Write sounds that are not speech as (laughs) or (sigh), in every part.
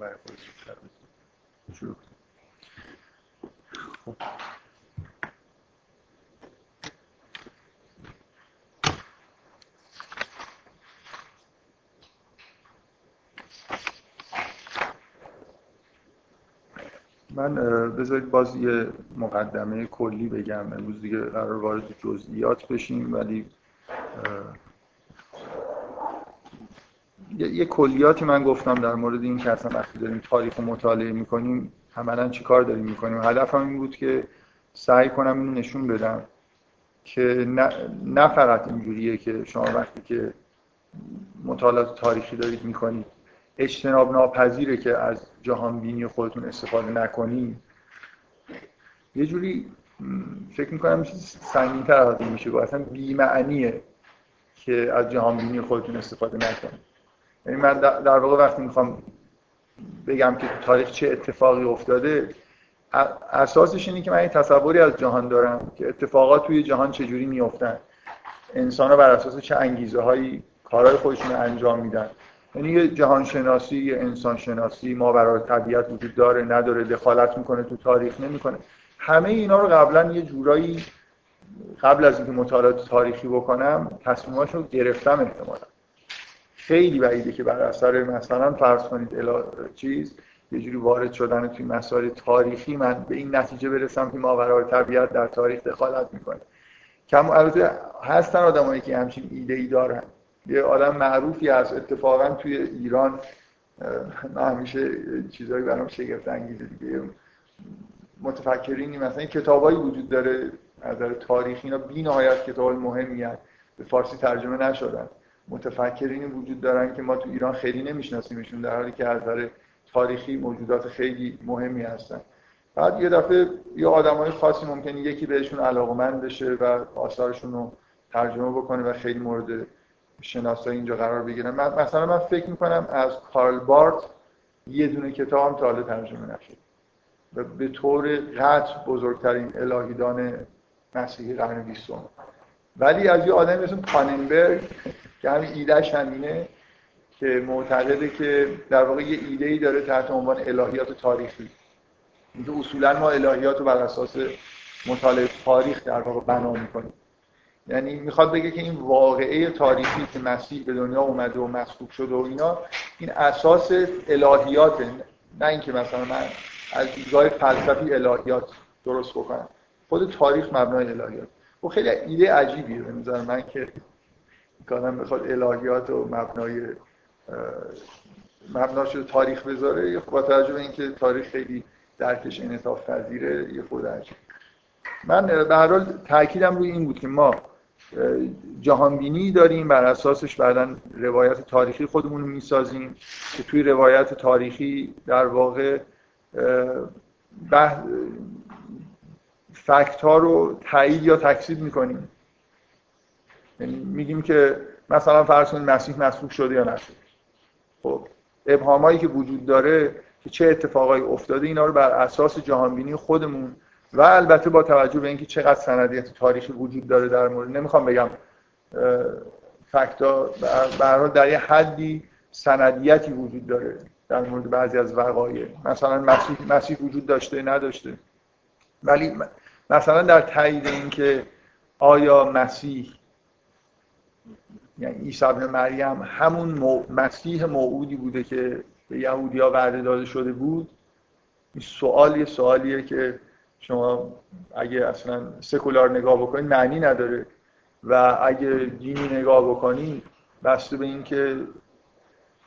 برای شروع خب. من بذارید باز یه مقدمه کلی بگم امروز دیگه قرار وارد جزئیات بشیم ولی یه کلیاتی من گفتم در مورد این که اصلا وقتی داریم تاریخ و مطالعه می‌کنیم عملا چی کار داریم می‌کنیم؟ هدفم این بود که سعی کنم اینو نشون بدم که نه, فقط اینجوریه که شما وقتی که مطالعات تاریخی دارید می‌کنید اجتناب ناپذیره که از جهان بینی خودتون استفاده نکنید. یه جوری فکر می‌کنم چیز سنگین‌تر از این میشه اصلا بی‌معنیه که از جهان بینی خودتون استفاده نکنید. یعنی من در واقع وقتی می‌خوام بگم که تاریخ چه اتفاقی افتاده اساسش اینه که من این تصوری از جهان دارم که اتفاقات توی جهان چجوری میفتن انسان ها بر اساس چه انگیزه هایی کارهای خودشون انجام میدن. یعنی یه جهان شناسی یه انسان شناسی ما برای طبیعت وجود داره نداره دخالت می‌کنه تو تاریخ نمی‌کنه. همه اینا رو قبلا یه جورایی قبل از اینکه مطالعات تاریخی بکنم تصمیماشو گرفتم احتمالا. خیلی بعیده که بر اثر مثلا فرض کنید الا چیز یه جوری وارد شدن توی مسائل تاریخی من به این نتیجه برسم که ماورای طبیعت در تاریخ دخالت می‌کنه. کم البته هستن آدمایی که همچین ایده ای دارن. یه آدم معروفی از اتفاقا توی ایران من همیشه چیزایی برام شگفت انگیزه دیگه. متفکرینی مثلا کتابایی وجود داره از نظر تاریخی. اینا بی نهایت کتاب مهمی به فارسی ترجمه نشدن. متفکرینی وجود دارن که ما تو ایران خیلی نمیشناسیمشون در حالی که از نظر تاریخی موجودات خیلی مهمی هستن. بعد یه دفعه یه آدمای خاصی ممکنه یکی بهشون علاقمند بشه و آثارشون رو ترجمه بکنه و خیلی مورد شناسایی اینجا قرار بگیرن. مثلا من فکر می‌کنم از کارل بارت یه دونه کتاب هم تا حالا ترجمه نشد و به طور قطع بزرگترین الهیدان مسیحی قرن بیستم. ولی از یه آدمی مثل پاننبرگ که همین ایدهش همینه که معتقده که در واقع یه ایده ای داره تحت عنوان الهیات تاریخی. اینکه اصولا ما الهیات رو بر اساس مطالعه تاریخ در واقع بنا می‌کنیم. یعنی می‌خواد بگه که این واقعه تاریخی که مسیح به دنیا اومده و مسکوب شده و اینا این اساس الهیات نه اینکه مثلا من از دیدگاه فلسفی الهیات درست بکنم. خود تاریخ مبنای الهیات و خیلی ایده عجیبیه به نظر من که آدم بخواد الهیات و مبنای مبناش رو تاریخ بذاره با توجه به اینکه تاریخ خیلی درکش انعطاف پذیره یه خود عجیب. من به هر حال تاکیدم روی این بود که ما جهانبینی داریم بر اساسش بعدا روایت تاریخی خودمون رو می‌سازیم که توی روایت تاریخی در واقع فکت ها رو تایید یا تکذیب می‌کنیم. یعنی میگیم که مثلا فرض کنید مسیح مسلوب شده یا نشده. خب ابهامایی که وجود داره که چه اتفاقایی افتاده اینا رو بر اساس جهانبینی خودمون و البته با توجه به اینکه چقدر سندیت تاریخی وجود داره در مورد نمی‌خوام بگم فکتا به در یه حدی سندیتی وجود داره در مورد بعضی از وقایع. مثلا مسیح, مسیح وجود داشته نداشته. ولی مثلا در تایید اینکه آیا مسیح یعنی عیسی ابن مریم همون مسیح موعودی بوده که به یهودیا وعده داده شده بود؟ این سوال یه سوالیه که شما اگه اصلا سکولار نگاه بکنید معنی نداره. و اگه دینی نگاه بکنید بسته به اینکه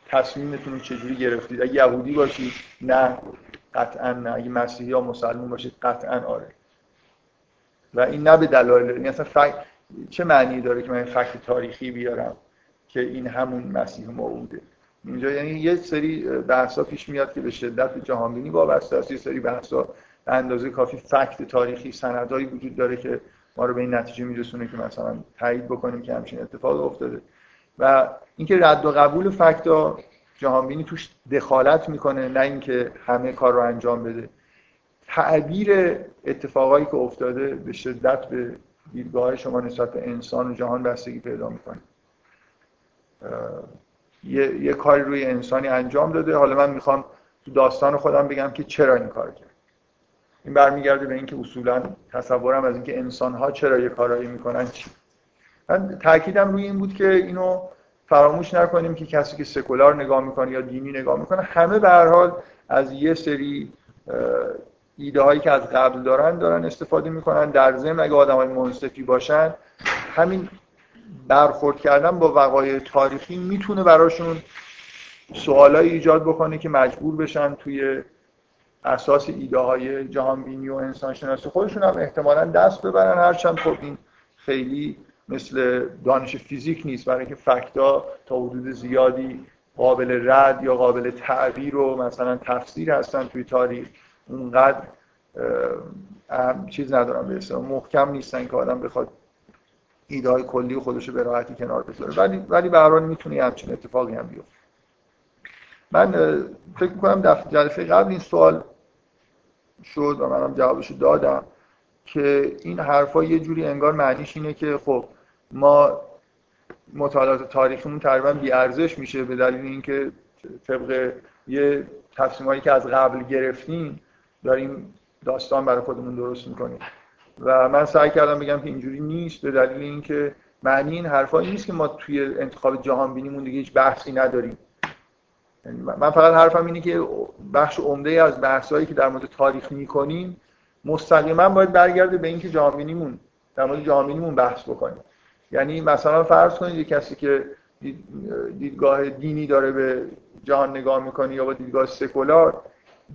تصمیمتون چجوری گرفتید؟ اگه یهودی باشید نه قطعا نه. اگه مسیحی یا مسلمان باشید قطعا آره. و این نه به دلایل این اصلا چه معنی داره که من فکت تاریخی بیارم که این همون مسیح موعوده؟ اینجا یعنی یه سری بحثا پیش میاد که به شدت جهانبینی وابسته است. یه سری بحثا به اندازه کافی فکت تاریخی سندهایی وجود داره که ما رو به این نتیجه میرسونه که مثلا تایید بکنیم که همچین اتفاق افتاده. و اینکه رد و قبول فکتا جهانبینی توش دخالت می‌کنه نه اینکه همه کار رو انجام بده. تعبیر اتفاقایی که افتاده به شدت به دیدگاه شما نسبت به انسان و جهان بستگی پیدا می‌کنه. یه،, یه کاری روی انسانی انجام داده. حالا من می‌خوام تو داستان خودم بگم که چرا این کار کرد. این برمیگرده به اینکه اصولا تصورم از اینکه انسان ها چرا یه کارایی می‌کنن چی؟ من تاکیدم روی این بود که اینو فراموش نکنیم که کسی که سکولار نگاه می‌کنه یا دینی نگاه می‌کنه همه به هر حال از یه سری ایده هایی که از قبل دارن دارن استفاده می‌کنن. در ضمن اگه آدم های منصفی باشن همین برخورد کردن با وقایع تاریخی می‌تونه براشون سوالایی ایجاد بکنه که مجبور بشن توی اساس ایده های جهانبینی و انسان شناسی خودشون هم احتمالا دست ببرن. هرچند خب این خیلی مثل دانش فیزیک نیست. برای اینکه فکتا تا حدود زیادی قابل رد یا قابل تعبیر و مثلا تفسیر هستن توی تاریخ. اونقدر چیز ندارم به محکم نیستن که آدم بخواد ایده های کلی خودش به راحتی کنار بذاره. ولی ولی به هر می‌تونه همچین اتفاقی هم بیفته. من فکر می‌کنم در جلسه قبل این سوال شد و منم جوابش دادم که این حرفا یه جوری انگار معنیش اینه که خب ما مطالعات تاریخیمون تقریبا بی ارزش میشه به دلیل اینکه طبق یه تصمیمایی که از قبل گرفتیم داریم داستان برای خودمون درست می‌کنیم. و من سعی کردم بگم که اینجوری نیست به دلیل اینکه معنی این حرفایی نیست که ما توی انتخاب جهان بینیمون دیگه هیچ بحثی نداریم. یعنی من فقط حرفم اینه که بخش عمده از بحثایی که در مورد تاریخ می‌کنیم مستقیما باید برگرده به اینکه جهان بینیمون در مورد جهان بینیمون بحث بکنیم. یعنی مثلا فرض کنید یه کسی که دیدگاه دینی داره به جهان نگاه می‌کنه یا با دیدگاه سکولار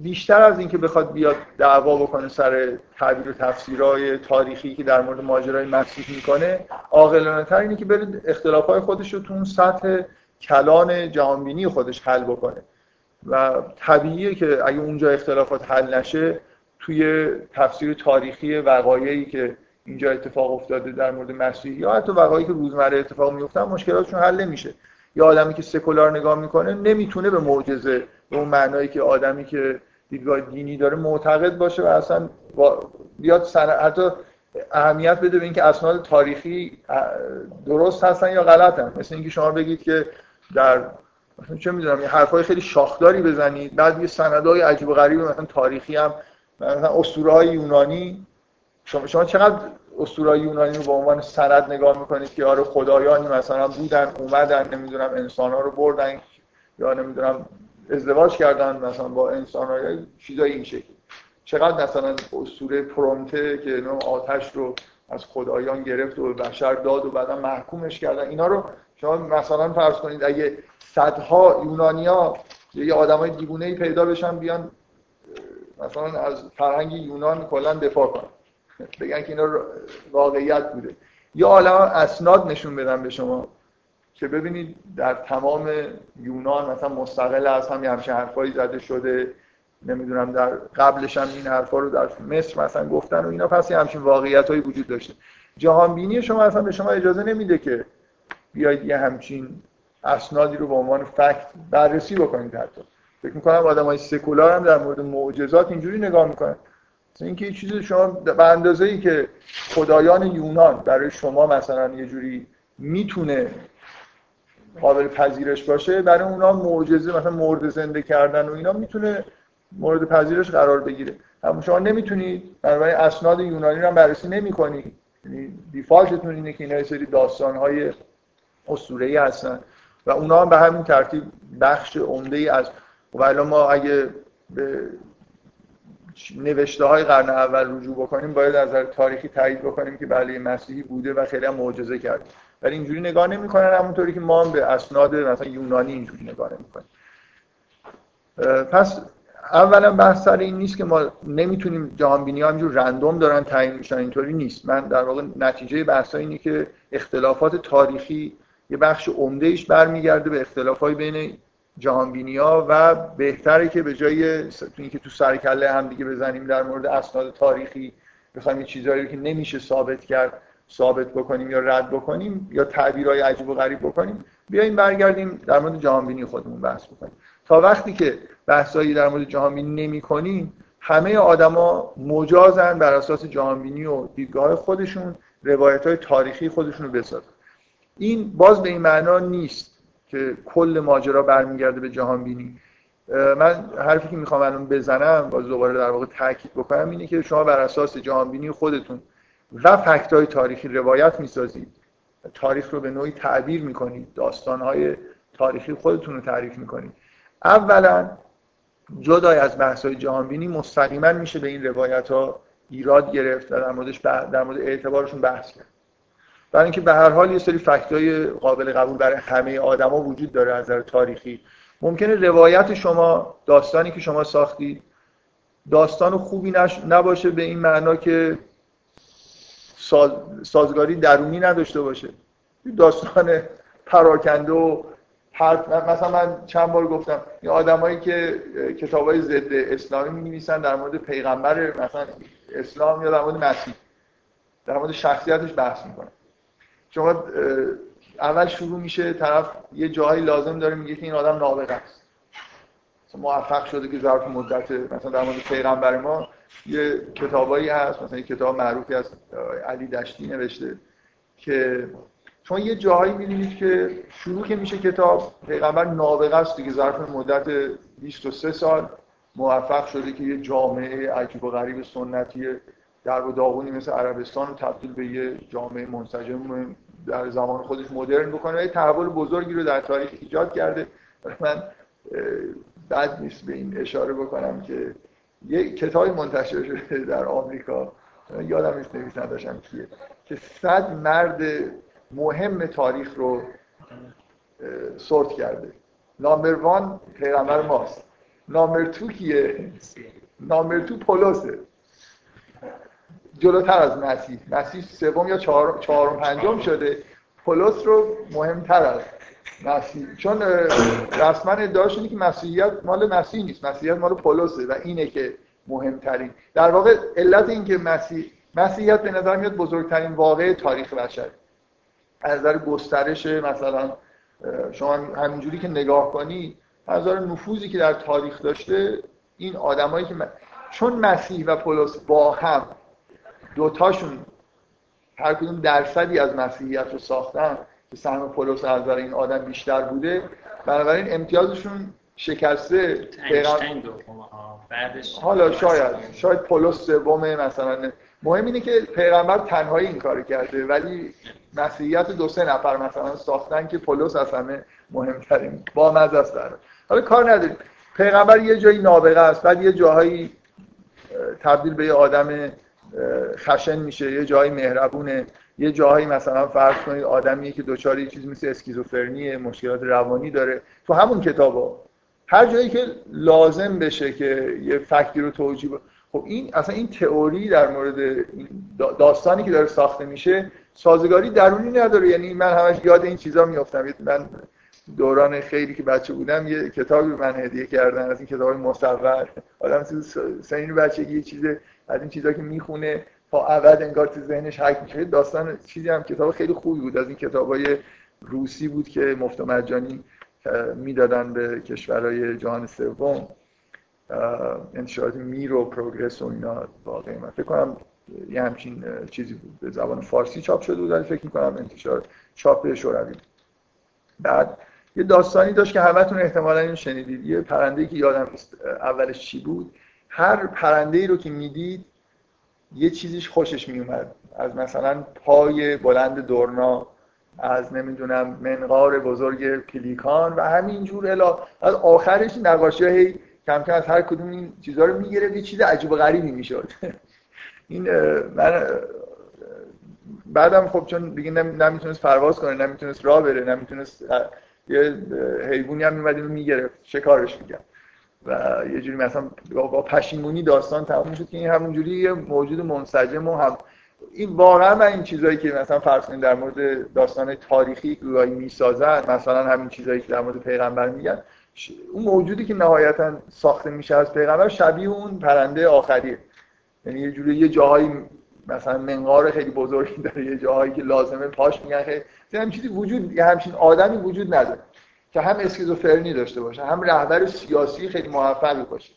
بیشتر از اینکه بخواد بیاد دعوا بکنه سر تعبیر و تفسیرهای تاریخی که در مورد ماجرای مسیح می‌کنه عاقلانه تر اینه که بره اختلافای خودش رو تو اون سطح کلان جهانبینی خودش حل بکنه. و طبیعیه که اگه اونجا اختلافات حل نشه توی تفسیر تاریخی وقایعی که اینجا اتفاق افتاده در مورد مسیح یا حتی وقایعی که روزمره اتفاق میفتن مشکلاتشون حل نمیشه. یا آدمی که سکولار نگاه می‌کنه نمی‌تونه به معجزه به اون معنایی که آدمی که دیدگاه دینی داره معتقد باشه و اصلا بیاد سن... حتی اهمیت بده به اینکه اسناد تاریخی درست هستن یا غلطن. مثل اینکه شما بگید که در مثلا چه می‌دونم یه حرفای خیلی شاخداری بزنید بعد یه سندهای عجیب و غریب مثلا تاریخی هم مثلا اسطوره های یونانی. شما, شما چقدر اسطوره یونانی رو به عنوان سند نگاه می‌کنید که آره خدایانی مثلا بودن اومدن نمی‌دونم انسان ها رو بردن یا نمی‌دونم ازدواج کردن مثلا با انسان های چیزای این شکلی چقدر مثلا اسطوره پرومته که آتش رو از خدایان گرفت و بشر داد و بعدا محکومش کردن. اینا رو شما مثلا فرض کنید اگه صدها یونانیا یه آدمای دیوونه ای پیدا بشن بیان مثلا از فرهنگ یونان کلا دفاع کنن. (laughs) بگن که اینا واقعیت بوده. یا عالم اسناد نشون بدن به شما. که ببینید در تمام یونان مثلا مستقل از هم یه همچین حرفایی زده شده نمی‌دونم در قبلش هم این حرفا رو در مصر مثلا گفتن و اینا پس یه همچین واقعیت هایی وجود داشته. جهان بینی شما اصلا به شما اجازه نمیده که بیاید یه همچین اسنادی رو به عنوان فکت بررسی بکنید حتی. فکر می‌کنم آدم های سکولار هم در مورد معجزات اینجوری نگاه می‌کنن. اینکه یه چیزی شما به اندازه ای که خدایان یونان برای شما مثلا یه جوری می‌تونه قابل پذیرش باشه برای اونا معجزه مثلا مورد زنده کردن و اینا می‌تونه مورد پذیرش قرار بگیره. اما شما نمی‌تونید برای اسناد یونانی رو بررسی نمی‌کنید یعنی دیفالتتون اینه که اینا سری داستان‌های اسطوره‌ای هستن و اونا هم به همین ترتیب بخش عمده ای از و ما اگه به نوشته های قرن اول رجوع بکنیم باید از نظر تاریخی تایید بکنیم که بله مسیحی بوده و خیلی هم معجزه کرد. ولی اینجوری نگاه نمی‌کنن همونطوری که ما هم به اسناد مثلا یونانی اینجوری نگاه نمی‌کنیم. پس اولا بحث سر این نیست که ما نمی‌تونیم جهان بینی ها همینجور رندوم دارن تعیین میشن اینطوری نیست. من در واقع نتیجه بحث اینه که اختلافات تاریخی یه بخش عمده ایش برمیگرده به اختلافای بین جهانبینی ها و بهتره که به جای اینکه تو سر کله هم دیگه بزنیم در مورد اسناد تاریخی بخوایم چیزهایی که نمیشه ثابت کرد ثابت بکنیم یا رد بکنیم یا تعبیرهای عجیب و غریب بکنیم بیایم برگردیم در مورد جهانبینی خودمون بحث بکنیم. تا وقتی که بحثایی در مورد جهانبینی نمی کنیم همه آدما مجازن بر اساس جهانبینی و دیدگاه خودشون روایت های تاریخی خودشون رو بسازن. این باز به این معنا نیست. که کل ماجرا برمیگرده به جهان بینی من حرفی که می‌خوام الان بزنم باز دوباره در واقع تاکید بکنم اینه که شما بر اساس جهانبینی خودتون و فکت های تاریخی روایت می‌سازید. تاریخ رو به نوعی تعبیر می‌کنید. داستان های تاریخی خودتون رو تعریف می‌کنید. اولا جدای از بحث های جهانبینی مستقیما میشه به این روایت ها ایراد گرفت و در موردش در مورد اعتبارشون بحث کرد. برای اینکه به هر حال یه سری های قابل قبول برای همه آدما وجود داره از نظر تاریخی. ممکنه روایت شما داستانی که شما ساختید داستان خوبی نباشه به این معنا که سازگاری درونی نداشته باشه. داستان پراکنده و مثلا من چند بار گفتم این آدمایی که کتابای ضد اسلامی می نویسن در مورد پیغمبر مثلا اسلام یا در مورد مسیح در مورد شخصیتش بحث می‌کنن. شما اول شروع میشه طرف یه جایی لازم داره میگه که این آدم نابغه است. موفق شده که ظرف مدت مثلا در مورد پیغمبر ما یه کتابایی هست مثلا یه کتاب معروفی از علی دشتی نوشته که چون یه جاهایی می‌بینید که شروع که میشه کتاب پیغمبر نابغه است دیگه ظرف مدت 23 سال موفق شده که یه جامعه عجیب و غریب سنتی در و داغونی مثل عربستان رو تبدیل به یه جامعه منسجم در زمان خودش مدرن بکنه. یه تحول بزرگی رو در تاریخ ایجاد کرده. من بد نیست به این اشاره بکنم که یه کتابی منتشر شده در آمریکا. یادم نیست نویسندشم کیه. که صد مرد مهم تاریخ رو سورت کرده. نامبر وان پیغمبر ماست. نامبر تو کیه؟ نامبر تو پولوسه جلوتر از مسیح. مسیح سوم یا چهارم, چهارم پنجم شده. پولس رو مهمتر از مسیح. چون رسما ادعاش اینه که مسیحیت مال مسیح نیست. مسیحیت مال پولسه و اینه که مهمترین. در واقع علت این که مسیح مسیحیت به نظر میاد بزرگترین واقع تاریخ بشر. از نظر گسترش مثلا شما همینجوری که نگاه کنی از نظر نفوذی که در تاریخ داشته این آدمایی که چون مسیح و پولس با هم دوتاشون هر کدوم درصدی از مسیحیت رو ساختن که سهم پولس از نظر این آدم بیشتر بوده بنابراین امتیازشون شکسته. حالا شاید شاید پولس سوم مثلا. مهم اینه که پیغمبر تنهایی این کار کرده ولی مسیحیت دو سه نفر مثلا ساختن که پولس از همه مهمترین با مزه است حالا کار نداریم. پیغمبر یه جایی نابغه است بعد یه جاهایی تبدیل به یه آدم خشن میشه یه جایی مهربونه یه جایی مثلا فرض کنید آدمیه که دچار یه چیزی مثل اسکیزوفرنی مشکلات روانی داره. تو همون کتابا. هر جایی که لازم بشه که یه فکتی رو توجیه خب این اصلا این تئوری در مورد داستانی که داره ساخته میشه سازگاری درونی نداره. یعنی من همش یاد این چیزا میافتم. من دوران خیلی که بچه بودم یه کتابی من هدیه کردن از این کتاب مصور. آدم سین بچگی یه چیز از این چیزا که می‌خونه تا ابد انگار تو ذهنش حک میشه. داستان چیزی هم کتاب خیلی خوبی بود. از این کتابای روسی بود که مفت مجانی می‌دادن به کشورهای جهان سوم. انتشارات میر و پروگرس و اینا قیمت فکر کنم یه همچین چیزی بود. به زبان فارسی چاپ شده بود ولی فکر می‌کنم انتشار چاپ شوروی بعد یه داستانی داشت که همتون احتمالا اینو شنیدید. یه پرنده که یادم اولش چی بود. هر پرنده ای رو که می‌دید یه چیزیش خوشش میومد از مثلا پای بلند دورنا از نمی‌دونم منقار بزرگ پلیکان و همینجور الا از آخرش نقاشی های کم کم از هر کدوم این چیزها رو می‌گرفت یه چیز عجیب غریبی می‌شد. (laughs) این من بعدم خب چون دیگه نمی‌تونست پرواز کنه نمی‌تونست راه بره نمی‌تونست یه حیوانی هم میمد می‌گرفت. شکارش میگرد و یه جوری مثلا با پشیمونی داستان تموم شد که این همونجوری یه موجود منسجم و هم این واقعا من این چیزایی که مثلا فرض کنید در مورد داستان تاریخی گویایی می‌سازن مثلا همین چیزایی که در مورد پیغمبر میگن اون موجودی که نهایتا ساخته میشه از پیغمبر شبیه اون پرنده آخریه. یعنی یه جوری یه جاهایی مثلا منقار خیلی بزرگی داره یه جاهایی که لازمه پاش میگن خیلی همین چیزی وجود یه همچین آدمی وجود نداره. که هم اسکیزوفرنی داشته باشه هم رهبر سیاسی خیلی موفقی باشه.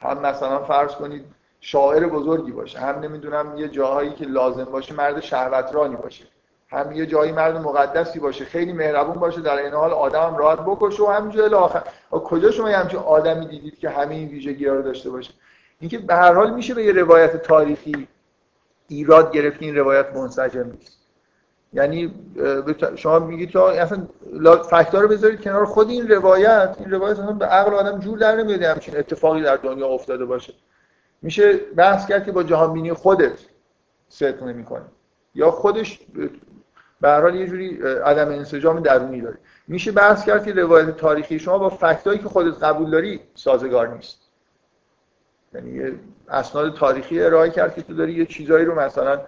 هم مثلا فرض کنید شاعر بزرگی باشه هم نمی‌دونم یه جاهایی که لازم باشه مرد شهوترانی باشه هم یه جایی مرد مقدسی باشه خیلی مهربون باشه در این حال آدم راحت بکشه و همینجوری آخر. کجا شما همچین آدمی دیدید که همه این ویژگی رو داشته باشه؟ اینکه به هر حال میشه به یه روایت تاریخی ایراد گرفت این روایت منسجم نیست. یعنی شما میگید که اصلا فکت‌ها رو بذارید کنار خود این روایت. این روایت اصلا به عقل آدم جور در نمیاد همچین اتفاقی در دنیا افتاده باشه. میشه بحث کرد که با جهان بینی خودت صدق نمی‌کنه یا خودش به هر یه جوری عدم انسجام درونی داره میشه بحث کرد که روایت تاریخی شما با فکتایی که خودت قبول داری سازگار نیست. یعنی اسناد تاریخی ارائه کرد که تو داری یه چیزایی رو مثلا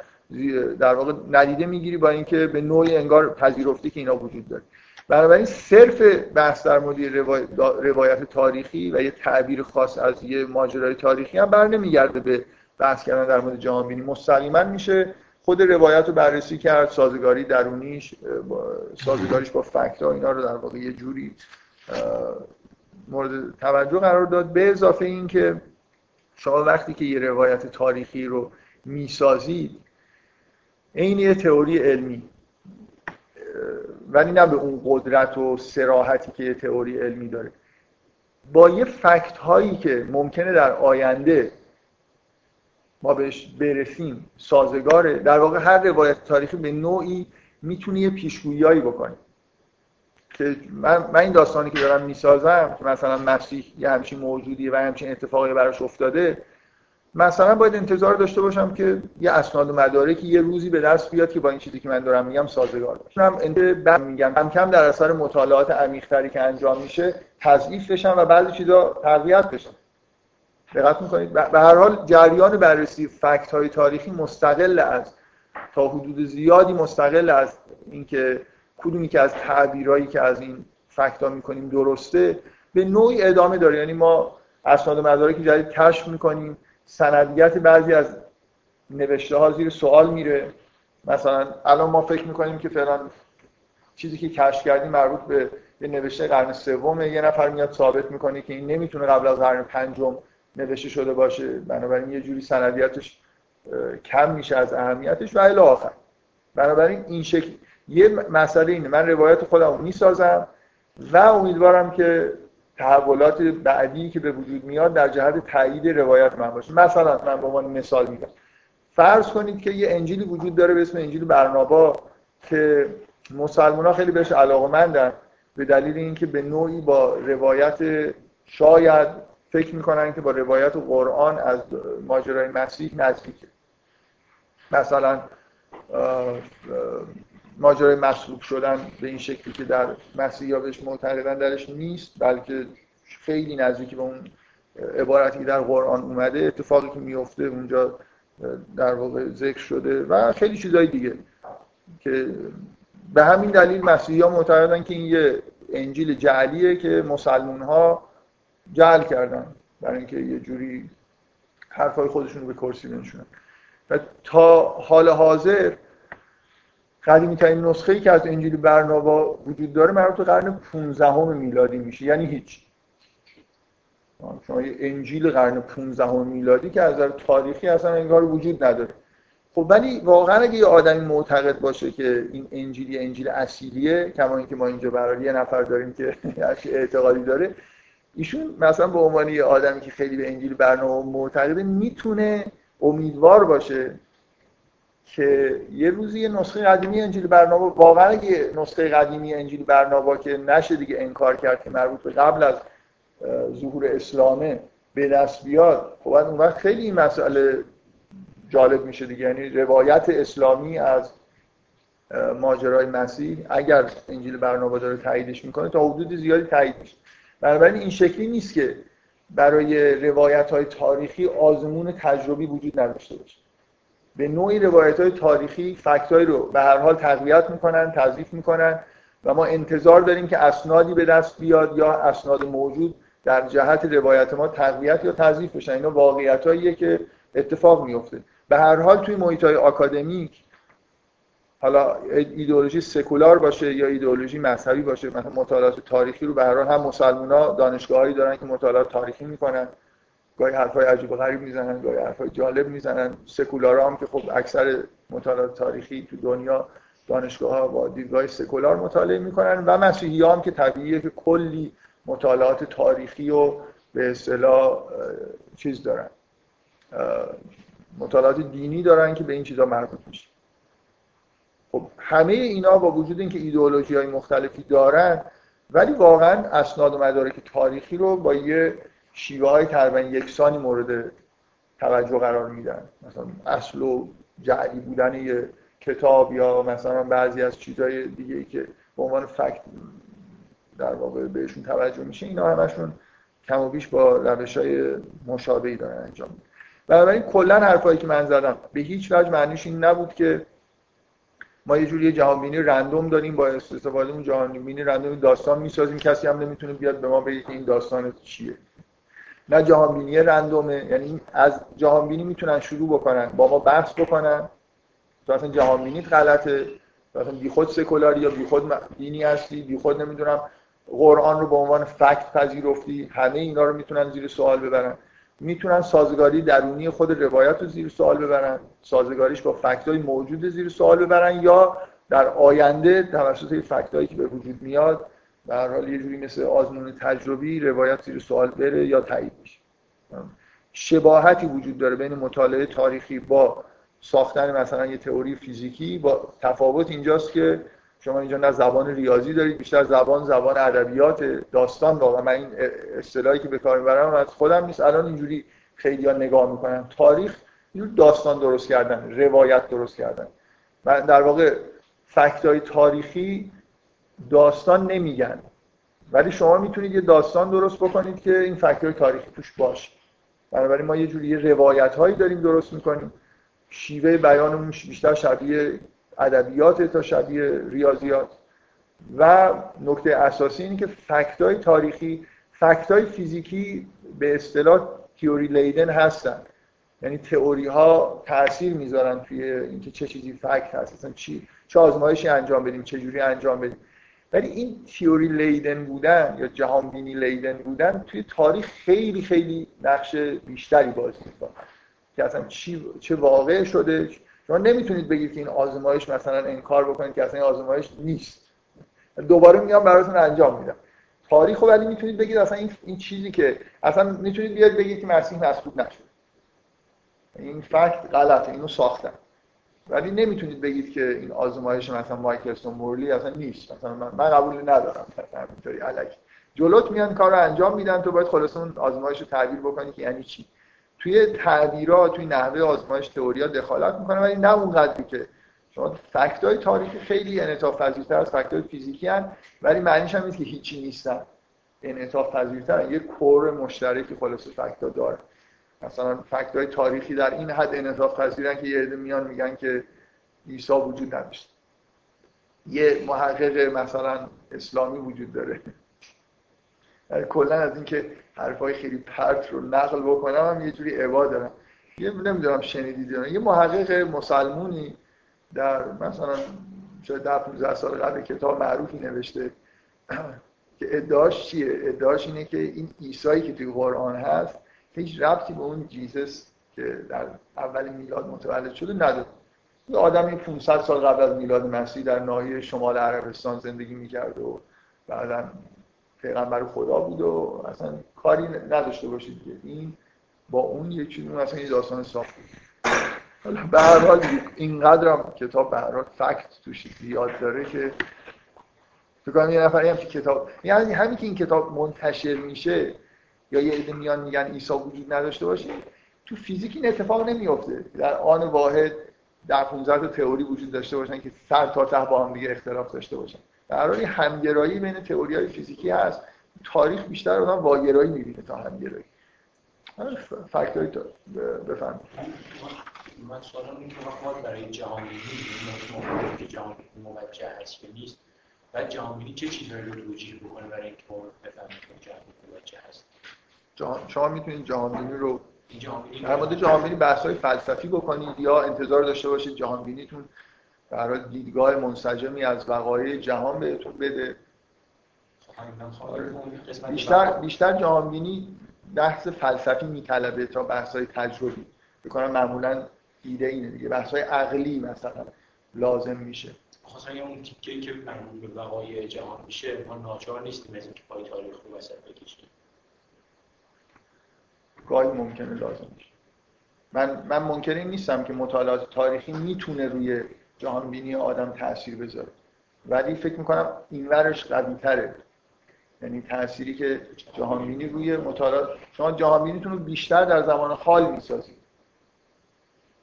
در واقع ندیده می‌گیری با اینکه به نوعی انگار پذیرفتی که اینا وجود داره. بنابراین صرف بحث در مورد روایت تاریخی و یه تعبیر خاص از یه ماجرای تاریخی هم بر نمیگرده به بحث کردن در مورد جهان بینی مستقیما میشه خود روایت رو بررسی کرد سازگاری درونیش سازگاریش با فکت ها اینا رو در واقع یه جوری مورد توجه قرار داد. به اضافه این که شما وقتی که یه روایت تاریخی رو می‌سازید این یه تئوری علمی. ولی نه به اون قدرت و سراحتی که یه تئوری علمی داره. با یه فکت هایی که ممکنه در آینده ما بهش برسیم سازگاره. در واقع هر روایت تاریخی به نوعی می‌تونه یه پیشگویی بکنه. که من, من این داستانی که دارم می‌سازم که مثلا مسیح یه همچین موجودیه و همچین اتفاقی براش افتاده مثلا باید انتظار داشته باشم که یه اسناد و مدارکی یه روزی به دست بیاد که با این چیزی که من دارم میگم سازگار باشه. بعد میگم کم کم در اثر مطالعات عمیق‌تری که انجام میشه تضعیف بشن و بعضی چیزا تقویت بشن دقت می‌کنید؟ به هر حال جریان بررسی فکت های تاریخی مستقل از تا حدود زیادی مستقل از اینکه کدومی که از تعبیرایی که از این فکت ها می‌کنیم درسته به نوعی ادامه داره. یعنی ما اسناد و مدارکی جدید کشف می‌کنیم. سندیت بعضی از نوشته ها زیر سوال میره. مثلا الان ما فکر می‌کنیم که فعلا چیزی که کشف کردیم مربوط به یه نوشته قرن سوم یه نفر میاد ثابت می‌کنه که این نمی‌تونه قبل از قرن پنجم نوشته شده باشه. بنابراین یه جوری سندیتش کم میشه از اهمیتش و الی آخر. بنابراین این شکل یه مسئله اینه. من روایت خودم می‌سازم و امیدوارم که تحولات بعدی که به وجود میاد در جهت تایید روایت من باشه. مثلا من به عنوان مثال میگم. فرض کنید که یه انجیلی وجود داره به اسم انجیل برنابا که مسلمان ها خیلی بهش علاقه به دلیل اینکه به نوعی با روایت شاید فکر می‌کنن که با روایت و قرآن از ماجرای مسیح نزدیکه. مثلا ماجرای مصلوب شدن به این شکلی که در مسیحی بهش معتقدن درش نیست بلکه خیلی نزدیکی به اون عبارتی در قرآن اومده اتفاقی که میفته اونجا در واقع ذکر شده و خیلی چیزای دیگه که به همین دلیل مسیحی ها معتقدن که این یه انجیل جعلیه که مسلمون ها جعل کردن برای اینکه یه جوری حرفای خودشون رو به کرسی بنشونن. و تا حال حاضر قدیمی ترین نسخه ای که از انجیل برنابا وجود داره مربوط به قرن 15 میلادی میشه. یعنی هیچ. شما یه انجیل قرن 15 میلادی که از نظر تاریخی اصلا انگار وجود نداره. خب ولی واقعا اگه یه آدمی معتقد باشه که این انجیل انجیل اصیلیه کما اینکه ما اینجا برای یه نفر داریم که (laughs) اعتقادی داره ایشون مثلا به عنوان یه آدمی که خیلی به انجیل برنامه معتقده می‌تونه امیدوار باشه که یه روزی یه نسخه قدیمی انجیل برنامه واقعا یه نسخه قدیمی انجیل برنامه که نشه دیگه انکار کرد که مربوط به قبل از ظهور اسلامه به دست بیاد خب اون وقت خیلی این مسئله جالب میشه دیگه. یعنی روایت اسلامی از ماجرای مسیح اگر انجیل برنامه داره تاییدش می‌کنه تا حدود زیادی تایید میشه. بنابراین این شکلی نیست که برای روایت های تاریخی آزمون تجربی وجود نداشته باشه. به نوعی روایت های تاریخی فکت رو به هر حال تقویت می‌کنن تضیف می‌کنن و ما انتظار داریم که اسنادی به دست بیاد یا اسناد موجود در جهت روایت ما تقویت یا تضیف بشن. اینا واقعیت که اتفاق میفته به هر حال توی محیط های آکادمیک حالا ایدئولوژی سکولار باشه یا ایدئولوژی مذهبی باشه مثلا مطالعات تاریخی رو به هر حال هم مسلمونا دانشگاهایی دارن که مطالعات تاریخی می‌کنن. گاهی حرفای عجیب و غریب می‌زنن گاهی حرفای جالب می‌زنن. سکولارا هم که خب اکثر مطالعات تاریخی تو دنیا دانشگاه ها با دیدگاه سکولار مطالعه می‌کنن و مسیحی هم که طبیعیه که کلی مطالعات تاریخی و به اصطلاح چیز دارن. مطالعات دینی دارن که به این چیزا مربوط میشه. خب همه اینا با وجود اینکه ایدئولوژی های مختلفی دارن ولی واقعا اسناد و مدارک تاریخی رو با یه شیوه های تقریبا یکسانی مورد توجه قرار میدن. مثلا اصل و جعلی بودن یه کتاب یا مثلا بعضی از چیزهای دیگه که به عنوان فکت در واقع بهشون توجه میشه اینا همشون کم و بیش با روش های مشابهی دارن انجام میدن. بنابراین کلا حرفایی که من زدم به هیچ وجه معنیش این نبود که ما یه جوری جهانبینی رندوم داریم با استفاده اون جهانبینی رندوم داستان می‌سازیم. کسی هم نمی‌تونه بیاد به ما بگه این داستان چیه. نه جهانبینی رندومه. یعنی از جهانبینی می‌تونن شروع بکنن. با ما بحث بکنن. تو اصلا جهانبینیت غلطه. مثلا بیخود سکولاری یا بیخود دینی هستی. بیخود نمی‌دونم قرآن رو به عنوان فکت پذیرفتی. همه اینا رو می‌تونن زیر سوال ببرن. می‌تونن سازگاری درونی خود روایت رو زیر سوال ببرن. سازگاریش با فکتای موجود زیر سوال ببرن یا در آینده توسط فکتایی که به وجود میاد به حال یه جوری مثل آزمون تجربی روایت زیر سوال بره یا تایید بشه شباهتی وجود داره بین مطالعه تاریخی با ساختن مثلا یه تئوری فیزیکی با تفاوت اینجاست که شما اینجا نه زبان ریاضی دارید بیشتر زبان زبان ادبیات داستان واقعا. من این اصطلاحی که به کار می‌برم از خودم نیست. الان اینجوری خیلی ها نگاه می‌کنن. تاریخ اینجور داستان درست کردن روایت درست کردن. من در واقع فکت تاریخی داستان نمیگن. ولی شما می‌تونید یه داستان درست بکنید که این فکت تاریخی توش باشه. بنابراین ما یه جوری روایت هایی داریم درست می‌کنیم. شیوه بیانمون بیشتر شبیه ادبیات تا شبیه ریاضیات. و نکته اساسی اینه که فکتای تاریخی فکتای فیزیکی به اصطلاح تیوری لیدن هستن. یعنی تئوری ها تاثیر می‌ذارن توی اینکه چه چیزی فکت هست مثلا چی چه آزمایشی انجام بدیم چه جوری انجام بدیم. ولی این تیوری لیدن بودن یا جهان بینی لیدن بودن توی تاریخ خیلی خیلی نقش بیشتری بازی می‌کنه. که اصلا چی چه واقع شده. شما نمی‌تونید بگید که این آزمایش مثلا انکار بکنید که اصلا این آزمایش نیست. دوباره میگم براتون انجام میدم. تاریخ ولی می‌تونید بگید اصلا این, این چیزی که اصلا می‌تونید بیاد بگید که مسیح مسلوب نشد. این فکت غلطه اینو ساختن ولی نمی‌تونید بگید که این آزمایش مثلا مایکلسون مورلی اصلا نیست. مثلا من, من قبول ندارم. همینطوری الکی جلوت میان کار رو انجام میدن تو باید خلاص اون آزمایش رو تعبیر بکنی که یعنی چی؟ توی تعبیرات توی نحوه آزمایش تئوریا دخالت می‌کنه ولی نه اون قدری که شما فکت های تاریخی خیلی انعطاف پذیرتر از فکت های فیزیکی هن ولی معنیش هم نیست که هیچی نیستن. انعطاف پذیرتر یه کور مشترکی خلاص فکت ها داره مثلا فکت های تاریخی در این حد انعطاف پذیرن که یه عده میان میگن که عیسی وجود نداشت. یه محقق مثلا اسلامی وجود داره. (laughs) کلا از اینکه حرفای خیلی پرت رو نقل بکنم هم یه جوری عبا دارم. یه نمی‌دونم شنیدید یه محقق مسلمونی در مثلا شاید ده 15 سال قبل کتاب معروفی نوشته. (clears throat) که ادعاش چیه؟ ادعاش اینه که این عیسایی که توی قرآن هست هیچ ربطی به اون جیزس که در اول میلاد متولد شده نداره. یه آدمی 500 سال قبل از میلاد مسیح در ناحیه شمال عربستان زندگی می‌کرد و بعدا پیغمبر خدا بود و اصلا کاری نداشته باشید این با اون یه چیزی اصلا یه داستان ساخت. بود به هر حال اینقدرم کتاب به هر حال فکت توش زیاد داره که تو کنم یه نفری هم کتاب یعنی همین که این کتاب منتشر میشه یا یه عده میان میگن عیسی وجود نداشته باشه تو فیزیک این اتفاق نمیفته در آن واحد در 15 تا تئوری وجود داشته باشن که سر تا ته با هم دیگه اختلاف داشته باشن. در حالی همگرایی بین تئوری های فیزیکی هست. تاریخ بیشتر آدم واگرایی می‌بینه تا همگرایی. فکت های تا بفهم من سوالم این که وقت برای جهانبینی که جهانبینی موجه هست که نیست. و جهانبینی چه چیزهایی رو توجیه بکنه برای اینکه ما بفهمیم که جهانبینی موجه هست شما می‌تونید جهانبینی رو در مورد جهانبینی بحث های فلسفی بکنید یا انتظار داشته باشید جهانبینیتون برای دیدگاه منسجمی از وقایع جهان بهتون بده. بیشتر بیشتر جهانبینی بحث فلسفی میطلبه تا بحث های تجربی بکنم معمولا ایده اینه دیگه. بحث های عقلی مثلا لازم میشه. خواستم اون تیکه که مربوط به وقایع جهان میشه ما ناچار نیستیم از اینکه پای تاریخ رو وسط بکشیم. گاهی ممکنه لازم میشه من من ممکن نیستم که مطالعات تاریخی می‌تونه روی جهان بینی آدم تاثیر بذاره. ولی فکر می‌کنم این ورش قوی تره یعنی تأثیری که جهان بینی روی مطالعات شما جهان بینیتون رو بیشتر در زمان حال می‌سازید.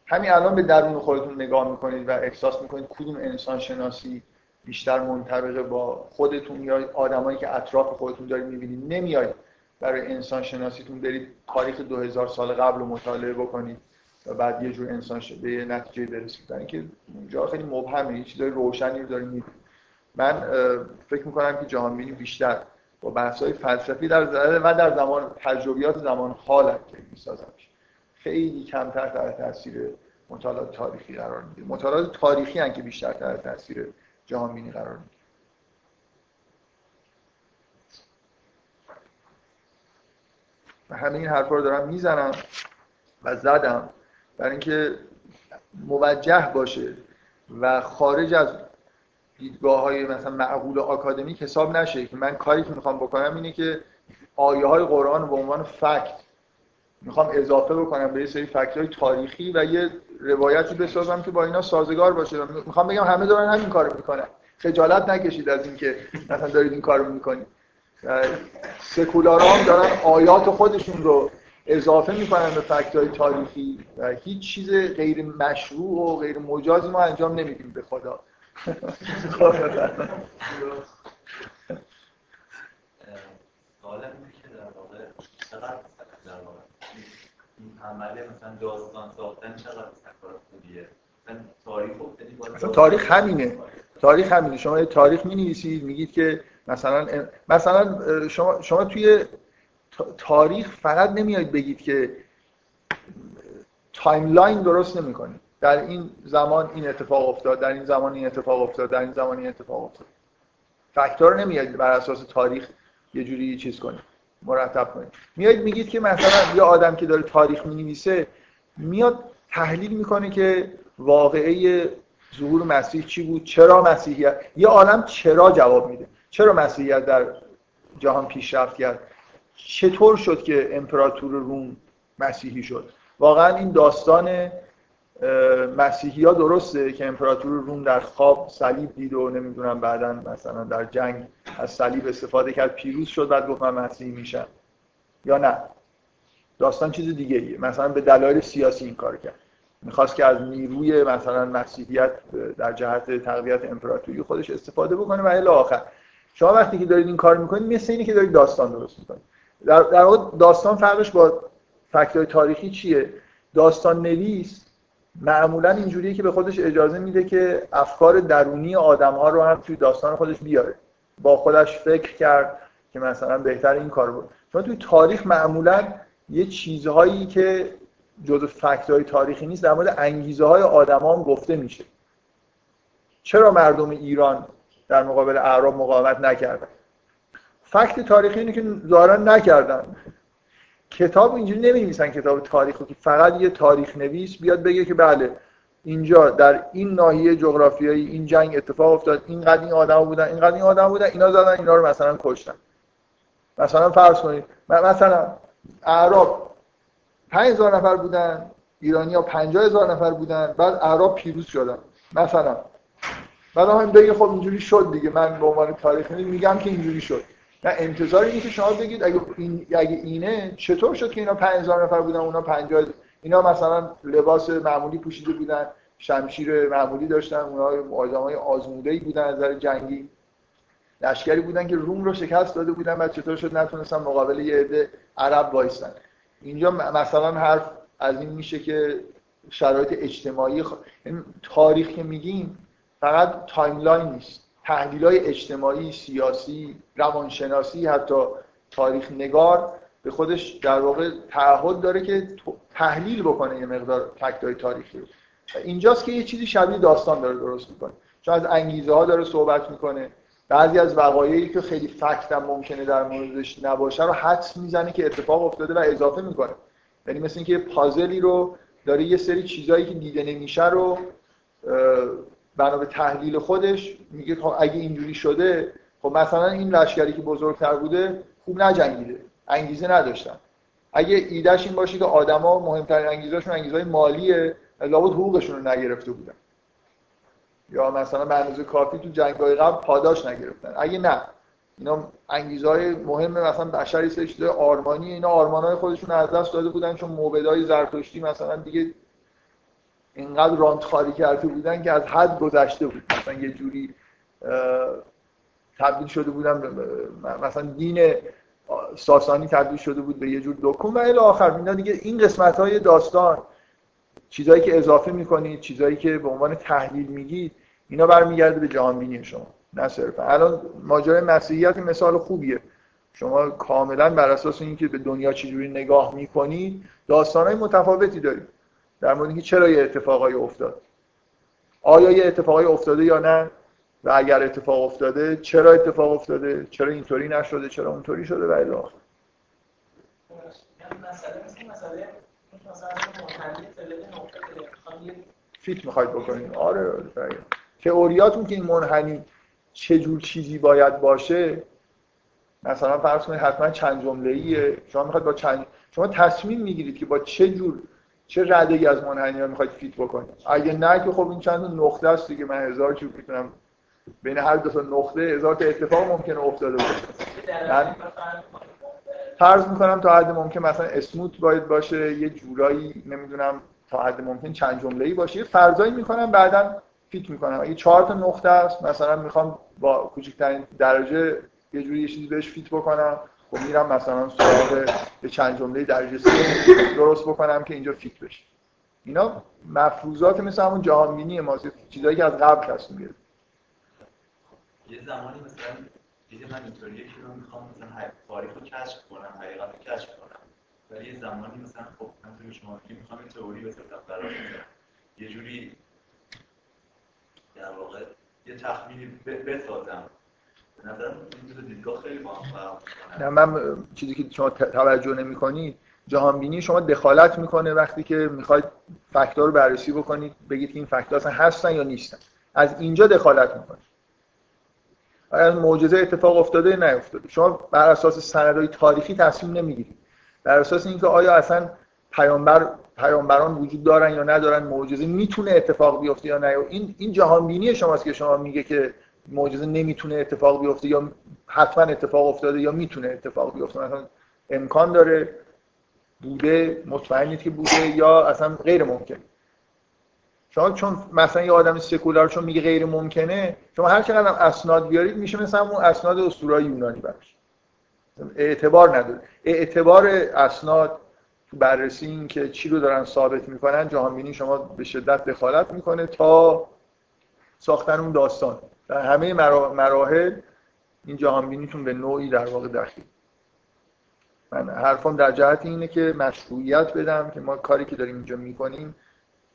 همین الان به درون خودتون نگاه می‌کنید و احساس می‌کنید کدوم انسان شناسی بیشتر منطبقه با خودتون یا آدمایی که اطراف خودتون دارید می‌بینید. نمیاید برای انسان شناسیتون برید تاریخ 2000 سال قبل رو مطالعه بکنید و بعد یه جور انسان شد به نتیجه برسید. برای اینکه اونجا خیلی مبهمه. یه چیزای روشنی رو می‌بینید من فکر می‌کنم که جهان بینی بیشتر با بحث های فلسفی در و در زمان تجربیات زمان حال که می‌سازن خیلی کمتر تحت تاثیر مطالعات تاریخی قرار می‌گیره. مطالعات تاریخی هم که بیشتر تحت تاثیر جهان بینی قرار می‌گیره. همه این حرفا رو دارم می‌زنم و زدم برای اینکه موجه باشه و خارج از دیدگاه های مثلا معقول آکادمیک حساب نشه که من کاری که می‌خوام بکنم اینه که آیه های قرآن رو به عنوان فکت می‌خوام اضافه بکنم به یه سری فکت های تاریخی و یه روایتی بسازم که با اینا سازگار باشه. می‌خوام بگم همه دارن همین کارو می‌کنن. خجالت نکشید از اینکه مثلا دارید این کارو می‌کنید. سکولارا هم دارن آیات خودشون رو اضافه می‌کنن به فکت های تاریخی و هیچ چیز غیر مشروع و غیر مجازی ما انجام نمیدیم به خدا. عمله مثلا داستان ساختن چقدر خوبیه؟ مثلا تاریخ همینه. تاریخ همینه. شما تاریخ می نویسید میگید که مثلا مثلا شما شما توی تاریخ فقط نمیاید بگید که timeline درست نمی‌کنید. در این زمان این اتفاق افتاد در این زمان این اتفاق افتاد در این زمان این اتفاق افتاد. فاکتور نمیاد بر اساس تاریخ یه جوری چیز کنید مرتب کنید. میاد میگید که مثلا یه آدم که داره تاریخ می‌نویسه میاد تحلیل می‌کنه که واقعه ظهور مسیح چی بود چرا مسیحیت یه عالم چرا جواب میده. چرا مسیحیت در جهان پیشرفت کرد؟ چطور شد که امپراتور روم مسیحی شد؟ واقعا این داستان مسیحی ها درسته که امپراتور روم در خواب صلیب دید و نمی‌دونم بعدا مثلا در جنگ از صلیب استفاده کرد پیروز شد بعد گفت من مسیحی میشم. یا نه؟ داستان چیز دیگه ایه مثلا به دلایل سیاسی این کار کرد. می‌خواست که از نیروی مثلا مسیحیت در جهت تقویت امپراتوری خودش استفاده بکنه و الی آخر. شما وقتی که دارید این کار می‌کنید مثل اینه که دارید داستان درست می‌کنید. در, در واقع داستان فرقش با فکتای تاریخی چیه؟ داستان نویس معمولا اینجوریه که به خودش اجازه میده که افکار درونی آدم ها رو هم توی داستان خودش بیاره. با خودش فکر کرد که مثلا بهتر این کار بود. چون توی تاریخ معمولا یه چیزهایی که جزء فکت های تاریخی نیست در مورد انگیزه های آدم هم گفته میشه. چرا مردم ایران در مقابل اعراب مقاومت نکردن. فکت تاریخی اینه که ظاهرا نکردن. کتاب اینجوری نمی‌نویسن کتاب تاریخو که فقط یه تاریخ نویس بیاد بگه که بله اینجا در این ناحیه جغرافیایی این جنگ اتفاق افتاد اینقدر این آدم بودن اینقدر این آدم بودن اینا زدن اینا رو مثلا کشتن. مثلا فرض کنید مثلا اعراب 5000 نفر بودن ایرانی ها 50000 نفر بودن بعد اعراب پیروز شدن. مثلا بعد هم بگه خب اینجوری شد دیگه. من به عنوان تاریخ میگم که اینجوری شد. نه انتظار اینه که شما بگید اگه, این، اگه اینه چطور شد که اینا 5000 نفر بودن اونا 50 اینا مثلا لباس معمولی پوشیده بودن شمشیر معمولی داشتن اونا آدمای آزموده بودن از نظر جنگی. لشکری بودن که روم رو شکست داده بودن و چطور شد نتونستن مقابل یه عده عرب وایستن. اینجا مثلا حرف از این میشه که شرایط اجتماعی خ... یعنی تاریخ که میگیم فقط timeline نیست. تحلیل های اجتماعی، سیاسی، روانشناسی حتی تاریخ نگار به خودش در واقع تعهد داره که تحلیل بکنه یه مقدار fact های تاریخی رو. اینجاست که یه چیزی شبیه داستان داره درست می‌کنه. چون از انگیزه ها داره صحبت می‌کنه. بعضی از وقایعی که خیلی فکت هم ممکنه در موردش نباشه رو حدس می‌زنه که اتفاق افتاده و اضافه می‌کنه. یعنی مثل اینکه پازلی رو داره یه سری چیزایی که دیده نمیشه رو بنا به تحلیل خودش میگه خب اگه اینجوری شده خب مثلا این لشکری که بزرگتر بوده خوب نجنگیده انگیزه نداشتن. اگه ایدهش این باشه که آدما مهمترین انگیزهشون انگیزهای مالیه لابد حقوقشون رو نگرفته بودن. یا مثلا به اندازه کافی تو جنگ‌های قبل پاداش نگرفتن. اگه نه اینا انگیزهای مهم مثلا بشری سه آرمانی اینا آرمانهای خودشون از دست داده بودن چون موبدای زرتشتی مثلا دیگه اینقدر رانت خالی کرده بودن که از حد گذشته بود. مثلا یه جوری تبدیل شده بودن مثلا دین ساسانی تبدیل شده بود به یه جور دکون و الی آخر. اینا دیگه این قسمت های داستان چیزایی که اضافه می‌کنید چیزایی که به عنوان تحلیل میگید اینا برمیگرده به جهانبینی شما نه صرفا. الان ماجرای مسیحیت مثال خوبیه. شما کاملا بر اساس اینکه به دنیا چجوری نگاه می‌کنید داستانهای متفاوتی دارید. در مورد اینکه چرا یه اتفاقای افتاد. آیا یه اتفاقای افتاده یا نه؟ و اگر اتفاق افتاده چرا اتفاق افتاده؟ چرا اینطوری نشده؟ چرا اونطوری شده؟ و الی آخر. فیت می‌خواید بکنید آره آره. تئوریاتون که این منحنی چه جور چیزی باید باشه مثلا فرض کنید حتما چند جمله ایه شما می‌خواید با چند شما تصمیم می‌گیرید که با چه جور چه رده ای از منحنی می‌خواید فیت بکنید؟ اگه نه که خب این چند نقطه است دیگه من هزار چیز می‌تونم بین هر دو تا نقطه هزار تا اتفاق ممکنه افتاده باشه. من فرض می‌کنم تا حد ممکن مثلا اسموت باید باشه یه جورایی نمی‌دونم تا حد ممکن چند جمله ای باشه فرضایی می‌کنم بعدا fit می‌کنم. اگه چهار تا نقطه است مثلا می‌خوام با کوچکترین درجه یه جوری یه چیزی بهش fit بکنم. خب میرم مثلا سراغ به چند جمله درجه سه درست بکنم که اینجا fit بشه. اینا مفروضات مثل همون جهانبینی ما چیزایی که از قبل تصمیم گرفت یه زمانی مثلا دیگه من اینطوریه که رو می‌خوام مثلا تاریخ رو کشف کنم حقیقت رو کشف کنم. ولی یه زمانی مثلا خب من شما می‌خوام این تئوری بسازم برای یه جوری در واقع یه تخمینی بسازم. نه من چیزی که شما توجه نمی کنید جهانبینی شما دخالت می‌کنه وقتی که می‌خواید فکت‌ها رو بررسی بکنید بگید که این فکت‌ها اصلا هستن یا نیستن. از اینجا دخالت می‌کنه. از معجزه اتفاق افتاده نیفتاده. شما بر اساس سندهای تاریخی تصمیم نمی‌گیرید. بر اساس اینکه آیا اصلا پیامبر پیامبران وجود دارن یا ندارن معجزه می‌تونه اتفاق بیفته یا نه. این این جهان بینی شماست که شما میگه که معجزه نمی‌تونه اتفاق بیفته یا حتما اتفاق افتاده یا می‌تونه اتفاق بیفته. مثلا امکان داره بوده مطمئنید که بوده یا اصلا غیر ممکن. شما چون مثلا یه آدم سکولار چون میگه غیر ممکنه شما هر چقدر اسناد بیارید میشه مثلا اون اسناد اسطورای یونانی براش. اعتبار نداره. اعتبار اسناد بررسی این که چی رو دارن ثابت می‌کنن جهانبینی شما به شدت دخالت می‌کنه تا ساختن اون داستان. در همه مراحل این جهانبینیتون به نوعی در واقع دخیل من حرفم در جهت اینه که مشروعیت بدم که ما کاری که داریم اینجا می‌کنیم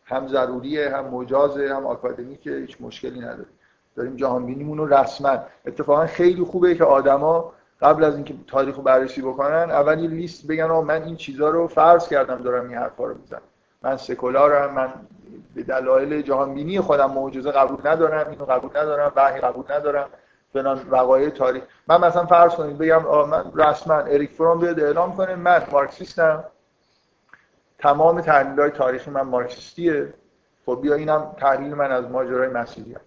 هم ضروریه هم مجازه هم آکادمیکه هیچ مشکلی نداره. داریم جهانبینیمون رو رسما. اتفاقا خیلی خوبه که آدما قبل از اینکه تاریخ رو بررسی بکنن اول یه لیست بگن من این چیزها رو فرض کردم دارم این حرفا رو می‌زنم. من سکولارم من به دلایل جهانبینی خودم معجزه قبول ندارم اینو قبول ندارم وحی قبول ندارم فلان وقایع تاریخ. من مثلا فرض کنید بگم من رسما اریک فروم بیاد اعلام کنه من مارکسیستم. تمام تحلیل های تاریخی من مارکسیستیه. خب بیا اینم تحلیل من از ماجرای مسیحیت.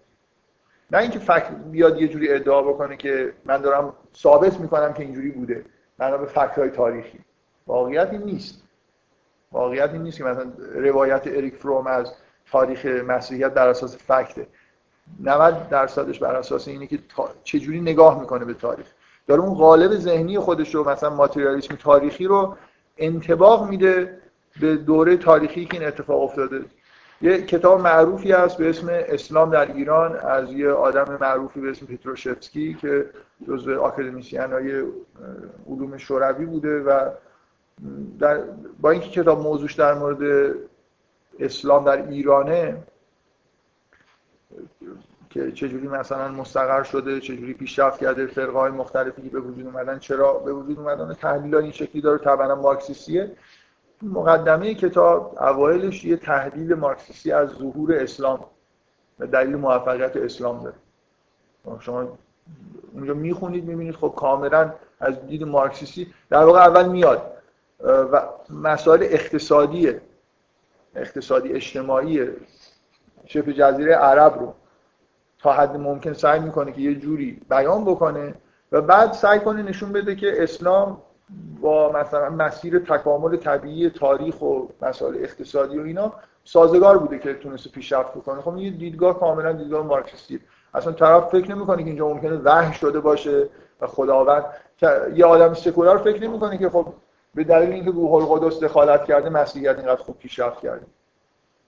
نه اینکه فکر بیاد یه جوری ادعا بکنه که من دارم ثابت می‌کنم که اینجوری بوده. بنا به های تاریخی. واقعیت این نیست. واقعیت این نیست که مثلا روایت اریک فروم از تاریخ مسیحیت بر اساس فکته 90 درصدش بر اساس اینه که. چجوری نگاه می‌کنه به تاریخ داره اون قالب ذهنی خودش رو مثلا ماتریالیسم تاریخی رو انتباق میده به دوره تاریخی که این اتفاق افتاده یه کتاب معروفی هست به اسم اسلام در ایران از یه آدم معروفی به اسم پتروشفسکی که جزو آکادمیسیان های علوم شوروی بوده و در با اینکه کتاب موضوعش در مورد اسلام در ایرانه که چجوری مثلا مستقر شده چجوری پیشرفت کرده فرقه های مختلفی به وجود اومدن چرا به وجود اومدن تحلیل این شکلی داره طبعا مارکسیستیه مقدمه کتاب اوایلش یه تحلیل مارکسیستی از ظهور اسلام و دلیل موفقیت اسلام داره. شما اونجا می‌خونید می‌بینید خب کاملا از دید مارکسیستی. در واقع اول میاد. و مسائل اقتصادی اقتصادی اجتماعی شبه جزیره عرب رو تا حد ممکن سعی می‌کنه که یه جوری بیان بکنه و بعد سعی کنه نشون بده که اسلام با مثلا مسیر تکامل طبیعی تاریخ و مسائل اقتصادی و اینا سازگار بوده که تونسته پیشرفت بکنه. خب یه دیدگاه کاملا دیدگاه مارکسیستی اصلا طرف فکر نمی‌کنه که اینجا ممکنه وحی شده باشه و خداوند یه آدم سکولار فکر نمی‌کنه که خب به دلیل اینکه روح القدس دخالت کرده مسیحیت اینقدر خوب پیشرفت کرده.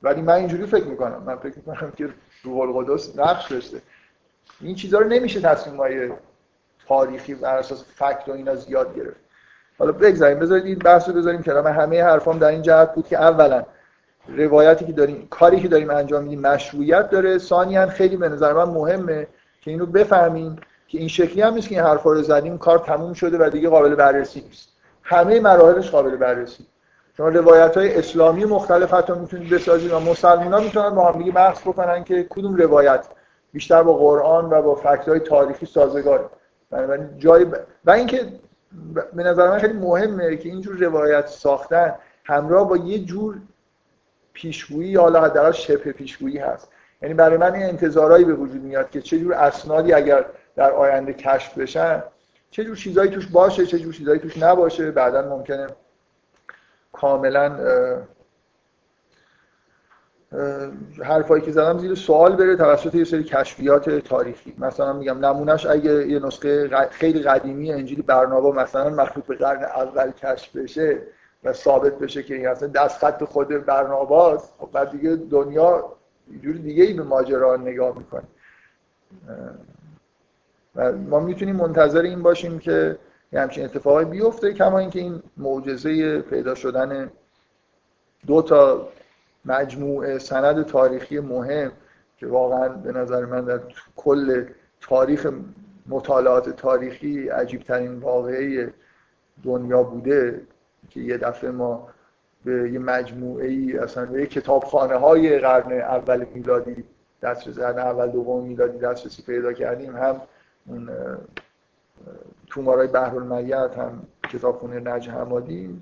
ولی من اینجوری فکر می‌کنم. من فکر می‌کنم که روح القدس نقش داشته. این چیزها رو نمیشه تصمیم های تاریخی بر اساس فکت و اینا زیاد گرفت. حالا بگذاریم بذارید این بحث رو بذاریم که من همه حرفام در این جهت بود که اولا روایتی که داریم کاری که داریم انجام میدیم مشروعیت داره. ثانیا خیلی به نظر من مهمه که اینو بفهمیم که این شکلی هم نیست که این حرفا رو زدیم کار تموم شده و دیگه قابل بررسی نیست. همه مراحلش قابل بررسی. شما روایت های اسلامی مختلف حتی می‌تونید بسازید و مسلمان ها می‌تونن با هم دیگه بحث بکنن که کدوم روایت بیشتر با قرآن و با فکت های تاریخی سازگاره. بنابراین جای ب... و اینکه به نظر من خیلی مهمه که اینجور روایت ساختن همراه با یه جور پیشگویی یا حالا حداقل شبه پیشگویی هست. یعنی برای من این انتظارایی به وجود میاد که چه جور اسنادی اگر در آینده کشف بشن چه جور چیزایی توش باشه چه جور چیزایی توش نباشه بعدا ممکنه کاملا حرفایی که زدم زیر سوال بره توسط یه سری کشفیات تاریخی. مثلا میگم نمونهش اگه یه نسخه خیلی قدیمی انجیل برنابا مثلا مربوط به قرن اول کشف بشه و ثابت بشه که این اصلا دست خط خود برناباست خب بعد دیگه دنیا جور دیگه ای به ماجرا نگاه می‌کنه. و ما می‌تونیم منتظر این باشیم که یه همچین اتفاقی بیفته کما اینکه این معجزه پیدا شدن دو تا مجموعه سند تاریخی مهم که واقعا به نظر من در کل تاریخ مطالعات تاریخی عجیب ترین واقعه دنیا بوده که یه دفعه ما به یه مجموعه ای اصلا به کتابخانه های قرن اول میلادی دسترسی قرن اول دوم میلادی دسترسی پیدا کردیم هم اون تومارای بحر هم کتابخونه نج حمادی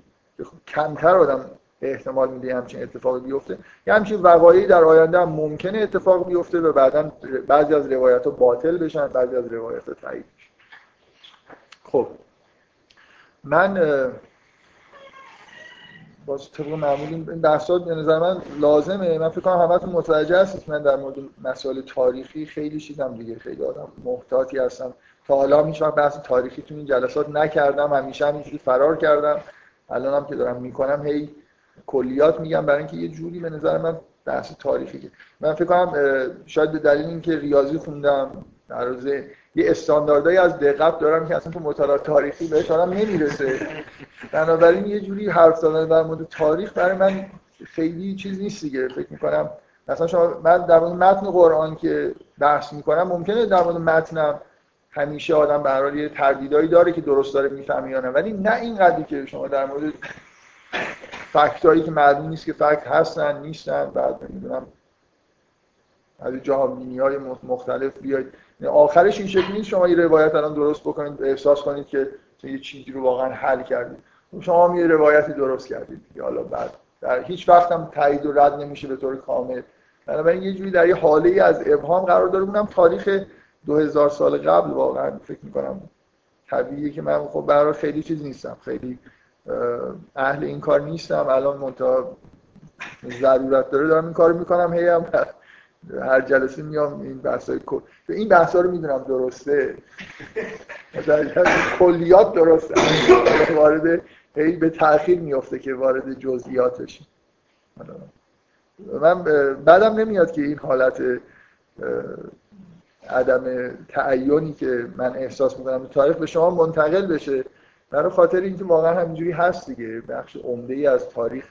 کمتر آدم احتمال میده همچین اتفاقی بیفته. یه همچین وقایعی در آینده هم ممکنه اتفاق بیفته و بعدا بعضی از روایت ها باطل بشن بعضی از روایت ها تایید خب. من باز طبق معمول این بحثات به نظر من لازمه. من فکر کنم همتون متوجه هستید من در مورد مسائل تاریخی خیلی چیزم دیگه خیلی آدم محتاطی هستم. تا حالا هیچ وقت بحث تاریخی تو این جلسات نکردم. همیشه همینجوری فرار کردم. الانم که دارم می‌کنم هی کلیات میگم برای اینکه یه جوری به نظر من بحث تاریخی که من فکر کنم شاید به دلیل اینکه ریاضی خوندم در یه استانداردهایی از دقت دارم که اصلا تو مطالعات تاریخی بهش آدم نمی‌رسه. بنابراین یه جوری حرف زدن در مورد تاریخ برای من خیلی چیز نیست دیگه. فکر می‌کنم مثلا شما من در مورد متن قرآن که بحث می‌کنم ممکنه در مورد متنم همیشه آدم به هر یه تردیدایی داره که درست داره می‌فهمه یا نه. ولی نه اینقدری که شما در مورد فکتایی که معلوم نیست که فکت هستن نیستن بعد نمی‌دونم از جهان های مختلف بیاید. آخرش این شکلی نیست. شما یه روایت الان درست بکنید احساس کنید که یه چیزی رو واقعا حل کردید. شما هم یه روایتی درست کردید حالا بعد در هیچ وقت هم تایید و رد نمیشه به طور کامل. بنابراین یه جوری در یه حاله ای از ابهام قرار داره. اونم تاریخ 2000 سال قبل واقعا فکر می‌کنم طبیعیه که من خب برای خیلی چیز نیستم. خیلی اهل این کار نیستم. الان منتها ضرورت داره دارم این کار می‌کنم. هی هم هر جلسه میام این بحثای این بحثا رو می‌دونم درسته. کلیات درسته. وارد هی به تاخیر میفته که وارد جزئیات بشیم من بعدم نمیاد که این حالت عدم تعینی که من احساس می‌کنم تاریخ به شما منتقل بشه. برای خاطر اینکه واقعا همینجوری هست دیگه. بخش عمده ای از تاریخ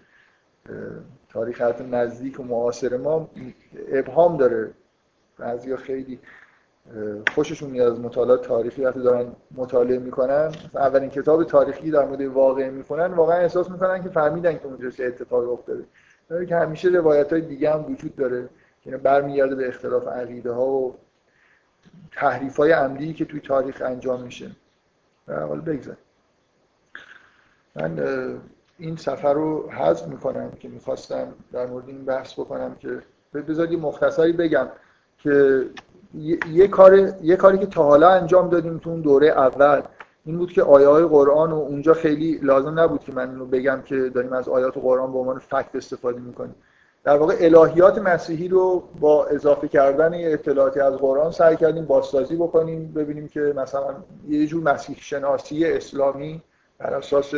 تاریخ حتی نزدیک و معاصر ما ابهام داره. بعضی خیلی خوششون میاد از مطالعات تاریخی. وقتی دارن مطالعه می‌کنن اولین کتاب تاریخی در مورد واقعه می‌کنن واقعا احساس می‌کنن که فهمیدن که اونجا چه اتفاقی افتاده. داره که همیشه روایت های دیگه هم وجود داره یعنی برمیگرده به اختلاف عقیده ها و تحریف های عمدی که توی تاریخ انجام میشه. حالا بگذاریم. من این سفر رو حذف می‌کنم که می‌خواستم در مورد این بحث بکنم که بذارید یه مختصری بگم که یه کار یه کاری که تا حالا انجام دادیم تو اون دوره اول این بود که آیه های قرآن و اونجا خیلی لازم نبود که من اینو بگم که داریم از آیات قرآن به عنوان فکت استفاده می‌کنیم. در واقع الهیات مسیحی رو با اضافه کردن اطلاعاتی از قرآن سعی کردیم بازسازی بکنیم ببینیم که مثلا یه جور مسیح شناسی اسلامی بر اساس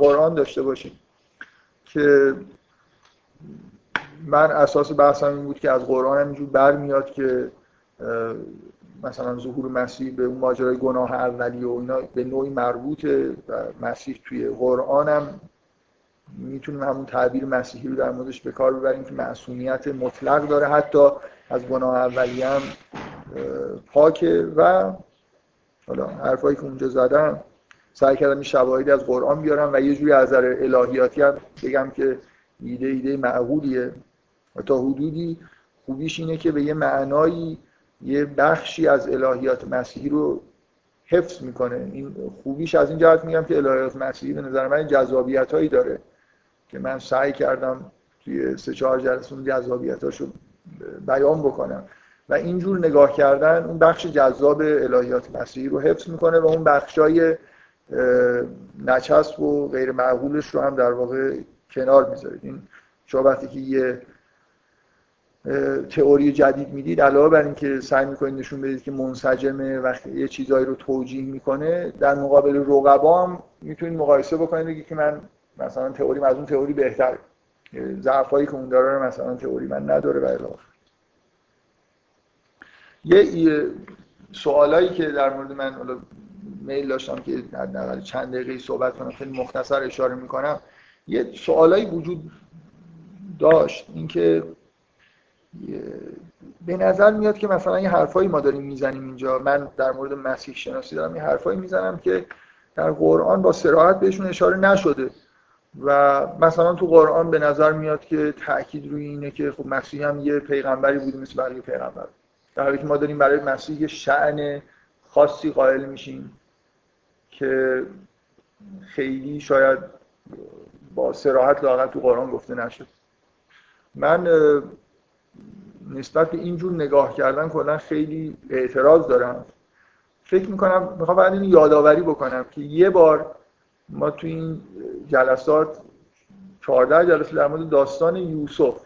قرآن داشته باشیم که من اساس بحثم این بود که از قرآن همینجور برمیاد که مثلا ظهور مسیح به اون ماجرای گناه اولی و اینا به نوعی مربوطه و مسیح توی قرآن هم می‌تونیم همون تعبیر مسیحی رو در موردش به کار ببریم که معصومیت مطلق داره. حتی از گناه اولی هم پاکه و حالا حرفایی که اونجا زدم سعی کردم این شواهدی از قرآن بیارم و یه جوری از نظر الهیاتی هم بگم که ایده ایده معقولیه و تا حدودی خوبیش اینه که به یه معنایی یه بخشی از الهیات مسیحی رو حفظ می‌کنه. این خوبیش از این جهت میگم که الهیات مسیحی به نظر من جذابیت هایی داره که من سعی کردم توی سه چهار جلسه اون جذابیت هاشو بیان بکنم. و اینجور نگاه کردن اون بخش جذاب الهیات مسیحی رو حفظ می‌کنه و اون بخشای نچسب و غیر معقولش رو هم در واقع کنار می‌ذارید. این شما وقتی که یه تئوری جدید می‌دید علاوه بر اینکه سعی می‌کنید نشون بدید که منسجمه و یه چیزایی رو توجیه می‌کنه در مقابل رقبا هم می‌تونید مقایسه بکنید بگید که من مثلا تئوری از اون تئوری بهتره ضعفایی که اون داره مثلا تئوری من نداره و الی یه سوالایی که در مورد من میل داشتم که حداقل چند دقیقه صحبت کنم خیلی مختصر اشاره می‌کنم. یه سوالایی وجود داشت اینکه به نظر میاد که مثلا یه حرفایی ما داریم می‌زنیم اینجا. من در مورد مسیح شناسی دارم یه حرفایی می‌زنم که در قرآن با سراحت بهشون اشاره نشده. و مثلا تو قرآن به نظر میاد که تاکید روی اینه که خب مسیح هم یه پیغمبری بوده مثل بقیه پیغمبر. در حالی که ما داریم برای مسیح یه شعن خاصی قائل میشیم. که خیلی شاید با سراحت لاغت تو قرآن گفته نشد. من نسبت به اینجور نگاه کردن کلا خیلی اعتراض دارم. فکر می‌کنم می‌خوام بعد این یادآوری بکنم که یه بار ما تو این جلسات 14 جلسه در مورد داستان یوسف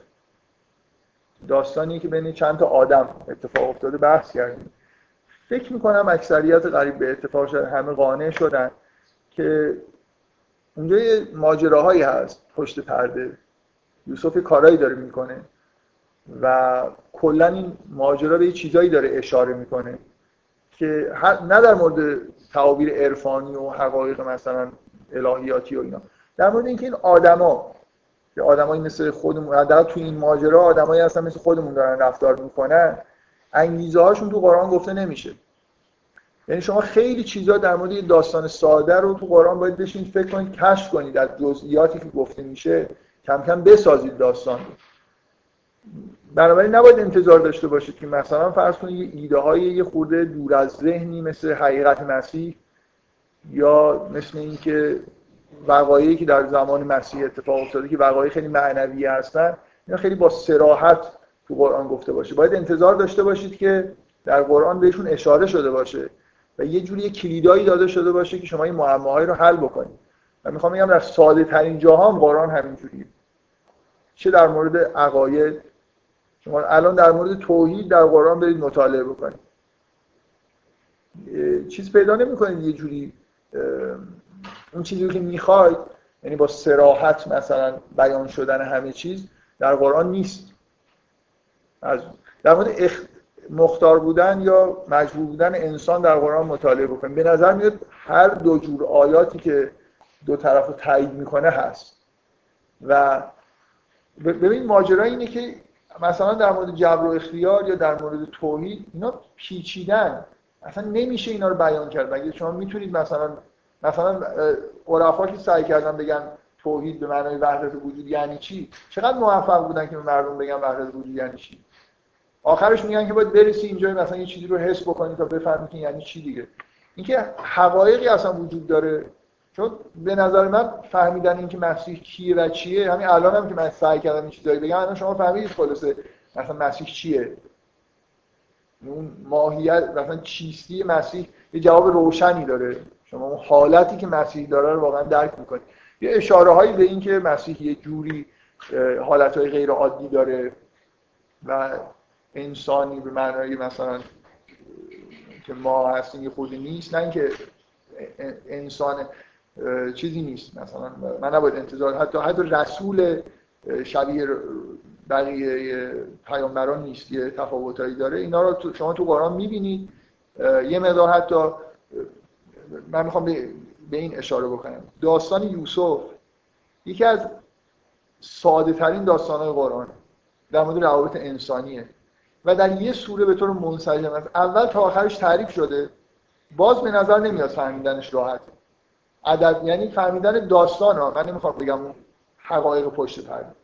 داستانی که بین چند تا آدم اتفاق افتاده بحث کردیم. فکر می‌کنم اکثریت قریب به اتفاق شده همه قانع شدن که اونجا یه ماجراهایی هست پشت پرده. یوسف کارایی داره می‌کنه و کلا این ماجرا به یه چیزایی داره اشاره می‌کنه که نه در مورد تعابیر عرفانی و حقایق مثلا الهیاتی و اینا در مورد اینکه این آدما که آدمایی مثل خودمون در تو این ماجرا آدمایی هستن مثل خودمون دارن رفتار می‌کنن. انگیزه هاشون تو قرآن گفته نمیشه. یعنی شما خیلی چیزا در مورد داستان ساده رو تو قرآن باید بشین فکر کنید کشف کنید از جزئیاتی که گفته میشه. کم کم بسازید داستان رو. بنابراین نباید انتظار داشته باشید که مثلا فرض کنید یه ایده های یه خورده دور از ذهنی مثل حقیقت مسیح یا مثل اینکه وقایعی که در زمان مسیح اتفاق افتاده که وقایع خیلی معنوی هستن اینا خیلی با سراحت تو قرآن گفته باشه. باید انتظار داشته باشید که در قرآن بهشون اشاره شده باشه و یه جوری کلیدایی داده شده باشه که شما این معماهایی رو حل بکنید. و می‌خوام بگم در ساده ترین جاها هم قرآن همینجوریه. چه در مورد عقاید؟ شما الان در مورد توحید در قرآن برید مطالعه بکنید. چیز پیدا نمی‌کنید یه جوری اون چیزی که می‌خواید یعنی با سراحت مثلا بیان شدن همه چیز در قرآن نیست. از در مورد اخ... مختار بودن یا مجبور بودن انسان در قرآن مطالعه بکنید به نظر میاد هر دو جور آیاتی که دو طرف رو تایید می‌کنه هست. و ببین ماجرا اینه که مثلا در مورد جبر و اختیار یا در مورد توحید اینا پیچیدن. اصلا نمیشه اینا رو بیان کرد. مگه شما می‌تونید مثلا مثلا عرفا که سعی کردن بگن توحید به معنای وحدت وجود یعنی چی؟ چقدر موفق بودن که به مردم بگن وحدت وجود یعنی چی؟ آخرش میگن که باید برسی اینجا مثلا یه چیزی رو حس بکنی تا بفهمی که یعنی چی دیگه. اینکه حقایقی اصلا وجود داره. چون به نظر من فهمیدن اینکه مسیح کیه و چیه همین الان هم که من سعی کردم این چیزایی بگم الان شما فهمیدید خلاصه مثلا مسیح چیه. اون ماهیت مثلا چیستی مسیح یه جواب روشنی داره. شما اون حالتی که مسیح داره رو واقعا درک می‌کنید. یه اشاره هایی به این که مسیح یه جوری حالت های غیر عادی داره و انسانی به معنای مثلا که ما هستیم خودی نیست نه اینکه انسان چیزی نیست مثلا. من نباید انتظار حتی حتی رسول شبیه بقیه پیامبران نیست یه تفاوتایی داره. اینا رو شما تو قرآن می‌بینید یه مقدار حتی من می‌خوام به, این اشاره بکنم. داستان یوسف یکی از ساده ترین داستان قرآن در مورد روابط انسانیه. و در یه سوره به طور منسجم است. اول تا آخرش تعریف شده. باز به نظر نمیاد فهمیدنش راحت. عدد یعنی فهمیدن داستان ها. من نمی‌خوام بگم اون حقایق پشت پرده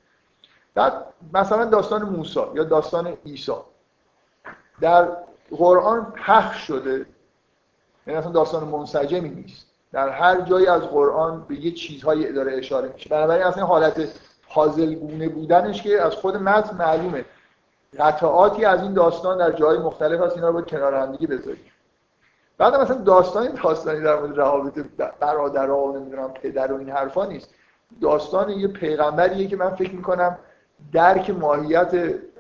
بعد مثلا داستان موسی یا داستان عیسی. در قرآن پخش شده. یعنی اصلا داستان منسجمی نیست. در هر جایی از قرآن به یه چیزهایی داره اشاره میشه. بنابراین اصلا حالت پازل گونه بودنش که از خود متن معلومه. قطعاتی از این داستان در جای مختلف هست اینا رو باید کنار هم دیگه بذاریم. بعد مثلا داستانی داستانی در مورد روابط برادرها و نمی‌دونم پدر و این حرفا نیست. داستان یه پیغمبریه که من فکر می‌کنم درک ماهیت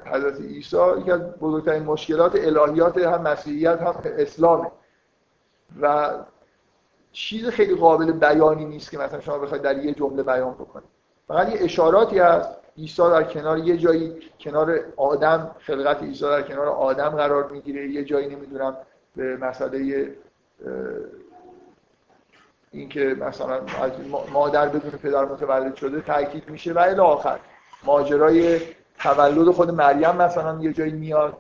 حضرت عیسی یکی از بزرگترین مشکلات الهیات هم مسیحیت هم اسلامه. و چیز خیلی قابل بیانی نیست که مثلا شما بخواید در یه جمله بیان بکنید. فقط یه اشاراتی هست عیسی در کنار یه جایی کنار آدم خلقت عیسی در کنار آدم قرار می‌گیره. یه جایی نمی‌دونم به مسئله اینکه مثلا از مادر بدون پدر متولد شده تاکید میشه و الی آخر. ماجرای تولد خود مریم مثلا یه جایی میاد.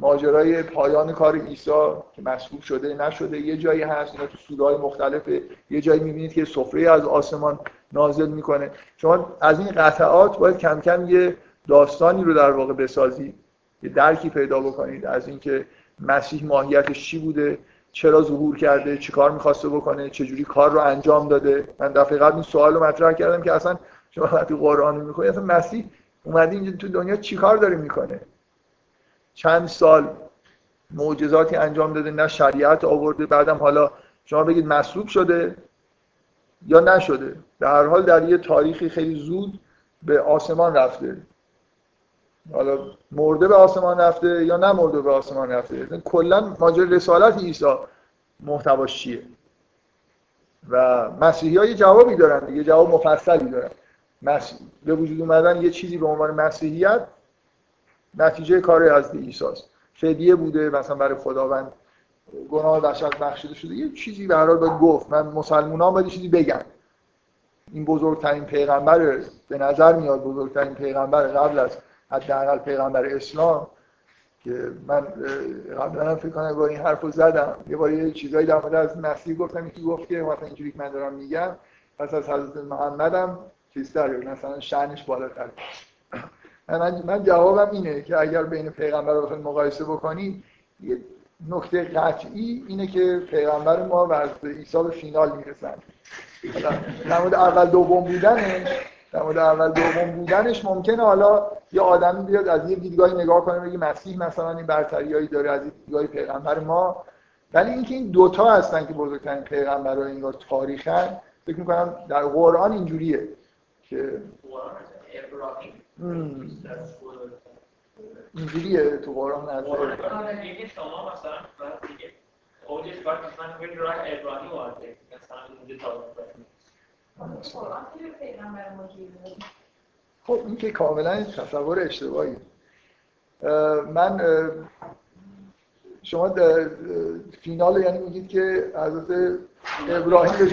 ماجرای پایان کار عیسی که مسئول شده نشده یه جایی هست اینا تو سوره مختلفه. یه جایی می‌بینید که سفره از آسمان نازل می‌کنه. شما از این قطعات باید کم کم یه داستانی رو در واقع بسازید یه درکی پیدا بکنید از اینکه مسیح ماهیتش چی بوده چرا ظهور کرده چیکار می‌خواسته بکنه چجوری کار رو انجام داده. من دفعه قبل این سوال رو مطرح کردم که اصلا شما وقتی قرآن می‌خونید اصلا مسیح اومده اینجا تو دنیا چیکار داره می‌کنه؟ چند سال معجزاتی انجام داده نه شریعت آورده. بعدم حالا شما بگید مصلوب شده یا نشده. در هر حال در یه تاریخی خیلی زود به آسمان رفته. حالا مرده به آسمان رفته یا نه مرده به آسمان رفته. کلا ماجرا رسالت عیسی محتواش چیه؟ و مسیحی یه جوابی دارن دیگه جواب مفصلی دارن. مسیح به وجود اومدن یه چیزی به عنوان مسیحیت نتیجه کار از عیسی است. فدیه بوده مثلا برای خداوند گناه بشر بخشیده شده. یه چیزی به هر حال باید گفت. من مسلمانان باید چیزی بگن این بزرگترین پیغمبر به نظر میاد بزرگترین پیغمبر قبل از حداقل پیغمبر اسلام که من قبلا هم فکر کنم با این حرفو زدم. یه بار یه چیزایی در مورد از مسیح گفتم یکی گفت که مثلا اینجوری که من دارم میگم پس از حضرت محمدم چیزتر مثلا شأنش بالاتر. من, جوابم اینه که اگر بین پیغمبر رو مقایسه بکنی یه نکته قطعی اینه که پیغمبر ما و عیسی به فینال می‌رسن. در مورد اول دوم بودنش در مورد اول دوم بودنش ممکنه حالا یه آدمی بیاد از یه دیدگاهی نگاه کنه بگه مسیح مثلا این برتریایی داره از دیدگاه پیغمبر ما. ولی اینکه این دوتا هستن که بزرگترین پیغمبرای این تاریخن فکر می‌کنم در قرآن اینجوریه که اینجوریه تو قرآن نداره آره، شما مثلا اوجش باید مثلا بگید راه ابراهیم وارده مثلا خب این که کاملا تصور اشتباهی. من شما فینال یعنی میگید که حضرت ابراهیم به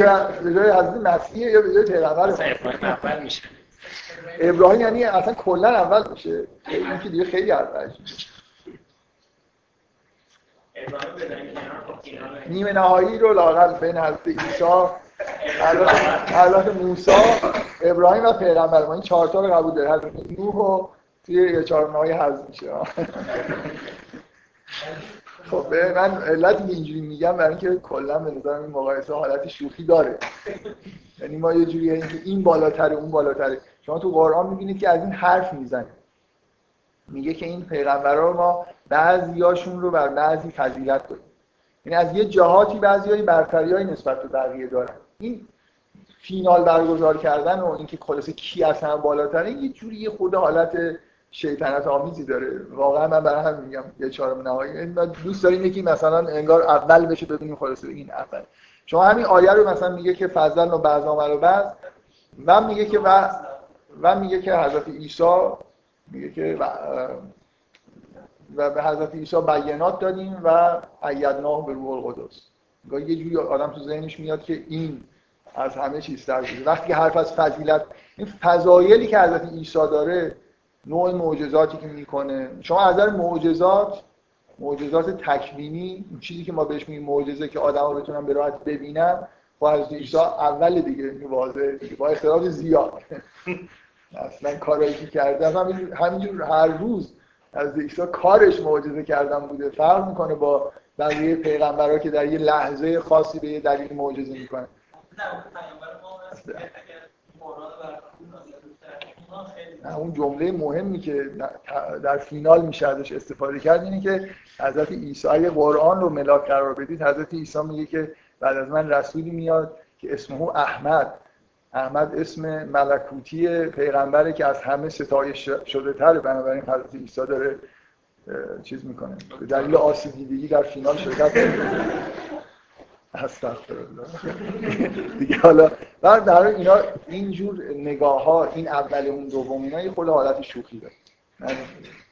جای حضرت مسیح یا به جای پیغمبر؟ میشه. ابراهیم یعنی اصلا کلا اول میشه این که دیگه خیلی اول نیمه نهایی رو لاغر بین حضرت عیسی حضرت موسی ابراهیم و پیغمبر. ما این چهار تا رو قبول داره حضرت نوح و توی یه چهار های حذف میشه. خب من علتی که اینجوری میگم برای اینکه کلا به نظرم این مقایسه حالت شوخی داره. یعنی ما یه جوری اینکه این بالاتره اون بالاتره. شما تو قرآن می‌بینید که از این حرف می‌زنه. میگه که این پیغمبرا ما بعضیاشون رو بر بعضی فضیلت داریم. یعنی از یه جهاتی بعضیای برتریای نسبت به بقیه دارن. این فینال برگزار کردن و اینکه خلاصه کی اصلا بالاتره یه جوری یه خود حالت شیطنت آمیزی داره. واقعا من برای هم میگم یه چهارم نهایی. من دوست داریم یکی مثلا انگار اول بشه ببینیم خلاصه این اول. شما همین آیه رو مثلا میگه که فضل و بعض و بعض و میگه که و, و میگه که حضرت عیسی میگه که و به حضرت عیسی بیانات دادیم و ایدناه به روح القدس. یه جوری آدم تو ذهنش میاد که این از همه چیز در وقتی که حرف از فضیلت این فضایلی که حضرت عیسی داره نوع معجزاتی که می‌کنه. شما از نظر معجزات معجزات تکوینی چیزی که ما بهش میگیم معجزه که آدما بتونن به راحت ببینن با حضرت عیسی اول دیگه واضحه با اختلاف زیاد. اصلا کارایی که کرده همینجور هر روز از عیسی کارش معجزه کردن بوده. فرق می‌کنه با بقیه پیغمبرها که در یه لحظه خاصی به یه دلیل معجزه می‌کنن نه اون جمله مهمی که در فینال میشه ازش استفاده کرد اینه که حضرت عیسی اگه قرآن رو ملاک قرار بدید حضرت عیسی میگه که بعد از من رسولی میاد که اسمه احمد. احمد اسم ملکوتی پیغمبره که از همه ستایش شده تره بنابراین حضرت عیسی داره چیز می‌کنه. به دلیل آسیب دیدگی در فینال شرکت دیگه حالا در اینا اینجور نگاه ها این اول اون دوم اینا یه خود حالت شوخی داره. من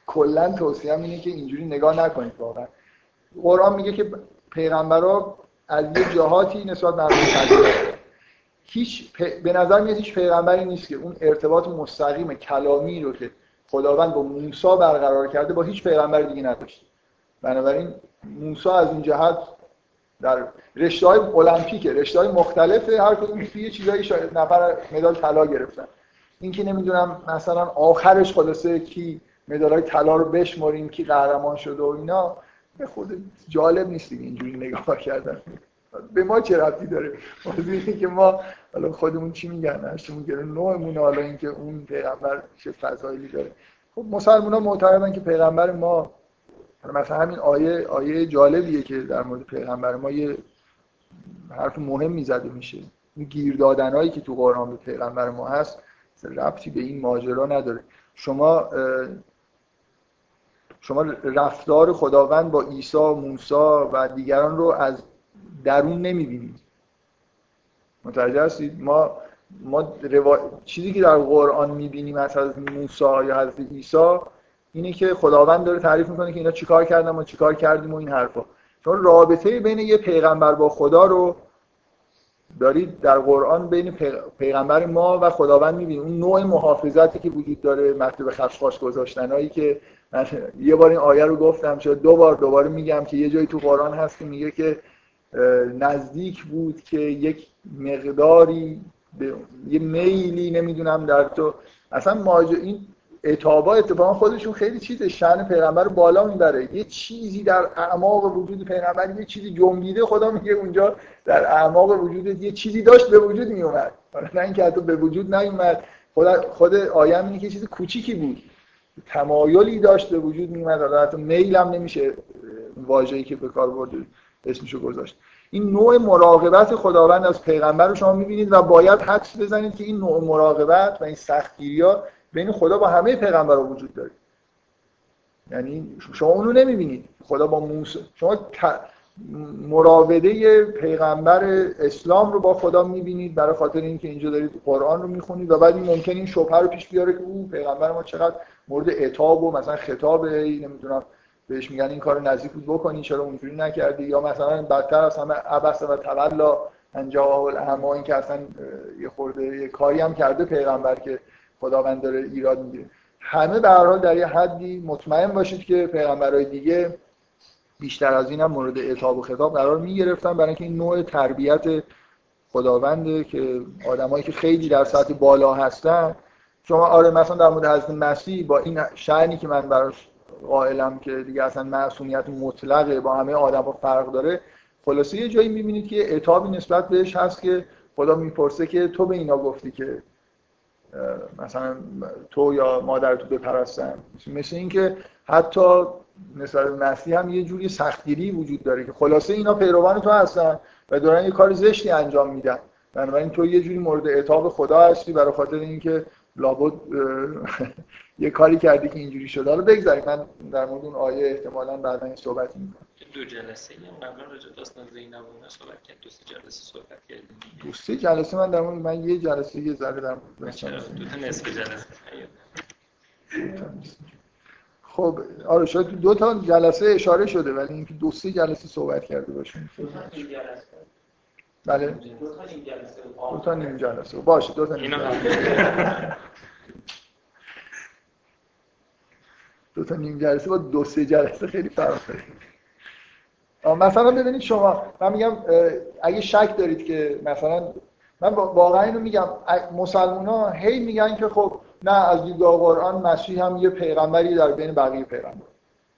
کلا توصیه اینه که اینجوری نگاه نکنید واقعا. قرآن میگه که پیغمبرا از یه جهاتی نسبت به هیچ به نظر میاد هیچ پیغمبری نیست که اون ارتباط مستقیم کلامی رو که خداوند با موسی برقرار کرده با هیچ پیغمبر دیگه نداشته. بنابراین موسی از این جهت در رشته های المپیکه رشته های مختلفه هر کدوم یه چیزایی شاید نفر مدال طلا گرفتن. این که نمی‌دونم مثلا آخرش خلاصه کی مدال های طلا رو بشماریم کی قهرمان شده و اینا به خود جالب نیست اینجوری نگاه کردن. به ما چه ربطی داره؟ موضوعی که ما حالا خودمون چی میگن؟ هشتمون گره نوعمون حالا اینکه اون پیغمبر چه فضایلی داره. خب مسلمان ها معتقدن که پیغمبر ما مثلا همین آیه آیه جالبیه که در مورد پیغمبر ما یه حرف مهمی زده میشه. این گیر دادنهایی که تو قرآن به پیغمبر ما هست ربطی به این ماجرا نداره. شما شما رفتار خداوند با عیسی، موسی و دیگران رو از درون نمی‌بینید. متوجه هستید؟ ما ما چیزی که در قرآن می‌بینیم از حضرت موسی یا حضرت عیسی اینه که خداوند داره تعریف می‌کنه که اینا چیکار کردن و چیکار کردیم و این حرفا. چون رابطه بین یه پیغمبر با خدا رو دارید در قرآن بین پیغمبر ما و خداوند می‌بینید. اون نوع محافظتی که وجود داره مکتوب خشخاش گذاشتنهایی که یه بار این آیه رو گفتم شد دو بار دوباره میگم که یه جایی تو قرآن هست که میگه که نزدیک بود که یک مقداری به یه میلی نمی‌دونم در تو اصلا ماج... این اتابا اتفاقا خودشون خیلی چیز شأن پیغمبر رو بالا می‌بره. یه چیزی در اعماق وجود پیغمبر یه چیزی جنبیده خدا میگه اونجا در اعماق وجود یه چیزی داشت به وجود میومد نه اینکه حتی به وجود نیومد خود خود آیه اینه که چیز کوچیکی بود. تمایلی داشت به وجود میومد حتی میل هم نمیشه واژه‌ای که به کار برده. اسمشو گذاشت. این نوع مراقبت خداوند از پیغمبر رو شما می‌بینید و باید حدس بزنید که این نوع مراقبت و این سختگیری ها بین خدا با همه پیغمبر وجود داره. یعنی شما اونو نمی‌بینید. خدا با موسی شما مراوده پیغمبر اسلام رو با خدا می‌بینید برای خاطر اینکه اینجا دارید قرآن رو می‌خونید و بعد این ممکن این شبهه رو پیش بیاره که او پیغمبر ما چقدر مورد اتاب و مثلا خطاب نمی‌دونم بهش میگن این کار نزدیک بود بکنی چرا اونجوری نکردی؟ یا مثلا بدتر از همه عبس و تولا انجام الاعما این که اصلا یه خورده یه کاری هم کرده پیغمبر که خداوند داره ایراد می‌گیره. همه به هر حال در یه حدی مطمئن باشید که پیغمبرهای دیگه بیشتر از این هم مورد اعتاب و خطاب قرار می‌گرفتن. برای اینکه این نوع تربیت خداونده که آدمایی که خیلی در سطح بالا هستن شما آره مثلا در مورد حضرت مسیح با این شعنی که من براش قائلم که دیگه اصلا معصومیت مطلقه با همه آدم ها فرق داره. خلاصه یه جایی می‌بینید که اعتابی نسبت بهش هست که خدا می‌پرسه که تو به اینا گفتی که مثلا تو یا مادر تو بپرستن. مثل اینکه حتی نسبت به مسیح هم یه جوری سختگیری وجود داره که خلاصه اینا پیروان تو هستن و دارن یه کار زشتی انجام میدن. بنابراین تو یه جوری مورد اعتاب خدا هستی برای خاطر اینکه لابد (laughs) یه کاری کردی که اینجوری شده حالا بگذاریم. من در مورد اون آیه احتمالا بعدا این صحبت می‌کنم. دو جلسه قبلا راجع داستان زینب و صحبت کرد. دو سه جلسه صحبت کردیم. دو سه جلسه؟ من در مورد من یه جلسه یه ذره در مورد دو تا نصف جلسه خب آره شاید دو تا جلسه اشاره شده ولی اینکه دو سه جلسه صحبت کرده باشیم. بله. دو تا نیم جلسه. باشه دو تا نیم جلسه. (laughs) دو تا نیم جلسه با دو سه جلسه خیلی فرق داره. مثلا ببینید شما من میگم اگه شک دارید که مثلا من واقعا اینو میگم مسلمان ها هی میگن که خب نه از دیدگاه قرآن مسیح هم یه پیغمبری در بین بقیه پیغمبر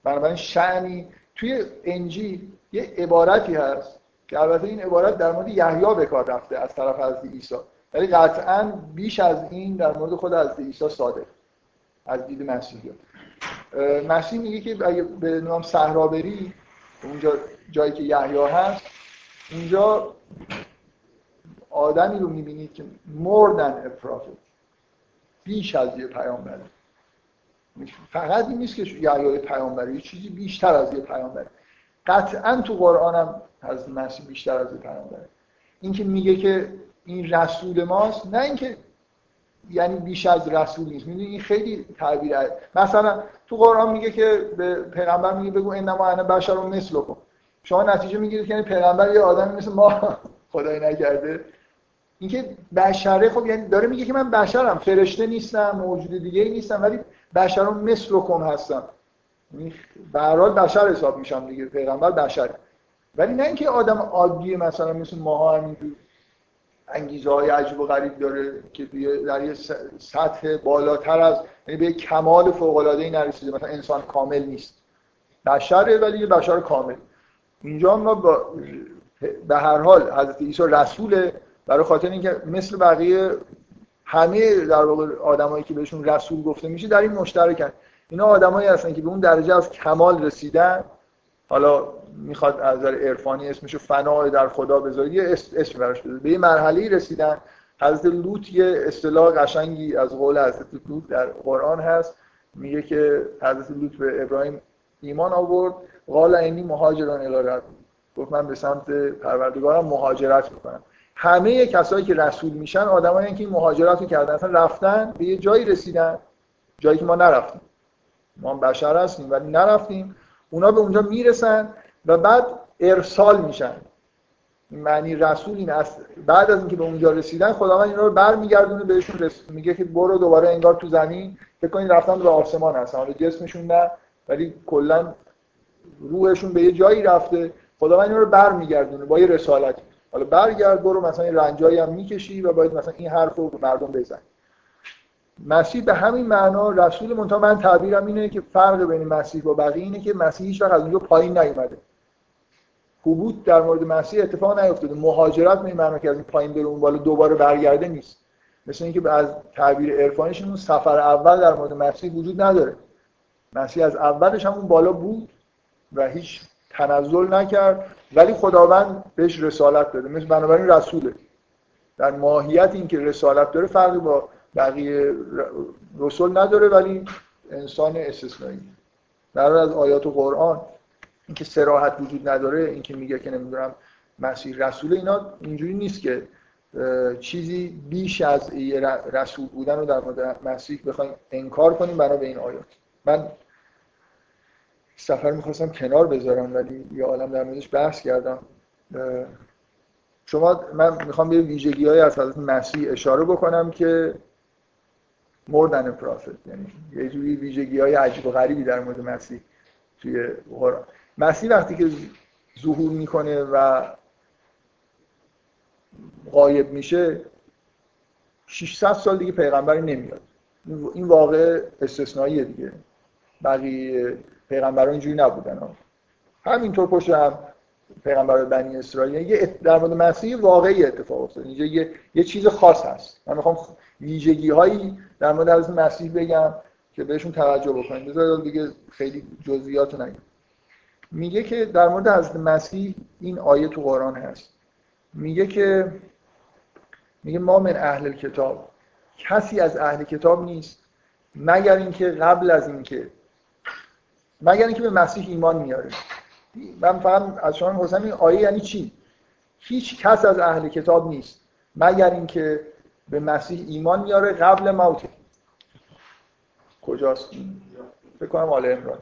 بنابراین شعنی توی انجیل یه عبارتی هست که البته این عبارت در مورد یحیی به کار رفته از طرف حضرت عیسی. ولی قطعا بیش از این در مورد خود حضرت عیسی صادق از دید مسیحی. مسیح میگه که اگه به نام صحرا بری اونجا جایی که یحیی هست اونجا آدمی رو می‌بینید که مردن افرافه بیش از یه پیامبره فقط این نیست که یحیی پیامبره یه چیزی بیشتر از یه پیامبره قطعا تو قرآن هم از مسیح بیشتر از پیامبره. این که میگه که این رسول ماست نه اینکه یعنی بیش از رسول نیست. می‌دونی این خیلی تعبیر مثلا تو قرآن میگه که به پیغمبر میگه بگو انما انا بشر و مثل کن شما نتیجه می‌گیرید که یعنی پیغمبر یه آدمی مثل ما. (laughs) خدای نکرده اینکه بشره خب یعنی داره میگه که من بشرم. فرشته نیستم موجود دیگه ای نیستم ولی بشرم مثل کن هستم. یعنی به بشر حساب میشم دیگه. پیغمبر بشره. ولی نه اینکه آدم عادی مثلا مثل ماها همینجور انگیزه های عجیب و غریب داره که در یه سطح بالاتر از یعنی به کمال فوق العاده ای نرسیده. مثلا انسان کامل نیست. بشره ولی یه بشر کامل. اینجا ما با به هر حال حضرت عیسی رسوله. برای خاطر اینکه مثل بقیه همه در واقع آدمایی که بهشون رسول گفته میشه در این مشترکن. اینا آدمایی هستن که به اون درجه از کمال رسیدن. حالا می‌خواد از نظر عرفانی اسمشو فنا در خدا بذاره. یه اسم براش بذاره. به یه مرحله رسیدن. حضرت لوط یه اصطلاح قشنگی از قول حضرت لوط در قرآن هست. میگه که حضرت لوط به ابراهیم ایمان آورد. قال اینی مهاجران الی گفت من به سمت پروردگارم مهاجرت می‌کنم. همه کسایی که رسول میشن آدمایی که این مهاجرت رو کردن. اصلا رفتن به یه جایی رسیدن. جایی که ما نرفتیم. ما بشر هستیم ولی نرفتیم. اونا به اونجا می‌رسن و بعد ارسال میشن. معنی رسول این است بعد از اینکه به اونجا رسیدن خداوند اینا رو برمیگردونه بهشون رس... میگه که برو دوباره انگار تو زمین. فکر کنید رفتن به آسمان هستن. حالا جسمشون نه ولی کلا روحشون به یه جایی رفته. خداوند اینا رو برمیگردونه با یه رسالت. حالا برگرد برو مثلا این رنجایی هم می‌کشی و باید مثلا این حرف رو مردم بزن مسیح به همین معنا رسول منتها من تعبیرم اینه که فرق بین مسیح و بقیه اینه که مسیح هیچ وقت از اونجا پایین نیومده. حبوط در مورد مسیح اتفاق نیفتاده. مهاجرت به این معنا که از این پایین بره اون بالا دوباره برگرده نیست. مثل اینکه از تعبیر عرفانیشون اون سفر اول در مورد مسیح وجود نداره. مسیح از اولش هم اون بالا بود و هیچ تنزل نکرد ولی خداوند بهش رسالت داده. مثل بنابراین رسوله. در ماهیت اینکه رسالت داره فرقی با بقیه رسول نداره ولی انسان استثنایی. در از آیات و قرآن اینکه سراحت وجود نداره اینکه میگه که نمی‌دونم مسیح رسول اینا اینجوری نیست که چیزی بیش از رسول بودن رو در مورد مسیح بخوایم انکار کنیم برای به این آیات. من سفر می‌خواستم کنار بذارم ولی یه عالم در موردش بحث کردم. شما من می‌خوام به ویژگی های از حضرت مسیح اشاره بکنم که مردن پرافت یعنی یه جوری ویژگی های عجیب و غریبی در مورد مسیح توی قرآن. مسیح وقتی که ظهور می‌کنه و غایب میشه 600 سال دیگه پیغمبری نمیاد. این واقع استثنائیه دیگه. بقیه پیغمبران اینجوری نبودن. همینطور پشت هم پیغمبر بنی اسرائیل. یه در مورد مسیح واقعی اتفاق افتاد. اینجا یه،, یه چیز خاص هست. من می‌خوام ویژگی هایی در مورد از مسیح بگم که بهشون توجه بکنید بذار دیگه خیلی جزئیات نگم. میگه که در مورد حضرت مسیح این آیه تو قرآن هست. میگه که میگه ما من اهل کتاب کسی از اهل کتاب نیست. مگر اینکه قبل از اینکه مگر اینکه به مسیح ایمان میاره. من فهم از شما می‌پرسم این آیه یعنی چی؟ هیچ کس از اهل کتاب نیست مگر اینکه به مسیح ایمان میاره قبل موت. کجاست؟ فکر کنم آل عمران.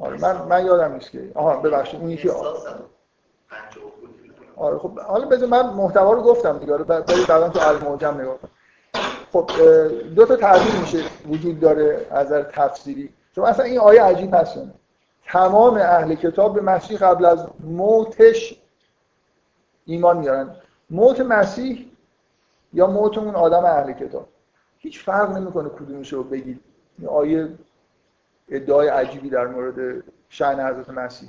آره من من یادم نیست که آها ببخشید اون یکی آره خب حالا بذار من محتوا رو گفتم دیگه آره بعدا تو المعجم نگاه خب دو تا تعبیر میشه وجود داره از نظر تفسیری. چون اصلا این آیه عجیب هست. تمام اهل کتاب به مسیح قبل از موتش ایمان میارن موت مسیح یا موت اون آدم اهل کتاب؟ هیچ فرق نمی‌کنه کدومش رو بگید. این آیه ادعای عجیبی در مورد شأن حضرت مسیح.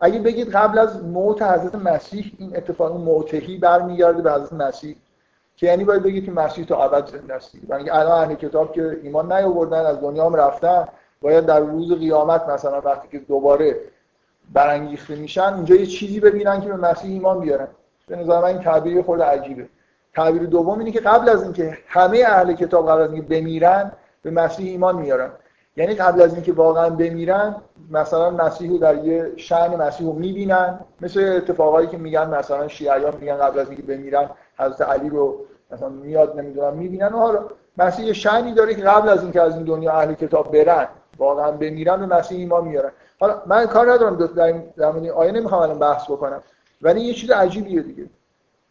اگه بگید قبل از موت حضرت مسیح این اتفاق موتهی برمیگرده به حضرت مسیح که یعنی باید بگید که مسیح تا ابد زنده است. یعنی الان اهل کتاب که ایمان نیاوردن از دنیا هم رفتن باید در روز قیامت مثلا وقتی که دوباره برانگیخته میشن اینجا یه چیزی ببینن که به مسیح ایمان بیارن. به نظر من این تعبیر خود عجیبه. تعبیر دوم اینه که قبل از اینکه همه اهل کتاب قبل از بمیرن به مسیح ایمان میارن. یعنی قبل از اینکه واقعا بمیرن مثلا مسیح رو در یه شأن مسیح رو می‌بینن. مثل اتفاقایی که میگن مثلا شیعیان میگن قبل از اینکه بمیرن حضرت علی رو مثلا میاد نمی‌دونم می‌بینن. و حالا مسیح یه شأنی داره که قبل از اینکه از این دنیا اهل کتاب برن. واقعا بمیرن به مسیح ایمان میارن. حالا من کار ندارم در این آیه نمی‌خوام الان بحث بکنم؟ ولی یه چیز عجیبیه دیگه.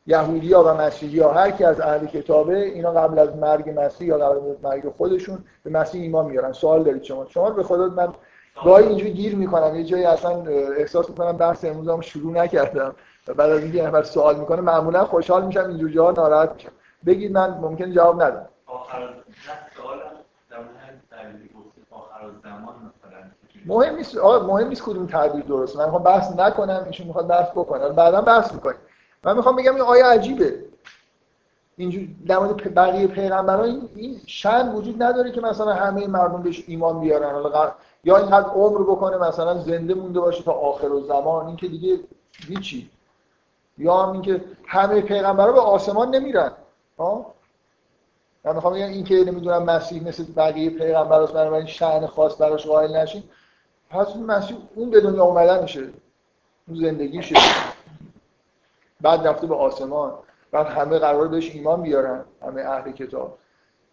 یهودی ها و مسیحی ها هر کی از اهل کتابه اینا قبل از مرگ مسیح یا قبل از مرگ خودشون به مسیح ایمان میارن. سوال دارید شما. شما به خدا من گاهی اینجوری گیر می‌کنم. یه جایی اصلا احساس می‌کنم بحث امروزم شروع نکردم. و بعد از اینکه نفر سوال می‌کنه معمولا خوشحال میشم اینجور جاها ناراحت میشم. بگید من ممکن جواب ندم. آخر مهم نیست مهم نیست کدوم تعبیر درست. من می‌خوام بحث نکنم ایشون می‌خواد بحث بکنه. بعدا بحث می‌کنیم. من می‌خوام بگم این آیه عجیبه. اینجور در مورد بقیه پیغمبران این شن وجود نداره که مثلا همه مردم بهش ایمان بیارن. یا اینقدر عمر بکنه مثلا زنده مونده باشه تا آخر و زمان این که دیگه هیچی. یا هم اینکه همه پیغمبران به آسمان نمیرن. ها من می‌خوام بگم این که نمی‌دونم مسیح مثل بقیه پیغمبراست بنابراین شأن خاص براش قائل نشین. پس مسیح اون به دنیا اومدن میشه. اون زندگیشه. بعد رفته به آسمان. بعد همه قرار بهش ایمان بیارن همه اهل کتاب.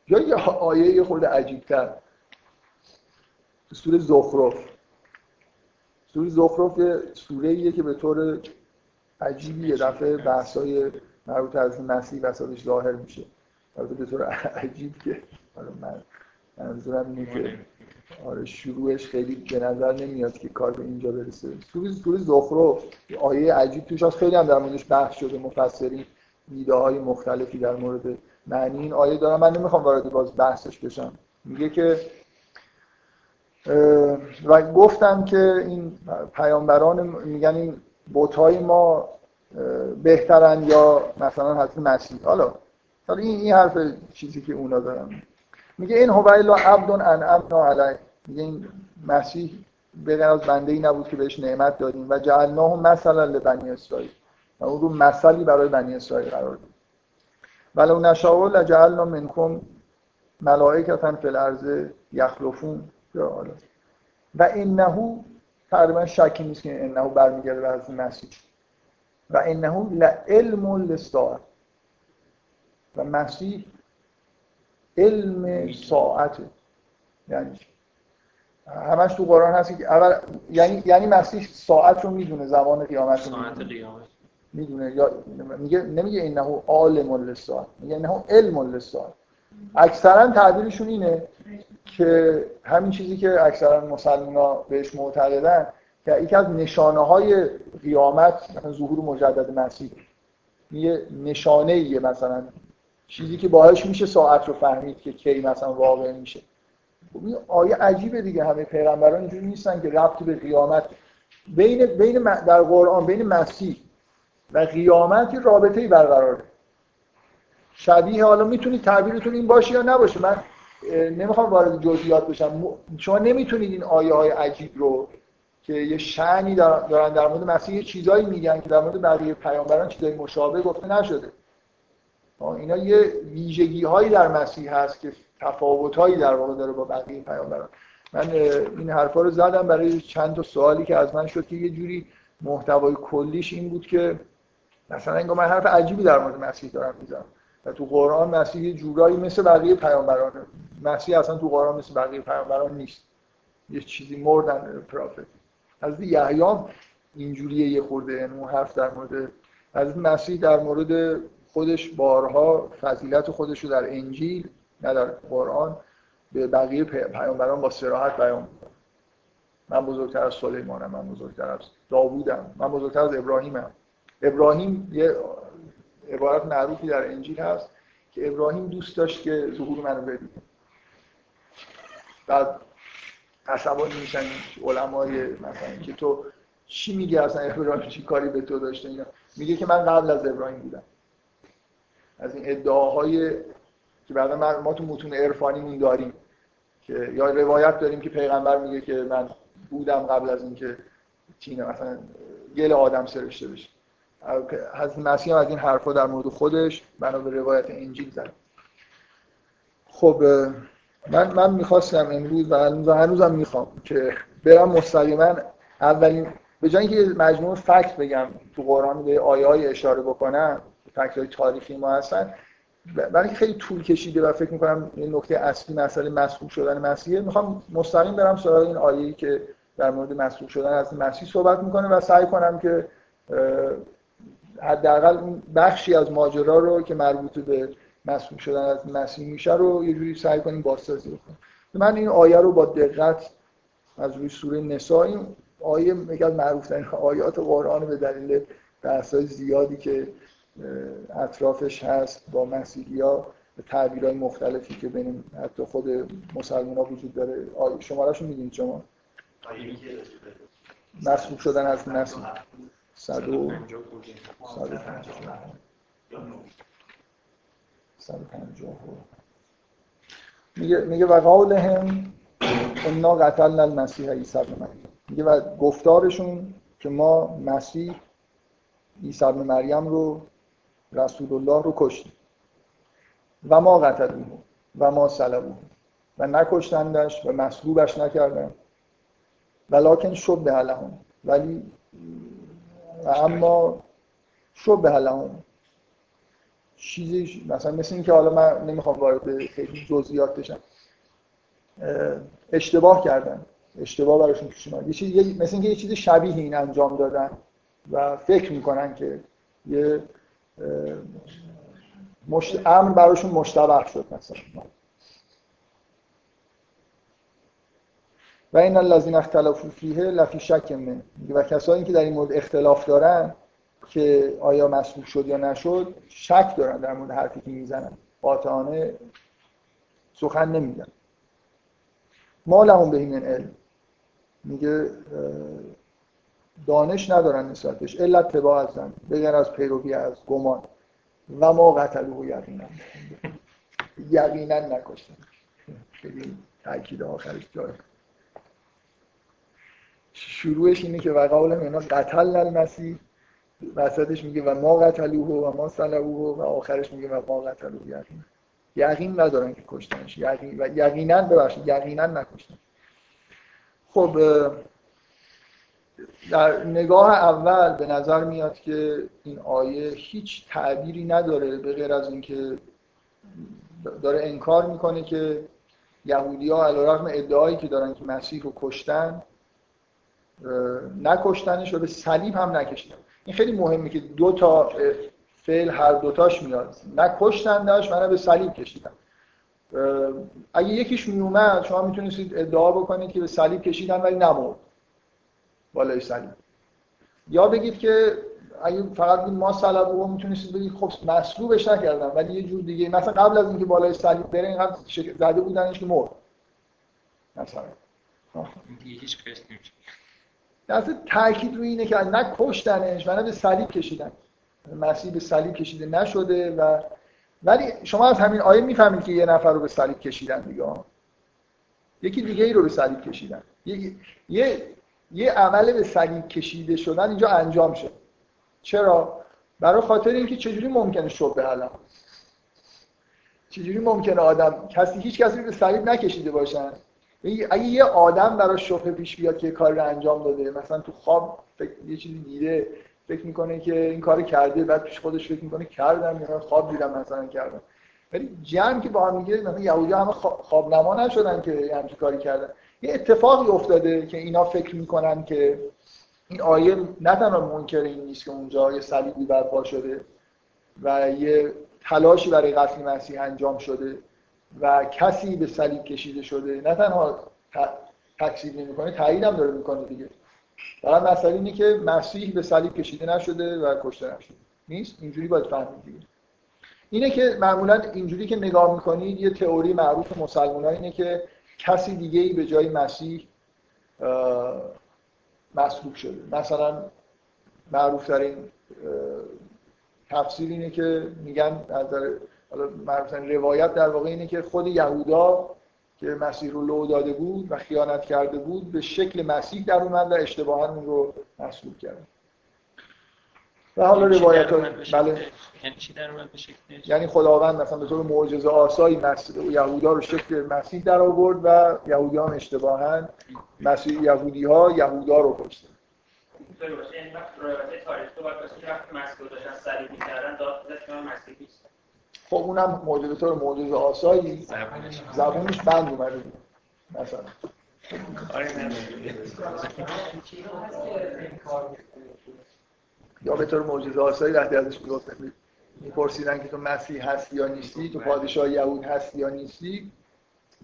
یا یه آیه یه خورده عجیبتر. سوره زخرف. سوره زخرف یه سوره ایه که به طور عجیبی یه دفعه بحثای مربوط از مسیح وسطش ظاهر میشه. به طور عجیب که من منظورم اینه که آره شروعش خیلی به نظر نمیاد که کار به اینجا برسه. سوره سوره زخرف آیه عجیب توش هست. خیلی هم در موردش بحث شده. مفسرین ایده های مختلفی در مورد معنی این آیه دارم من نمی‌خوام وارد باز بحثش بشم. میگه که و گفتم که این پیامبران میگن این بوتای ما بهترن یا مثلا حضرت مسیح. حالا حالا این این حرف چیزی که اونا دارن. میگه این هو الا عبد انعمنا علیه. میگه این مسیح به از بنده ای نبود که بهش نعمت دادیم و جعلناه مثلا لبنی اسرائیل. و اون رو مثلی برای بنی اسرائیل قرار دادیم ولو نشاء لجعلنا منکم ملائکتا فی الارض یخلفون. و انه تقریبا شکی نیست که انه برمیگرده به حضرت مسیح. و انه لعلم للساعه و مسیح علم ساعته یعنی همش تو قرآن هست که اول یعنی یعنی مسیح ساعت رو می‌دونه زمان قیامت رو می‌دونه. می‌دونه. یا میگه نمیگه انه عالم للساعت میگه انه علم للساعت اکثرا تعبیرشون اینه که همین چیزی که اکثرا مسلمان بهش معتقدن که یکی از نشانه های قیامت مثلا ظهور مجدد مسیح یه نشانه ایه مثلا چیزی که باهاش میشه ساعت رو فهمید که کی مثلا واقع میشه. خب این آیه عجیبه دیگه. همه پیغمبران اینجوری نیستن که ربطی به قیامت بین بین در قرآن بین مسیح و قیامت رابطه ای برقراره. شبیه حالا می‌تونید تعبیرتون این باشه یا نباشه. من نمی‌خوام وارد جزئیات بشم. شما نمی‌تونید این آیه های عجیب رو که یه شعنی دارن در مورد مسیح چیزایی میگن که در مورد بقیه پیامبران چیزای مشابه گفته نشده. اینا یه ویژگی هایی در مسیح هست که تفاوت هایی در واقع داره با بقیه پیامبران. من این حرفا رو زدم برای چند تا سوالی که از من شد که یه جوری محتوای کلیش این بود که مثلا انگار من حرف عجیبی در مورد مسیح دارم می‌زنم. و تو قرآن مسیح یه جورایی مثل بقیه پیامبران مسیح اصلا تو قرآن مثل بقیه پیامبران نیست. یه چیزی مردن پرافت از یحیی اینجوریه یه خورده یعنی اون حرف در مورد از مسیح در مورد خودش بارها فضیلت خودش رو در انجیل نه در قرآن به بقیه پیامبران با سراحت بیان من بزرگتر از سلیمانم من بزرگتر از داوودم من بزرگتر از ابراهیمم. ابراهیم یه عبارت معروفی در انجیل هست که ابراهیم دوست داشت که ظهور منو ببینه بعد عصبانی میشن علمای مثلا که تو چی میگه اصلا ابراهیم چی کاری به تو داشته اینا؟ میگه که من قبل از ابراهیم بودم. از این ادعاهای که بعدا ما تو متون عرفانیمون داریم که یا روایت داریم که پیغمبر میگه که من بودم قبل از اینکه تینه مثلا گل آدم سرشته بشه. حضرت مسیح از این حرفا در مورد خودش بنا به روایت انجیل زد. خب من من می‌خواستم امروز و هنوزم می‌خوام که برم مستقیما اولین به جای اینکه مجموعه فکت بگم تو قرآن به آیه های اشاره بکنم فکت های تاریخی ما هستن. برای خیلی طول کشیده و فکر می‌کنم این نکته اصلی مسئله مسئول شدن مسیحه می‌خوام مستقیم برم سراغ این آیه‌ای که در مورد مسئول شدن از مسیح صحبت می‌کنه و سعی کنم که حداقل اون بخشی از ماجرا رو که مربوط به مسئول شدن از مسیح میشه رو یه جوری سعی کنیم بازسازی بکنیم. من این آیه رو با دقت از روی سوره نساء این آیه از معروف آیات قرآن به دلیل بحث‌های زیادی که اطرافش هست با مسیحی ها تعبیرهای مختلفی که بین حتی خود مسلمان ها وجود داره. شما شو می‌دونید شما؟ مسئول شدن از مسیح صد و میگه میگه و قولهم انا قتلنا المسیح عیسی ابن مریم. میگه و گفتارشون که ما مسیح عیسی ابن مریم رو رسول الله رو کشتیم. و ما قتلوه و ما صلبوه و نکشتندش و مصلوبش نکردن. ولکن شب لهم. ولی و اما شب لهم. چیزی مثلا مثل اینکه حالا من نمی‌خوام وارد خیلی جزئیات بشم. اشتباه کردن. اشتباه براشون پیش اومد. یه چیزی مثل اینکه یه چیز شبیه این انجام دادن و فکر می‌کنن که یه مشت... امر براشون مشتبه شد مثلا. و این الذین اختلافوا فیه لفی شک من و کسایی که در این مورد اختلاف دارن که آیا مسئول شد یا نشد شک دارن در مورد حرفی که می‌زنن. قاطعانه سخن نمیگن. ما لهم به این علم. میگه دانش ندارن نسبتش. الا تبا ازن بگر از پیروی از گمان. و ما قتلوه یقینا. یقینا نکشتن. خیلی تاکید آخرش جای شروعش اینه که وقال اینا قتل المسیح. وسطش میگه و ما قتلوه و ما صلبوه و آخرش میگه و ما قتلوه یقینا. یقین ندارن که کشتنش. یقین و یقینا ببخشید یقینا نکشتن. خب در نگاه اول به نظر میاد که این آیه هیچ تعبیری نداره به غیر از اینکه داره انکار می‌کنه که یهودی ها علیرغم ادعایی که دارن که مسیح رو کشتن نکشتنش و به صلیب هم نکشتن. این خیلی مهمه که دو تا فعل هر دوتاش میاد. نکشتندش من به صلیب کشیدن. اگه یکیش میومد شما می‌تونستید ادعا بکنید که به صلیب کشیدن ولی نمرد بالای صلیب یا بگید که اگه فقط ما صلب رو می‌تونستید بگید خب مصلوبش نکردن ولی یه جور دیگه مثلا قبل از اینکه بالای صلیب بره اینقدر زده بودنش که مرد. مثلا. هیچ اصلا تاکید روی اینه که نه کشتنش و نه به صلیب کشیدن. مسیح به صلیب کشیده نشده و ولی شما از همین آیه می‌فهمید که یه نفر رو به صلیب کشیدن دیگه. یکی دیگه ای رو به صلیب کشیدن. یه, یه یه عمل به صلیب کشیده شدن اینجا انجام شد چرا؟ برای خاطر اینکه چجوری ممکنه شبه علم چجوری ممکنه آدم کسی هیچ کسی به صلیب نکشیده باشن؟ اگه یه آدم برای شبه پیش بیاد که کار رو انجام داده مثلا تو خواب یه چیزی دیده فکر می‌کنه که این کار کرده بعد پیش خودش فکر می‌کنه کردم یا خواب دیدم مثلا کردم. ولی جمع که با هم میگه مثلا یهودی همه خواب نما نشدن که همچین کاری کردن. یه اتفاقی افتاده که اینا فکر می‌کنن که این آیه نه تنها منکر این نیست که اونجا یه صلیبی برپا شده و یه تلاشی برای قتل مسیح انجام شده و کسی به صلیب کشیده شده. نه تنها تکذیب نمی‌کنه تایید هم داره می‌کنه دیگه. فقط مسئله اینه که مسیح به صلیب کشیده نشده و کشته نشده. نیست؟ اینجوری باید فهمید دیگه. اینه که معمولا اینجوری که نگاه می‌کنید یه تئوری معروف مسلمان اینه که کسی دیگه ای به جای مسیح مسلوب شده. مثلا معروف ترین تفسیر اینه که میگن از معروف روایت در واقع اینه که خود یهودا که مسیح رو لو داده بود و خیانت کرده بود به شکل مسیح در اومد و اشتباها اون رو مسلوب کرد. و حالا روایت بله. یعنی, یعنی خداوند مثلا به طور معجزه آسایی مسیح یهودا رو شکل مسیح در آورد و یهودی هم اشتباها مسیح یهودی ها یهودا رو کشتن. خب اونم معجزه طور معجزه آسایی. زبونش بند اومده بود. مثلا. یا به طور معجزه آسایی وقتی ازش میپرسیدن که تو مسیح هستی یا نیستی تو پادشاه یهود هستی یا نیستی؟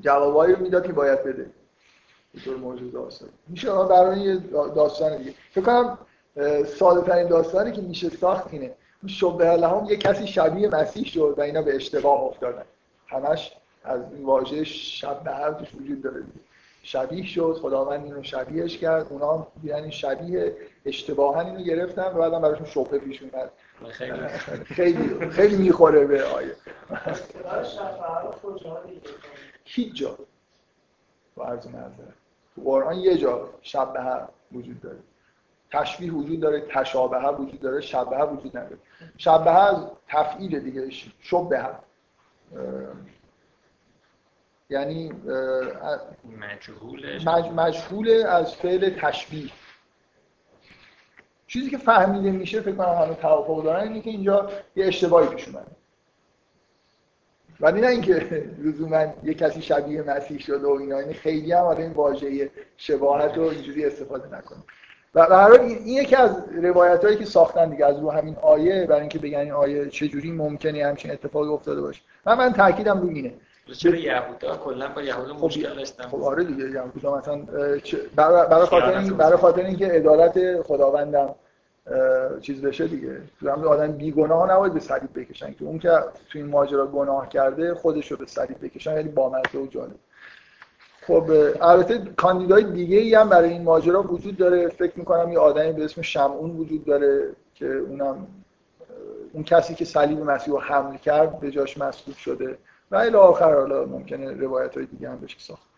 جوابایی رو می‌داد که باید بده. به طور معجزه آسایی میشه برای یه داستان دیگه. فکر کنم ساده ترین داستانی که میشه ساخت اینه. شبه لهم یه کسی شبیه مسیح شد و اینا به اشتباه افتادن. همش از این واژه شب به توش وجود داره. شبیه شد خداوند اینو شبیهش کرد اونا یعنی شبیه اشتباها اینو گرفتن و بعدم براشون شبهه پیش اومد خیلی. خیلی می‌خوره به آیه. هیچ جا. با عرض تو قرآن یه جا شب وجود داره. تشبیه وجود داره تشابه وجود داره شبه وجود نداره. شبه از تفعیل دیگه شبه یعنی مجهول از فعل تشبیه. چیزی که فهمیده میشه فکر کنم همه توافق دارن اینه که اینجا یه اشتباهی پیش اومده. ولی نه اینکه لزوما یه کسی شبیه مسیح شده و اینا یعنی خیلی هم این واژه شباهت رو اینجوری استفاده نکنه. و برای این یکی از روایت هایی که ساختن دیگه از رو همین آیه برای اینکه بگن این آیه چجوری ممکنه همچین اتفاقی افتاده باشه. من من تاکیدم رو اینه. چرا یهودا؟ کلا با یهود خب، مشکل داشتن خب آره دیگه یهودا مثلا برای خاطر این برای خاطر اینکه عدالت خداوندم چیز بشه دیگه. تو هم آدم بیگناه نباید به صلیب بکشن که اون که تو این ماجرا گناه کرده خودش رو به صلیب بکشن یعنی بامزه و جالب. خب البته کاندیدای دیگه ای هم برای این ماجرا وجود داره. فکر می‌کنم یه آدمی به اسم شمعون وجود داره که اونم اون کسی که صلیب مسیح رو حمل کرد به جاش مسلوب شده. و الی آخر حالا ممکنه روایت های دیگه هم بشه ساخت.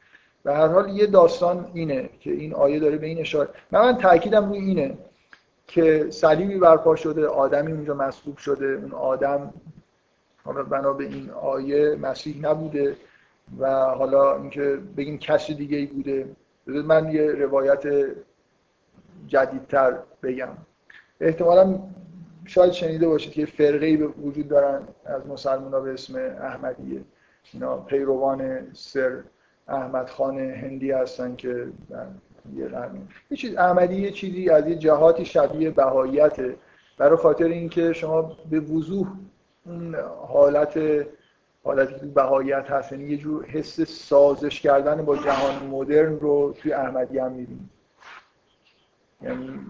و هر حال یه داستان اینه که این آیه داره به این اشاره من, من تاکیدم روی اینه که صلیبی برپا شده آدمی اونجا مسلوب شده اون آدم حالا بنا به این آیه مسیح نبوده و حالا اینکه بگیم کسی دیگه ای بوده من یه روایت جدیدتر بگم. احتمالا شاید شنیده باشید که فرقه به وجود دارن از مسلمان به اسم احمدیه اینا پیروان سر احمد خان هندی هستن که یه یه چیز احمدی یه چیزی از یه جهاتی شبیه بهاییته برای خاطر اینکه شما به وضوح اون حالت حالتی که بهاییت هست یعنی یه جور حس سازش کردن با جهان مدرن رو توی احمدی هم می‌بینیم. یعنی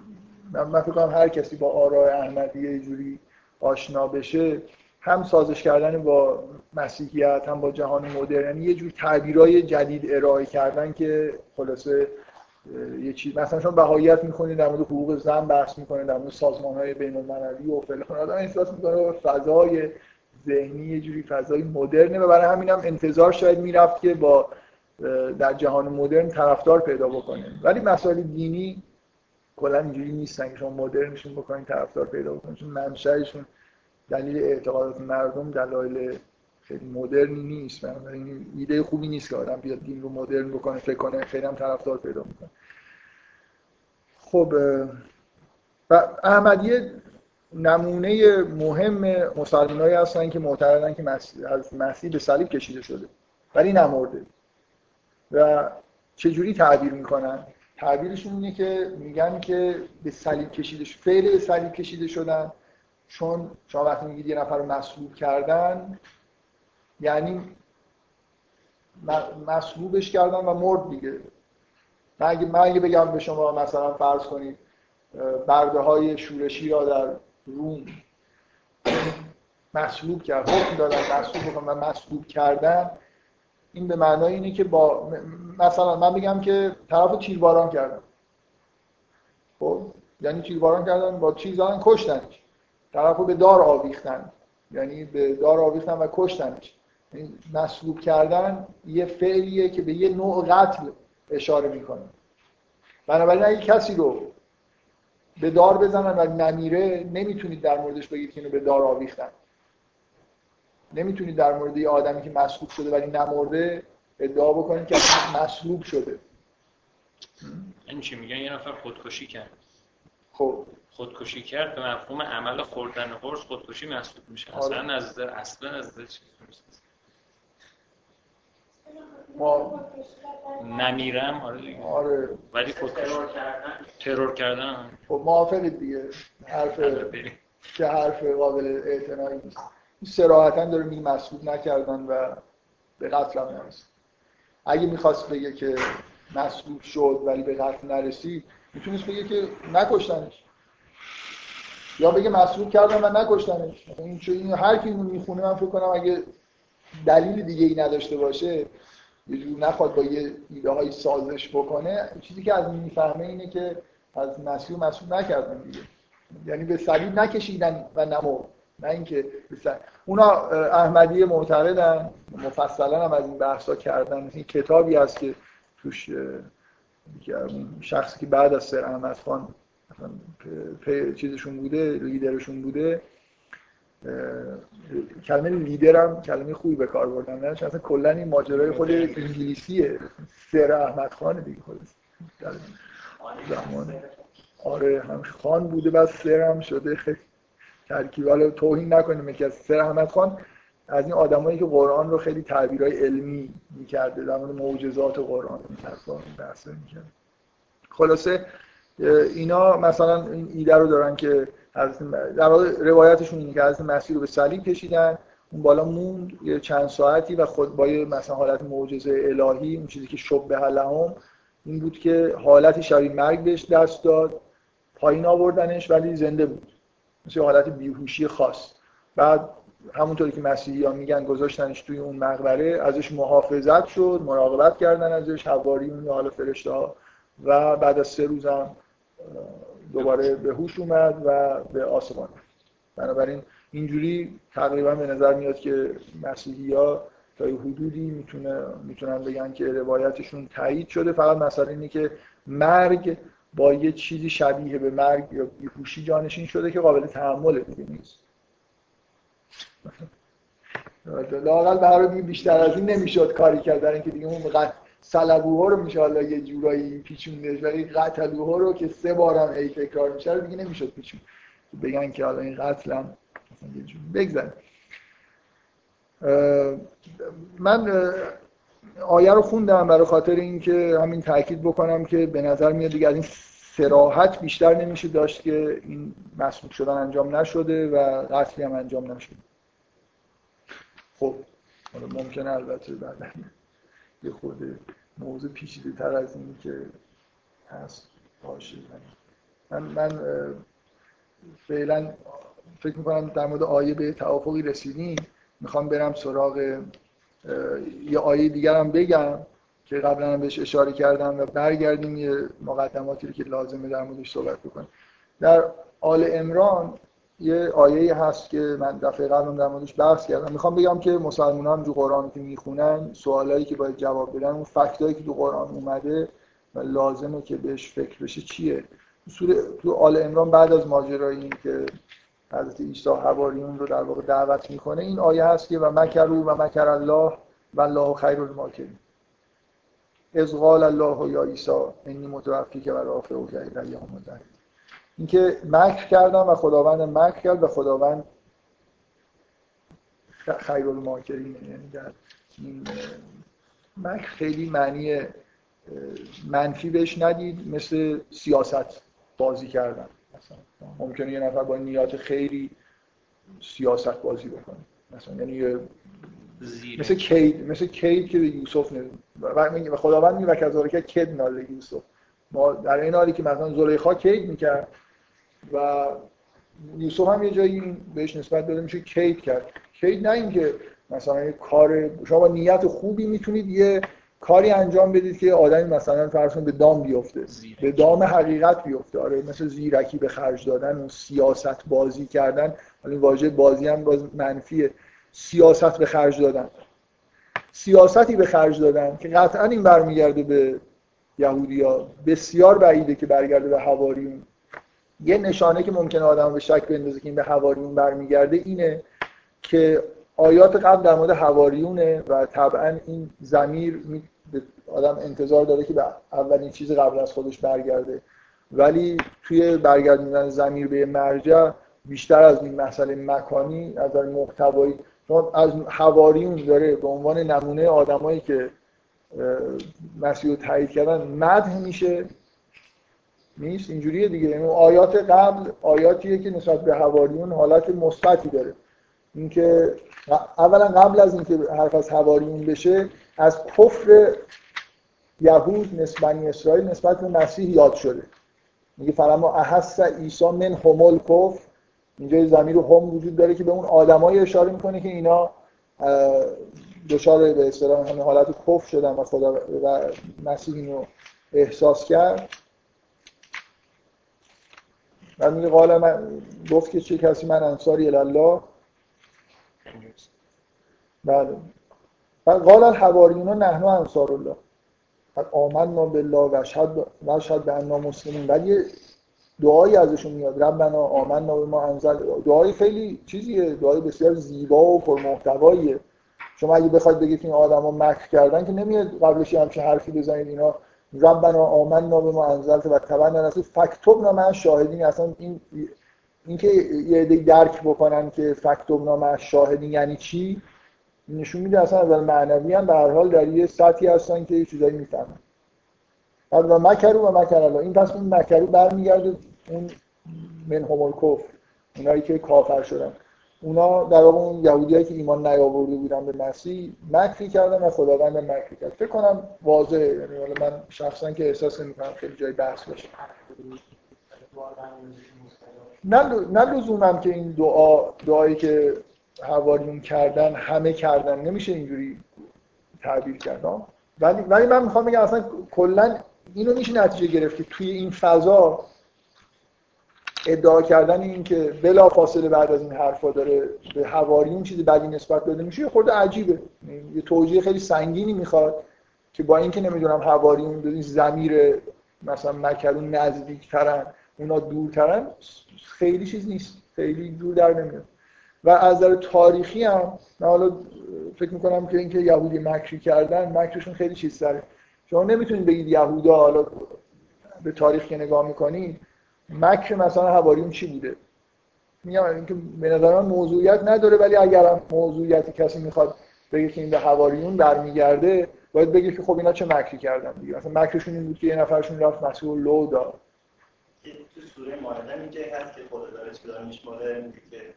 من, فکر کنم هر کسی با آراء احمدی یه جوری آشنا بشه هم سازش کردن با مسیحیت هم با جهان مدرن یعنی یه جور تعبیرای جدید ارائه کردن که خلاصه یه چیز مثلا شما بهاییت می‌کنید در مورد حقوق زن بحث می‌کنید در مورد سازمان های بین المللی و فلان. آدم احساس می‌کنه فضای ذهنی یه جوری فضای مدرنه و برای همین هم انتظار شاید می‌رفت که با در جهان مدرن طرفدار پیدا بکنه. ولی مسائل دینی کلا اینجوری نیستن که شما مدرنشون بکنید طرفدار پیدا بکنید چون منشأشون دلیل اعتقادات مردم دلایل خیلی مدرنی نیست. بنابراین ایده خوبی نیست که آدم بیاد دین رو مدرن بکنه فکر کنه خیلی هم طرفدار پیدا می‌کنه. خب و احمدیه نمونه مهم مسلمانایی هستن که معتقدن که از مسیح به صلیب کشیده شده ولی نمرده. و چجوری تعبیر می‌کنن؟ تعبیرشون اینه که میگن که به صلیب کشیده فعل به صلیب کشیده شدن. چون شما وقتی میگید یه نفر رو مصلوب کردن یعنی مصلوبش کردن و مرد دیگه. من اگه, من اگه بگم به شما مثلا فرض کنید برده های شورشی را در روم مصلوب کرد حکم دادن مصلوب و مصلوب کردن این به معنای اینه که با مثلا من بگم که طرف تیرباران کردن. خب؟ یعنی تیرباران کردن با چیز زدن کشتنش طرف به دار آویختن. یعنی به دار آویختن و کشتنش مصلوب کردن یه فعلیه که به یه نوع قتل اشاره می‌کنه. بنابراین اگه کسی رو به دار بزنن و نمیره نمی‌تونید در موردش بگید که اینو به دار آویختن. نمی‌تونید در مورد یه آدمی که مصلوب شده ولی نمرده ادعا بکنید که مصلوب شده. این چی میگن؟ یه نفر خودکشی کرد. خب. خودکشی کرد به مفهوم عمل خوردن قرص خودکشی محسوب میشه. آره. اصلا از اصلا از ما نمیرم آره آره. ولی ترور کردن. ترور کردن. خب موافقید دیگه. حرف که حرف قابل اعتنایی نیست. سراحتا داره میگه مسئول نکردن و به قتل هم نرسید. اگه می‌خواست بگه که مسئول شد ولی به قتل نرسید می‌تونست بگه که نکشتنش. یا بگه مسئول کردن و نکشتنش. این این هر کی می‌خونه من فکر کنم اگه دلیل دیگه ای نداشته باشه یه جور نخواد با یه ایده های سازش بکنه چیزی که از می‌فهمه اینه که از مسیح مسئول نکردن دیگه. یعنی به صلیب نکشیدن و نمو نه اینکه اونا احمدی معتقدن مفصلا هم از این بحثا کردن. این کتابی هست که توش شخصی که بعد از سر احمد خان چیزشون بوده لیدرشون بوده کلمه لیدرم کلمه خوبی به کار بردن. نه اصلا کلا این ماجرای خود انگلیسیه. سر احمد خان دیگه خود زمان آره هم خان بوده بعد سر هم شده. خیلی ترکیب. حالا توهین نکنیم که از سر احمد خان از این آدمایی که قرآن رو خیلی تعبیرهای علمی می‌کرده در مورد معجزات قرآن بحث می‌کرد خلاصه اینا مثلا این ایده رو دارن که از در روایتشون اینه که از مسیر رو به صلیب کشیدن اون بالا موند چند ساعتی و خود با مثلا حالت معجزه الهی اون چیزی که شب لهم این بود که حالت شبیه مرگ بهش دست داد پایین آوردنش ولی زنده بود. مثل حالت بیهوشی خاص. بعد همونطوری که مسیحی ها میگن گذاشتنش توی اون مقبره ازش محافظت شد مراقبت کردن ازش حواریون یا حالا فرشته ها و بعد از سه روزم دوباره به هوش اومد و به آسمان بنابراین اینجوری تقریبا به نظر میاد که مسیحی ها تا حدودی می‌تونه می‌تونن بگن که روایتشون تایید شده. فقط مثلا اینه که مرگ با یه چیزی شبیه به مرگ یا بیهوشی جانشین شده که قابل تحمل دیگه نیست. لاقل برای بیشتر از این نمی‌شد کاری کرد. در اینکه دیگه اون سلبوها رو میشه یه جورایی پیچوندش ولی قتلوها رو که سه بارم ای تکرار میشه دیگه نمی‌شد پیچون بگن که حالا این قتلم بگذاریم. من آیه رو خوندم برای خاطر اینکه همین تاکید بکنم که به نظر میاد دیگه از این سراحت بیشتر نمیشه داشت که این مسئول شدن انجام نشده و قتلی هم انجام نشده. خب ممکنه البته بعد یه خود موضوع پیچیده تر از این که هست باشه. من, من فعلا فکر می‌کنم در مورد آیه به توافقی رسیدیم. می‌خوام برم سراغ یه آیه دیگر هم بگم که قبلا هم بهش اشاره کردم و برگردیم یه مقدماتی که لازمه در موردش صحبت بکنیم. در آل امران یه آیه هست که من دفعه قبل در موردش بحث کردم. می‌خوام بگم که مسلمان هم تو قرآن که می‌خونن سوالایی که باید جواب بدن اون فکتایی که تو قرآن اومده و لازمه که بهش فکر بشه چیه؟ تو آل امران بعد از ماجرای این که حضرت عیسی حواریون رو در واقع دعوت می‌کنه. این آیه هست که و مکرو و مکر الله و الله خیر الماکرین. از قال الله یا عیسی انی متوفی که و رافع و که ایام اینکه مکر کردم و خداوند مکر کرد و خداوند خیر الماکرین یعنی در این مکر خیلی معنی منفی بهش ندید مثل سیاست بازی کردن. مثلا ممکنه یه نفر با نیات خیری سیاست بازی بکنه. مثلا یعنی مثل کید مثل کید که به یوسف نمید و خداوند میگه و کذالک کد نال یوسف. ما در این حالی که مثلا زلیخا کید می‌کرد و یوسف هم یه جایی بهش نسبت داده میشه کید کرد. کید نه اینکه مثلا یه کار شما با نیت خوبی می‌تونید یه کاری انجام بدید که آدمی مثلا فرض به دام بیفته. به دام حقیقت بیفته. آره مثل زیرکی به خرج دادن و سیاست بازی کردن. حالا واژه بازی هم باز منفیه. سیاست به خرج دادن. سیاستی به خرج دادن که قطعا این برمیگرده به یهودیا بسیار بعیده که برگرده به حواریون. یه نشانه که ممکنه آدم به شک بندازه که این به حواریون برمیگرده اینه که آیات قبل در مورد حواریونه و طبعا این زمیر آدم انتظار داره که به اولین چیز قبل از خودش برگرده. ولی توی برگردوندن زمیر به مرجع بیشتر از این مسئله مکانی از در محتوایی. از حواریون داره به عنوان نمونه آدمایی که مسیح رو تایید کردن مدح میشه. نیست؟ اینجوریه دیگه. یعنی آیات قبل آیاتیه که نسبت به حواریون حالت مثبتی داره. اینکه اولا قبل از اینکه حرف از حواریون بشه از کفر یهود نسبت اسرائیل نسبت به مسیح یاد شده. میگه فرما احس عیسی من همول کفر اینجا زمیر هم وجود داره که به اون آدمایی اشاره می‌کنه که اینا دچار به اصطلاح همین حالت کفر شدن و خدا و مسیح اینو احساس کرد. و میگه قال من گفت که چه کسی من انصاری الله بله. قال الحواریون نحن انصار الله آمنا بالله و شهد و شهد به انا مسلمین ولی دعایی ازشون میاد. ربنا آمنا به ما انزل. دعای خیلی چیزیه. دعای بسیار زیبا و پرمحتواییه. شما اگه بخواید بگید این آدما مکر کردن که نمیاد قبلش همچین حرفی بزنید اینا ربنا آمنا به ما و تبنا رسول فکتبنا من شاهدین. اصلا این اینکه یه عده درک بکنن که فکتبنا من شاهدین یعنی چی نشون میده اصلا از معنوی هم به هر حال در یه سطحی هستن که یه چیزایی می‌فهمن. بعد و مکرو و مکر الله. این پس این مکرو برمیگرده اون من همول کفر اونایی که کافر شدن. اونا در واقع اون یهودیایی که ایمان نیاورده بودن به مسیح مکری کردن و خداوند مکری کرد. فکر کنم واضحه. یعنی من شخصا که احساس نمی‌کنم خیلی جای بحث باشه. نه لزومم که این دعا دعایی که حواریون کردن همه کردن نمیشه اینجوری تعبیر کرد ولی ولی من می‌خوام بگم اصلا کلا اینو میشه نتیجه گرفت که توی این فضا ادعا کردن این که بلا فاصله بعد از این حرفا داره به حواریون چیزی بدی نسبت داده میشه یه خورده عجیبه. یه توجیه خیلی سنگینی می‌خواد که با اینکه نمی‌دونم حواریون به این زمیر مثلا مکرون نزدیکترن اونا دورترن خیلی چیز نیست. خیلی دور در نمیاد. و از نظر تاریخی هم من حالا فکر می‌کنم که اینکه یهودی مکری کردن مکرشون خیلی چیز داره شما نمی‌تونید بگید یهودا حالا به تاریخ که نگاه می‌کنید. مکر مثلا حواریون چی بوده؟ میگم اینکه به نظر من موضوعیت نداره ولی اگر هم موضوعیتی کسی می‌خواد بگه که این به حواریون برمیگرده باید بگه که خب اینا چه مکری کردن دیگه. مثلا مکرشون این بود که یه نفرشون رفت مسئول لو داد. تو سوره مائده میگه هست که خدا داره چه داره میشماره میگه که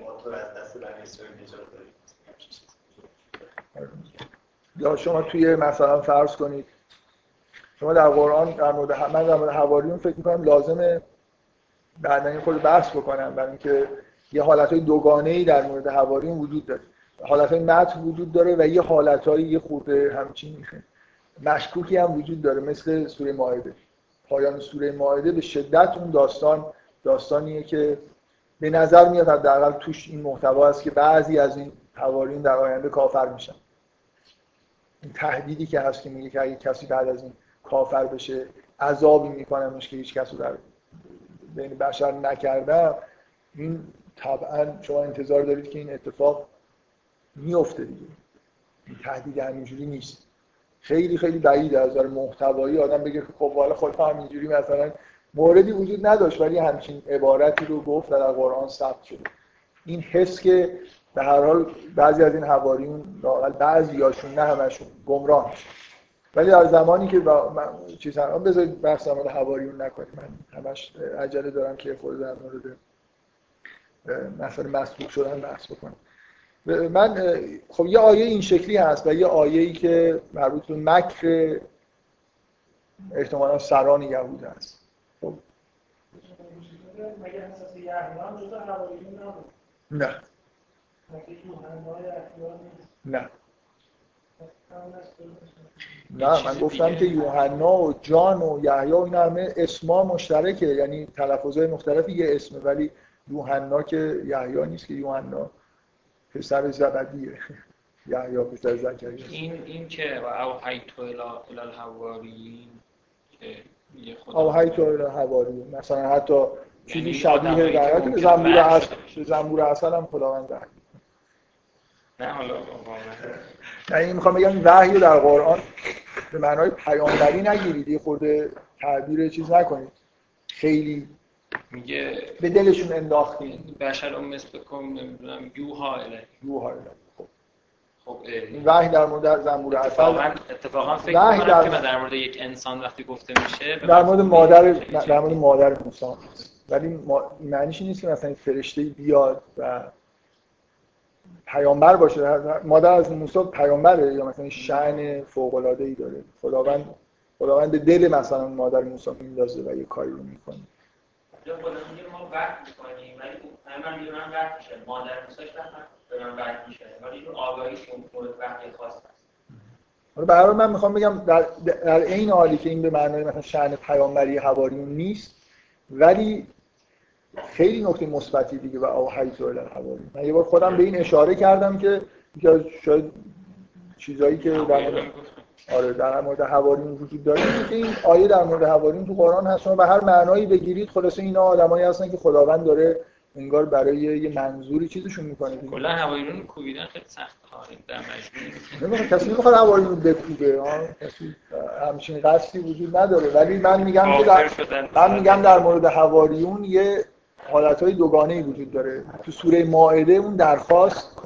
ما تو از دست بنی اسرائیل نجات داریم یا شما توی مثلا فرض کنید شما در قرآن در مورد من در مورد حواریون فکر می‌کنم لازمه بعدا این خود بحث بکنم برای اینکه یه حالتهای دوگانه ای در مورد حواریون وجود داره. حالتهای متن وجود داره و یه حالتهای یه خورده همچین مشکوکی هم وجود داره مثل سوره مائده. پایان سوره مائده به شدت اون داستان داستانیه که به نظر میاد حداقل توش این محتوا است که بعضی از این حواریون در آینده کافر میشن. این تهدیدی که هست که میگه که اگه کسی بعد از این کافر بشه عذابی میکنمش که هیچ کس رو در بین بشر نکردم این طبعا شما انتظار دارید که این اتفاق میفته دیگه. این تهدید همینجوری نیست. خیلی خیلی بعید از نظر محتوایی آدم بگه خب حالا خود همینجوری مثلا موردی وجود نداشت ولی همچین عبارتی رو گفت در قرآن ثبت شده. این حس که به هر حال بعضی از این حواریون بعضی هاشون نه همشون گمراه میشه. ولی در زمانی که با من چیز هم بذارید بحث مورد حواریون نکنید من همش عجله دارم که خود در مورد مثلا مسبوق شدن بحث بکنم. من خب یه آیه این شکلی هست و یه آیه ای که مربوط به مکر احتمالا سران یهود هست. خب. نه. نه. نه من گفتم که یوحنا و جان و یحیی و این همه اسما مشترکه یعنی تلفظهای مختلفی یه اسمه ولی یوحنا که یحیی نیست که یوحنا پسر زبدیه. (laughs) یحیی پسر زکریا. این این که او حیتو الی الحوارین که او حیتو الی الحوارین مثلا حتی چیزی شبیه در حیات زنبور اصل زنبور اصل هم خداوند وحی نه حالا یعنی می‌خوام بگم وحی در قرآن به معنای پیامبری نگیرید. یه خورده تعبیر چیز نکنید. خیلی میگه به دلشون انداختین. بشر مثل کم نمی‌دونم یوها اله یوها اله خب. خب این وحی در مورد زنبور اصل اتفاقا فکر وحی در- که در مورد یک انسان وقتی گفته میشه در مورد مادر در مورد مادر موسی ولی ما... معنیش نیست که مثلا فرشته بیاد و پیامبر باشه. مادر از موسی پیامبره یا مثلا شأن فوق العاده ای داره. خداوند خداوند به دل مثلا مادر موسی میندازه و یه کاری رو می‌کنه. یا خدا میگه ما وقت می‌کنیم ولی همه من من وقت میشه. مادر وقت به من وقت میشه. ولی این آگاهی که مورد وقت خاص هست حالا حال من می‌خوام بگم در در عین حالی که این به معنای مثلا شأن پیامبری حواریون نیست ولی خیلی نکته مثبتی دیگه و اوحیت الی الحواریون من یه بار خودم به این اشاره کردم که یکی از شاید چیزایی که در مورد آره در مورد حواریون وجود داره. که این آیه در مورد حواریون تو قرآن هست. شما به هر معنایی بگیرید خلاصه اینا آدمایی هستن که خداوند داره انگار برای یه منظوری چیزشون می‌کنه. کلا هوایرون کوبیدن خیلی سخت ها در مجموع نمی‌خواد کسی نمی‌خواد حواریون رو بکوبه. همچین قصدی وجود نداره. ولی من میگم که در من میگم در مورد حواریون یه حالتهای دوگانه ای وجود داره. تو سوره مائده اون درخواست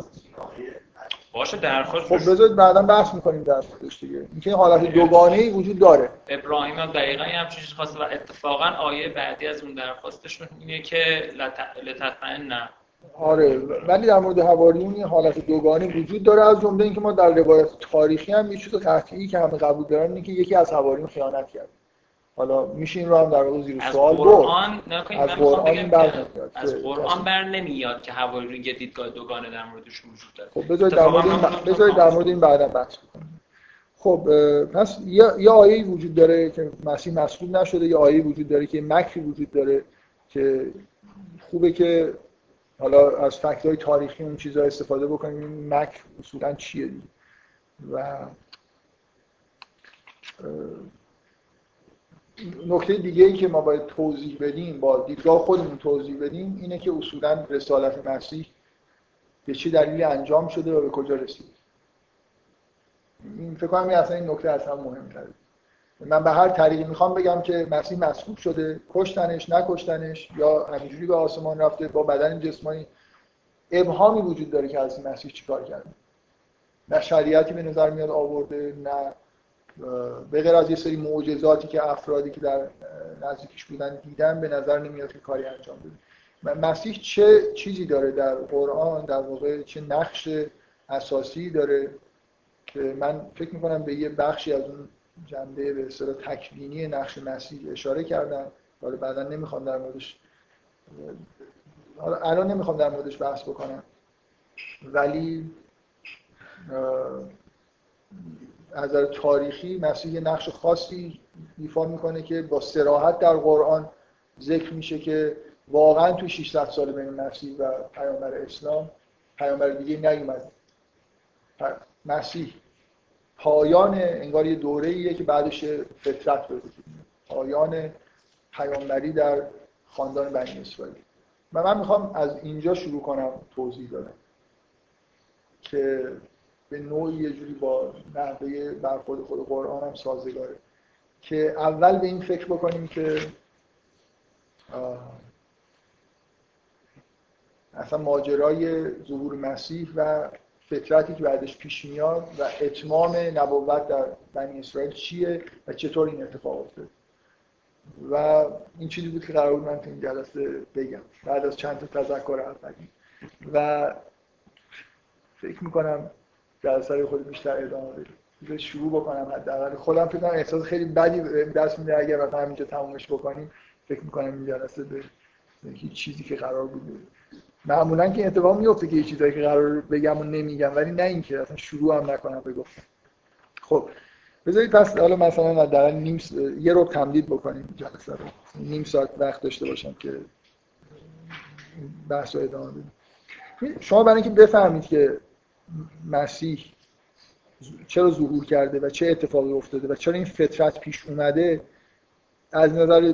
باشه درخواست خب بذارید بعدا بحث می‌کنیم در دیگه. اینکه حالت دوگانه ای وجود داره. ابراهیم هم دقیقا یه همچین چیز خواسته و اتفاقا آیه بعدی از اون درخواستشون اینه که لت- لتطمئن نه. آره ولی در مورد حواریون یه حالت دوگانه وجود داره از جمله اینکه ما در روایت تاریخی هم یه چیز قطعی که همه قبول دارن اینه که یکی از حواریون خیانت کرد. حالا میشه این رو هم در واقع زیر سوال قرآن از قرآن بگم بر. از که- قرآن بر نمیاد که هوایرون یه دیدگاه دوگانه در موردشون وجود داره. خب بذارید در مورد این بذارید در مورد این بعدا بحث کنیم خب پس یه یه آیه وجود داره که مسیح مسئول نشده یه آیه وجود داره که مکری وجود داره که خوبه که حالا از فکت های تاریخی اون چیزها استفاده بکنیم. این مکر اصولا چیه و نکته دیگه ای که ما باید توضیح بدیم با دیدگاه خودمون توضیح بدیم اینه که اصولا رسالت مسیح به چه دلیلی انجام شده و به کجا رسید. این فکر کنم این اصلا این نکته اصلا مهمتره. من به هر طریقی می‌خوام بگم که مسیح مسکوب شده کشتنش نکشتنش یا همینجوری به آسمان رفته با بدن جسمانی. ابهامی وجود داره که از مسیح چیکار کرده؟ نه شریعتی به نظر میاد آورده نه به غیر از یه سری معجزاتی که افرادی که در نزدیکش بودن دیدن به نظر نمیاد که کاری انجام بده. مسیح چه چیزی داره در قرآن در واقع چه نقش اساسی داره که من فکر می‌کنم به یه بخشی از اون جنبه به اصطلاح تکوینی نقش مسیح اشاره کردن. حالا بعدا نمی‌خوام در موردش حالا الان نمی‌خوام در موردش بحث بکنم. ولی از نظر تاریخی مسیح یه نقش خاصی ایفا می‌کنه که با سراحت در قرآن ذکر میشه که واقعا تو 600 سال بین مسیح و پیامبر اسلام پیامبر دیگه نیومد. مسیح پایان انگار یه دوره ایه که بعدش فطرت به پایان پیامبری در خاندان بنی اسرائیل. و من می‌خوام از اینجا شروع کنم توضیح دادم که به نوعی یه جوری با نحوه برخورد خود قرآن هم سازگاره. که اول به این فکر بکنیم که اصلا ماجرای ظهور مسیح و فطرتی که بعدش پیش میاد و اتمام نبوت در بنی اسرائیل چیه و چطور این اتفاق افتاد. و این چیزی بود که قرار بود من تو این جلسه بگم. بعد از چند تا تذکر اولی و فکر می‌کنم جلسه خود بیشتر ادامه بدیم. شروع بکنم حداقل. خودم فکر احساس خیلی بدی دست میده. اگر مثلا همینجا تمومش بکنیم فکر می‌کنم این جلسه به هیچ چیزی که قرار بود معمولا که اتفاق میفته که یه چیزایی که قرار بگم و نمیگم ولی نه اینکه اصلا شروع هم نکنم بگفتم خب بذارید پس حالا مثلا حداقل نیم س... یه رو تمدید بکنیم جلسه رو. نیم ساعت وقت داشته باشم که بحث رو ادامه بدیم. شما برای اینکه بفهمید که مسیح چرا ظهور کرده و چه اتفاقی افتاده و چرا این فطرت پیش اومده از نظر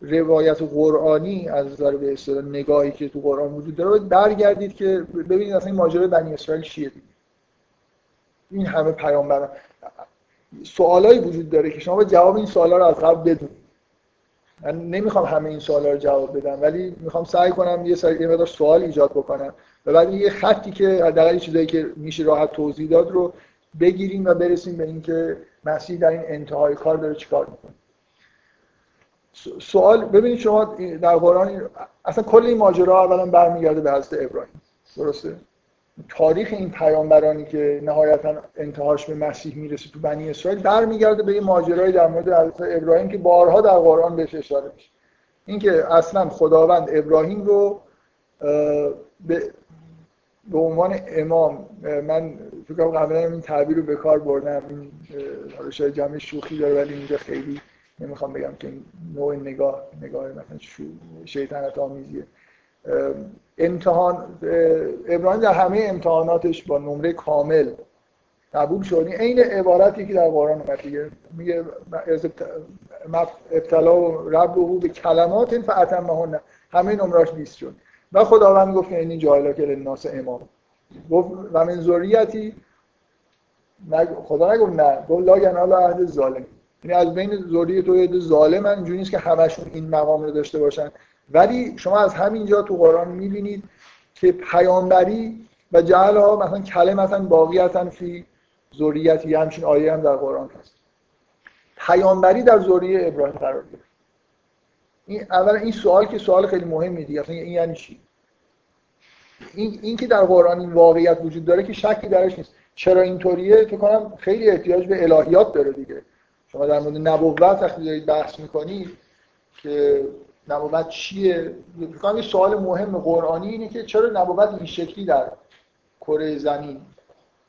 روایت قرآنی از نظر به اصطلاح نگاهی که تو قرآن وجود داره برگردید که ببینید اصلا این ماجرای بنی اسرائیل چیه دید. این همه پیامبر سوالایی وجود داره که شما جواب این سوالا رو از قبل بدونید من نمی‌خوام همه این سوالا رو جواب بدم ولی می‌خوام سعی کنم یه سری یه مقدار سوال ایجاد بکنم. و بعد یه خطی که حداقل چیزایی که میشه راحت توضیح داد رو بگیریم و برسیم به اینکه مسیح در این انتهای کار داره چیکار می‌کنه. سوال ببینید شما در قرآن اصلا کل این ماجرا اولا برمیگرده به حضرت ابراهیم. درسته؟ تاریخ این پیامبرانی که نهایتا انتهاش به مسیح می‌رسه تو بنی اسرائیل برمیگرده به این ماجرایی در مورد ابراهیم که بارها در قرآن بهش اشاره میشه. اینکه اصلا خداوند ابراهیم رو به به عنوان امام من فکر کنم قبلا این تعبیر رو به کار بردم. این شاید جمع شوخی داره ولی اینجا خیلی نمی‌خوام بگم که نوع نگاه نگاه مثلا شیطنت آمیزیه. امتحان ابراهیم در همه امتحاناتش با نمره کامل قبول شد. این عبارتی که در قرآن اومد دیگه. میگه ابتلا و رب و به کلمات فعتمهن همه نمراش 20 شد. و خداوند گفت این جایلا که للناس امام. گفت و من ذریتی خدا نگفت نه. گفت لا ینال عهد ظالم یعنی از بین ذریه تو یه ظالم اینجوری نیست که همشون این مقام رو داشته باشن. ولی شما از همینجا تو قرآن می‌بینید که پیامبری و جعل ها مثلا کلمتا باقیتا فی ذریتی همچین آیه هم در قرآن هست. پیامبری در ذریه ابراهیم قرار گرفت. این اولا این سوال که سوال خیلی مهمی دیگه اصلا این یعنی چی؟ این, این که در قرآن این واقعیت وجود داره که شکی درش نیست. چرا اینطوریه؟ فکر کنم خیلی احتیاج به الهیات داره دیگه. شما در مورد نبوت وقتی دارید بحث می‌کنید که نبوت چیه؟ یه سوال مهم قرآنی اینه که چرا نبوت این شکلی در کره زمین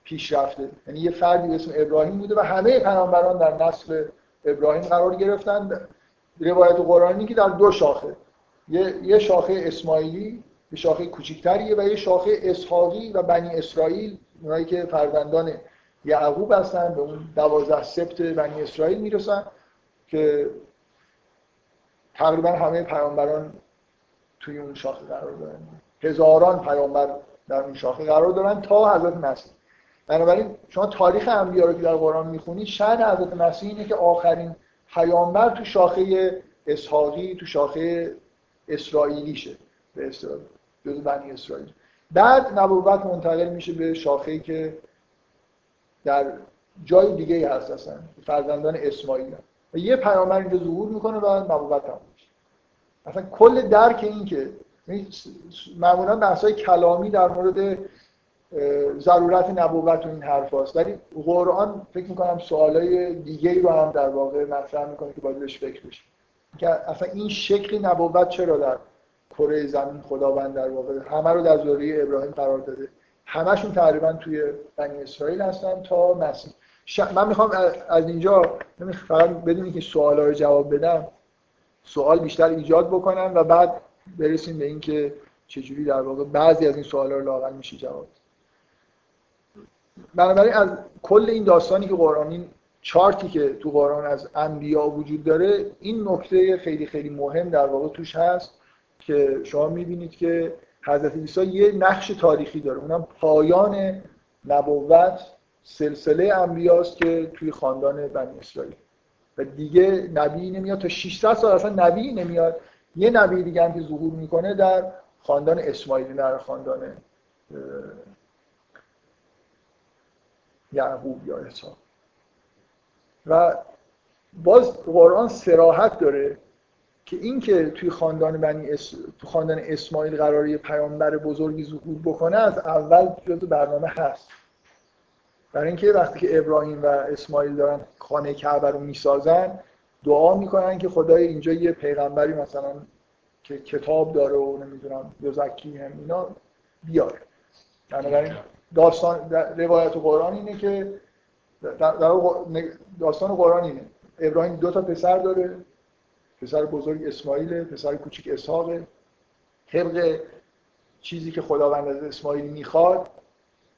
پیش رفته؟ یعنی یه فردی اسم ابراهیم بوده و همه پیامبران در نسل ابراهیم قرار گرفتن. روایت قرآنی که در دو شاخه. یه, یه شاخه اسماعیلی یه شاخه کوچکتریه و یه شاخه اسحاقی و بنی اسرائیل. اونایی که فرزندان یعقوب هستن به اون دوازده سبت بنی اسرائیل می‌رسن که تقریبا همه پیامبران توی اون شاخه قرار دارن. هزاران پیامبر در اون شاخه قرار دارن تا حضرت مسیح. بنابراین شما تاریخ انبیا رو که در قرآن می‌خونید شأن حضرت مسیح اینه که آخرین پیامبر تو شاخه اسحاقی تو شاخه اسرائیلیشه به اصطلاح جز بنی اسرائیل. بعد نبوت منتقل میشه به شاخه‌ای که در جای دیگه هست اصلا فرزندان اسماعیل. و یه پیامبر اینجا ظهور می‌کنه و نبوت هم اصلا کل درک این که معمولا بحثای کلامی در مورد ضرورت نبوت و این حرف هاست. ولی قرآن فکر می‌کنم سوالای دیگه رو هم در واقع مطرح می‌کنه که باید بهش فکر بشه. که اصلا این شکلی نبوت چرا در کره زمین خداوند در واقع همه رو در ذریه ابراهیم قرار داده؟ همشون تقریبا توی بنی اسرائیل هستن تا مسیح. من می‌خوام از اینجا فقط بدونی که سوالا رو جواب بدم سوال بیشتر ایجاد بکنم و بعد برسیم به اینکه چجوری در واقع بعضی از این سوالا رو لاقل میشه جواب بنابراین از کل این داستانی که قرآن این چارتی که تو قرآن از انبیا وجود داره این نکته خیلی خیلی مهم در واقع توش هست که شما می‌بینید که حضرت عیسی یه نقش تاریخی داره. اونم پایان نبوت سلسله انبیاست که توی خاندان بنی اسرائیل. و دیگه نبی نمیاد. تا 600 سال اصلا نبی نمیاد. یه نبی دیگه هم که ظهور می‌کنه در خاندان اسماعیلی در خاندان یعقوب یا اسحاق و باز قرآن سراحت داره که این که توی خاندان بنی اس... تو خاندان اسماعیل قرار یه پیامبر بزرگی ظهور بکنه از اول جزو برنامه هست. برای اینکه وقتی که ابراهیم و اسماعیل دارن خانه کعبه رو می‌سازن دعا می‌کنن که خدای اینجا یه پیغمبری مثلا که کتاب داره و نمی‌دونم یزکی هم اینا بیاره. بنابراین داستان روایت قرآن اینه که در داستان قرآن اینه. ابراهیم دو تا پسر داره پسر بزرگ اسماعیل پسر کوچیک اسحاق طبق چیزی که خداوند از اسماعیل می‌خواد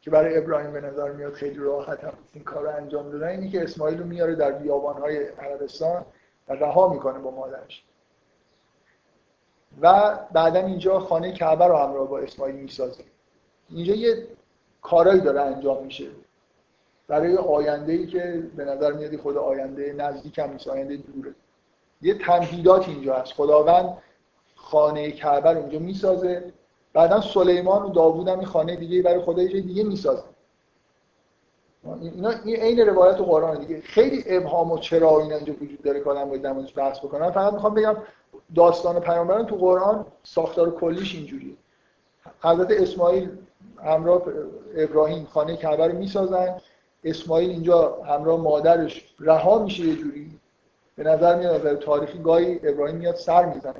که برای ابراهیم به نظر میاد خیلی راحت هم این کار رو انجام دادن اینی که اسماعیل رو میاره در بیابانهای عربستان و رها می‌کنه با مادرش. و بعدا اینجا خانه کعبه رو همراه با اسماعیل می‌سازه. اینجا یه کارایی داره انجام میشه. برای آینده ای که به نظر میاد خود آینده نزدیک هم آینده دوره. یه تمهیدات اینجا هست. خداوند خانه کعبه رو اینجا می‌سازه. بعدا سلیمان و داوود هم خانه دیگه برای خدای جای دیگه می‌سازه اینا این عین روایت قرآن دیگه. خیلی ابهام و چرا این اینجا وجود داره که آدم باید بحث بکنم فقط می‌خوام بگم داستان پیامبران تو قرآن ساختار کلیش اینجوریه. حضرت اسماعیل همراه ابراهیم خانه کعبه رو می‌سازن. اسماعیل اینجا همراه مادرش رها میشه یه جوری. به نظر میاد از تاریخی گاهی ابراهیم میاد سر می‌زنه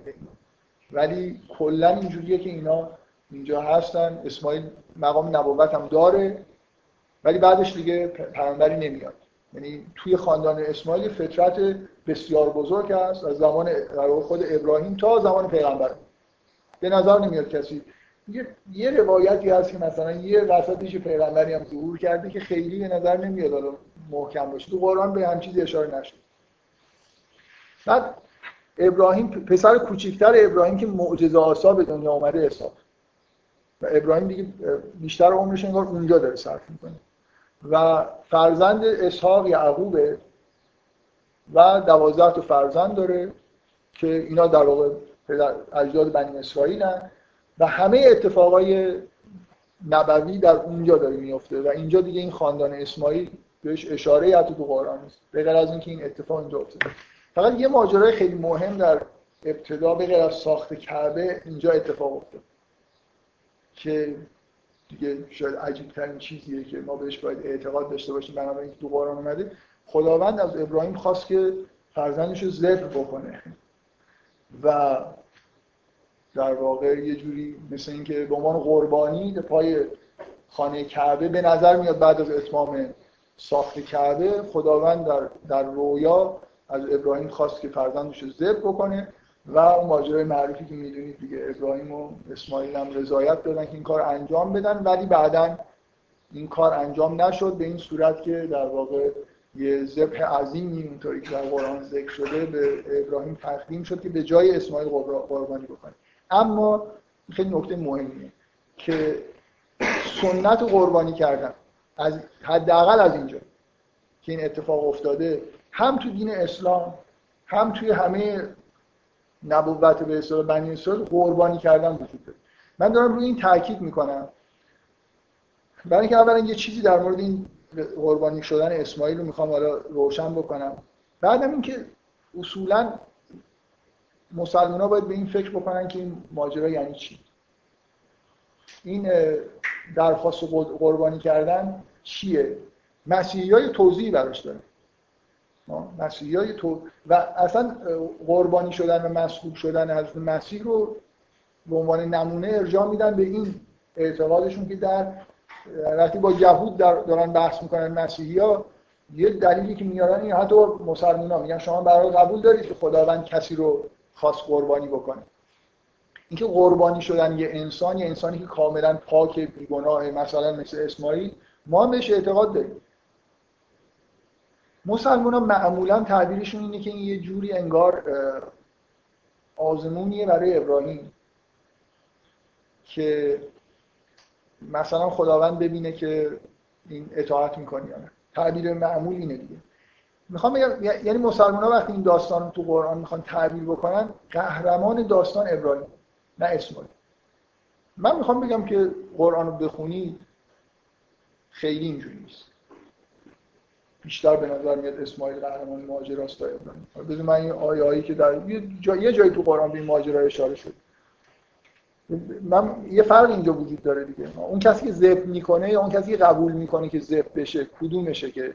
ولی کلا اینجوریه که اینا اینجا هستن. اسماعیل مقام نبوت هم داره ولی بعدش دیگه پیامبری نمیاد. یعنی توی خاندان اسماعیل فطرت بسیار بزرگ هست از زمان خود ابراهیم تا زمان پیغمبر. به نظر نمیاد کسی. یه, یه روایتی هست که مثلا یه وسطش پیغمبری هم ظهور کرده که خیلی به نظر نمیاد حالا محکم باشه. تو قرآن به هم چیزی اشاره نشد. بعد ابراهیم پسر کوچیکتر ابراهیم که معجزه آسا به دنیا آمده حساب و ابراهیم دیگه بیشتر عمرش انگار اونجا داره صرف می‌کنه. و فرزند اسحاق یعقوبه و دوازده تا فرزند داره که اینا در واقع اجداد بنی اسرائیل و همه اتفاقای نبوی در اونجا داره میفته و اینجا دیگه این خاندان اسماعیل بهش اشاره حتی تو قرآن نیست. به غیر از اینکه این اتفاق اینجا افتاده. فقط یه ماجرای خیلی مهم در ابتدا به غیر از ساخت کعبه اینجا اتفاق افتاد که دیگه شاید عجیب ترین چیزیه که ما بهش باید اعتقاد داشته باشیم بنابراین تو قرآن اومده. خداوند از ابراهیم خواست که فرزندش رو ذبح بکنه. و در واقع یه جوری مثل اینکه به عنوان قربانی به پای خانه کعبه به نظر میاد بعد از اتمام ساخت کعبه خداوند در, در رویا از ابراهیم خواست که فرزندش رو ذبح بکنه. و اون ماجرای معروفی که می‌دونید دیگه ابراهیم و اسماعیل هم رضایت دادن که این کار انجام بدن ولی بعدا این کار انجام نشد به این صورت که در واقع یه ذبح عظیمی اونطوری که در قرآن ذکر شده به ابراهیم تقدیم شد که به جای اسماعیل قربانی بکنه. اما خیلی نکته مهمیه که سنت قربانی کردن از حداقل از اینجا که این اتفاق افتاده هم تو دین اسلام هم توی همه نبوت به اصطلاح بنی اسرائیل قربانی کردن وجود داره. من دارم روی این تاکید می‌کنم. برای اینکه اولا یه چیزی در مورد این قربانی شدن اسماعیل رو می‌خوام حالا روشن بکنم. بعدم اینکه اصولا مسلمان ها باید به این فکر بکنن که این ماجرا یعنی چی. این درخواست قربانی کردن چیه؟ مسیحی های توضیحی براش داره. مسیحی های تو. و اصلا قربانی شدن و مسئول شدن از مسیح رو به عنوان نمونه ارجاع میدن به این اعتقادشون که در وقتی با یهود دارن بحث می‌کنن مسیحی ها یه دلیلی که میارن این حتی مسلمان ها میگن شما برای قبول دارید که خداوند کسی رو خاص قربانی بکنه. اینکه قربانی شدن یه انسان یه انسانی که کاملا پاک بیگناه مثلا مثل اسماعیل ما بهش اعتقاد داریم. مسلمان ها معمولا تعبیرشون اینه که این یه جوری انگار آزمونیه برای ابراهیم که مثلا خداوند ببینه که این اطاعت می‌کنی یا نه. تعبیر معمول اینه دیگه. می‌خوام بگم یعنی مسلمان ها وقتی این داستان تو قرآن می‌خوان تعبیر بکنن قهرمان داستان ابراهیم نه اسماعیل. من می‌خوام بگم که قرآن رو بخونید خیلی اینجوری نیست. بیشتر به نظر میاد اسماعیل قهرمان ماجراست تا ابراهیم بذار من این آیه هایی که در یه جایی تو قرآن به این ماجرا اشاره شد. من یه فرق اینجا وجود داره دیگه. اون کسی که ذبح می‌کنه یا اون کسی که قبول می‌کنه که ذبح بشه کدومشه که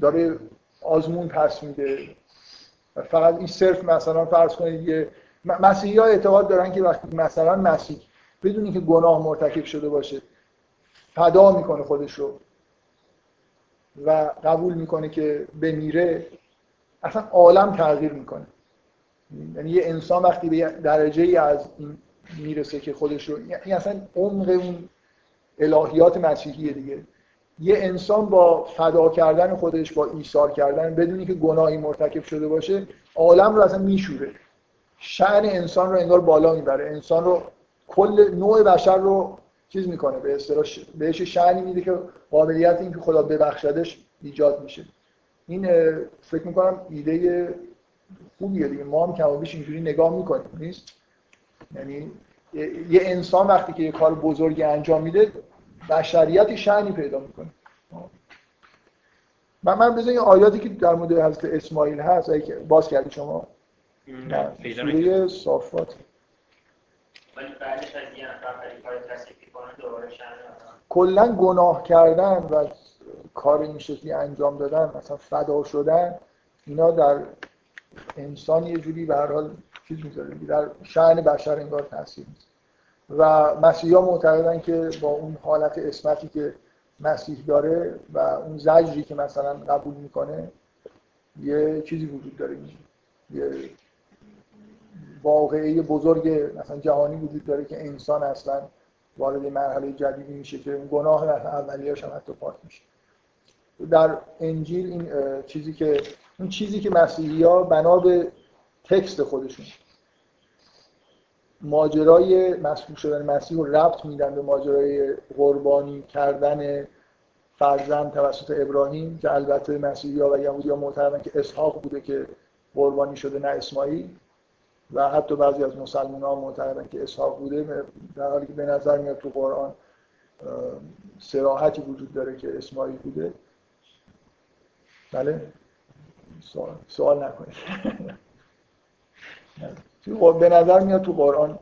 داره آزمون پس میده؟ فقط این صرف مثلا فرض کنید یه مسیحی ها اعتقاد دارن که وقتی مثلا مسیح بدونی که گناه مرتکب شده باشه فدا می‌کنه خودش رو. و قبول می‌کنه که بمیره اصلا عالم تغییر می‌کنه. یعنی یه انسان وقتی به درجه ای از این می‌رسه که خودش رو یعنی اصلا عمق اون الهیات مسیحیه دیگه. یه انسان با فدا کردن خودش با ایثار کردن بدونی که گناهی مرتکب شده باشه عالم رو اصلا میشوره. شعن انسان رو انگار بالا می‌بره. انسان رو کل نوع بشر رو چیز می‌کنه به اصطلاح بهش شعنی میده که قابلیت این که خدا ببخشدش ایجاد میشه. این فکر می‌کنم ایده خوبیه دیگه. ما هم کم اینجوری نگاه می‌کنیم نیست؟ یعنی یه انسان وقتی که یه کار بزرگی انجام میده بشریت شعنی پیدا می‌کنه. من من بزنید آیاتی که در مورد حضرت اسماعیل هست باز کردی شما؟ نه. سوره صافات ولی بعدش از یه نفر کار کلا گناه کردن و کار این شکلی انجام دادن مثلا فدا شدن اینا در انسان یه جوری به هر حال چیز می‌ذاره در شأن بشر انگار تاثیر و مسیحا معتقدن که با اون حالت اسمتی که مسیح داره و اون زجری که مثلا قبول می‌کنه یه چیزی وجود داره. یه واقعه بزرگ مثلا جهانی وجود داره که انسان اصلا وارد مرحله جدیدی میشه که اون گناه اولیه‌اش هم حتی پاک میشه. در انجیل این چیزی که اون چیزی که مسیحی ها بنا به تکست خودشون ماجرای مسئول شدن مسیح رو ربط میدن به ماجرای قربانی کردن فرزند توسط ابراهیم که البته مسیحی ها و یهودی ها معتقدن که اسحاق بوده که قربانی شده نه اسماعیل. و حتی بعضی از مسلمان ها معتقدن که اسحاق بوده در حالی که به نظر میاد تو قرآن سراحتی وجود داره که اسماعیل بوده. بله؟ سوال, سوال نکنید. (laughs) به نظر میاد تو قرآن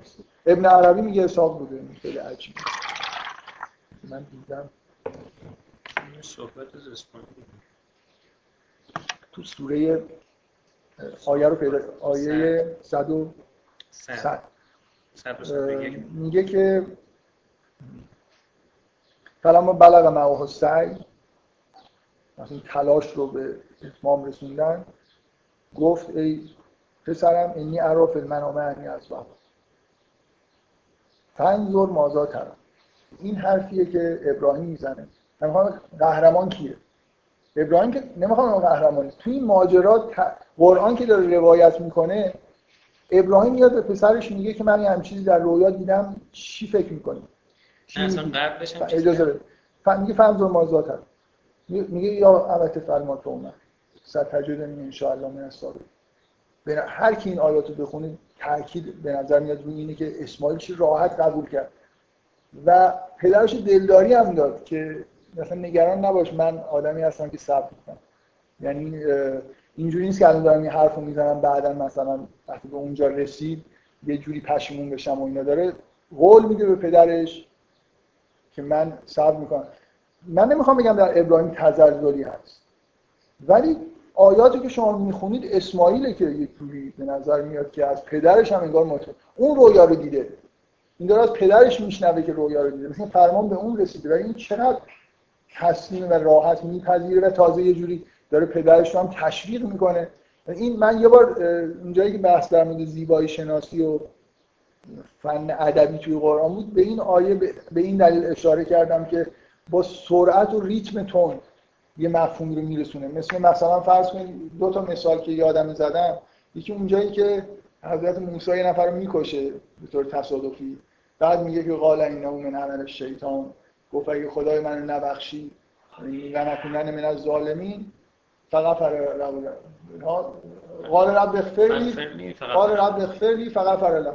ابن عربی میگه اسحاق بوده خیلی عجیب من دیدم. صحبت تو سوره آیه رو پیدا آیه 100 صد. میگه که فلما بلغ معه سعی مثلا تلاش رو به اتمام رسوندن. گفت ای پسرم اینی عراف المنامه انی از باب فنظر مازا ترم این حرفیه که ابراهیم می‌زنه. قهرمان کیه. ابراهیم که نمی‌خوام قهرمانی تو این ماجرا قرآن که داره روایت می‌کنه ابراهیم میاد به پسرش میگه که من یه چیزی در رویا دیدم چی فکر می‌کنی؟ اصلا قبلش اجازه بده. میگه فهم مازات هست میگه یا البته فرما تو اومد. صد تجدنی ان شاء الله من الصابر هر کی این آیات رو بخونه تاکید به نظر میاد روی اینه که اسماعیل چی راحت قبول کرد. و پدرش دلداری هم داد که مثلا نگران نباش من آدمی هستم که صبر کنم. یعنی اینجوری نیست که الان دارم این حرفو می‌زنم بعدا مثلا وقتی به اونجا رسید یه جوری پشیمون بشم و اینا داره قول میده به پدرش که من صبر می‌کنم. من نمی‌خوام بگم در ابراهیم تزلزلی هست. ولی آیاتی که شما می‌خونید اسماعیل که یه جوری به نظر میاد که از پدرش هم انگار مطمئن. اون رویا رو دیده. این داره از پدرش میشنوه که رویا رو دیده. مثلا فرمان به اون رسیده. و این چقدر تسلیم و راحت میپذیره و تازه یه جوری داره پدرش رو هم تشویق می‌کنه. این من یه بار اونجایی که بحث در مورد زیبایی شناسی و فن ادبی توی قرآن بود به این آیه به این دلیل اشاره کردم که با سرعت و ریتم تون یه مفهومی رو میرسونه. مثل مثلا فرض کنید دو تا مثال که یادم زدم. یکی اونجایی که حضرت موسی یه نفر رو می‌کشه به طور تصادفی. بعد میگه که قال اینا من عمل شیطان. گفت اگه خدای من نبخشی و نکنن من از ظالمین. فقط قال رب اغفر قال رب اغفر فقط فر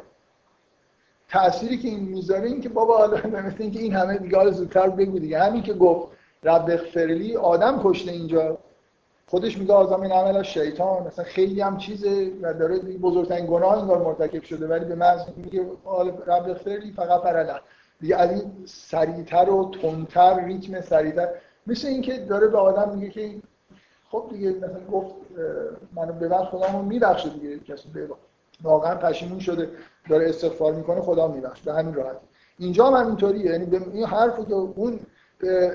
تأثیری که این می‌ذاره این که بابا حالا (laughs) مثل اینکه این همه دیگه حالا زودتر بگو دیگه. همین که گفت رب اغفرلی آدم کشته اینجا. خودش میگه آزم این عمل شیطان. مثلا خیلی هم چیزه و داره بزرگترین گناه انگار مرتکب شده ولی به محض میگه رب اغفرلی فقط فرلا دیگه از این سریعتر و تندتر ریتم سریعتر. مثل اینکه داره به آدم میگه که خب دیگه مثلا گفت منو ببخش خدا میبخشه دیگه کسی ببخش واقعا پشیمون شده داره استغفار می‌کنه خدا میبخش به همین راحت اینجا هم اینطوریه یعنی به این حرفی که اون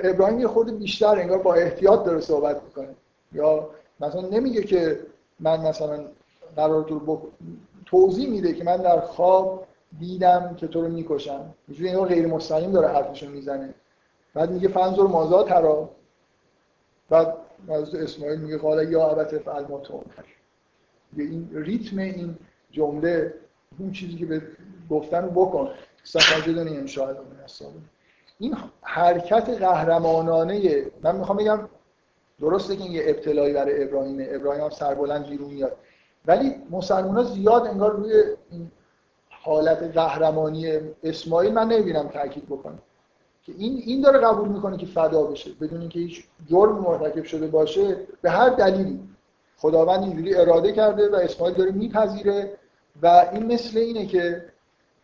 ابراهیم یه خورده بیشتر انگار با احتیاط داره صحبت می‌کنه. یا مثلا نمیگه که من مثلا قرار تو توضیح میده که من در خواب دیدم که تو رو می‌کشم. یه انگار غیر مستقیم داره حرفشو می‌زنه. بعد میگه فنزور مازا ترا بعد از اسماعیل میگه قال یا ابت فعل ما این ریتم این جمله اون چیزی که به گفتن رو بکن. سفاجدن این شاهد این حرکت قهرمانانه من می‌خوام بگم درسته که این یه ابتلایی برای ابراهیم ابراهیم هم سربلند بیرون میاد. ولی مسلمان ها زیاد انگار روی این حالت قهرمانی اسماعیل من نمی‌بینم تاکید بکنم. که این این داره قبول می‌کنه که فدا بشه بدون اینکه هیچ جرم مرتکب شده باشه به هر دلیلی. خداوند اینجوری اراده کرده و اسماعیل داره میپذیره و این مثل اینه که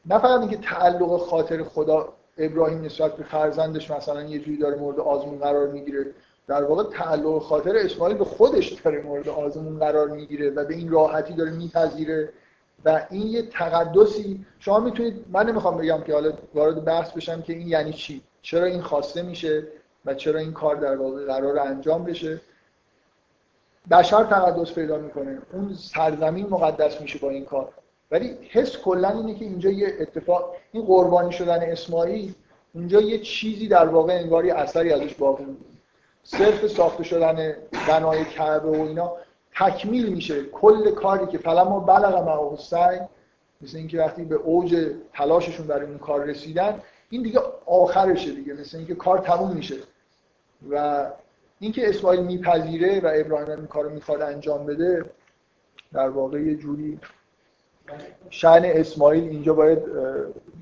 نه فقط اینکه تعلق خاطر خدا ابراهیم نسبت به فرزندش مثلا یه جوری داره مورد آزمون قرار می‌گیره در واقع تعلق خاطر اسماعیل به خودش داره مورد آزمون قرار می‌گیره و به این راحتی داره میپذیره و این یه تقدسی شما می‌تونید من نمی‌خوام بگم که حالا وارد بحث بشم که این یعنی چی. چرا این خواسته میشه و چرا این کار در واقع قرار انجام بشه؟ بشر تقدس پیدا می‌کنه اون سرزمین مقدس میشه با این کار. ولی حس کلا اینه که اینجا یه اتفاق این قربانی شدن اسماعیل اینجا یه چیزی در واقع انگاری اثری ازش باقی میمونه. صرف ساخته شدن بنای کعبه و اینا تکمیل میشه. کل کاری که فلما بلغ معه سعی مثل اینکه وقتی به اوج تلاششون برای این کار رسیدن این دیگه آخرشه دیگه مثل اینکه کار تموم میشه. و اینکه اسماعیل میپذیره و ابراهیم این کارو می‌خواد انجام بده در واقع یه جوری شأن اسماعیل اینجا باید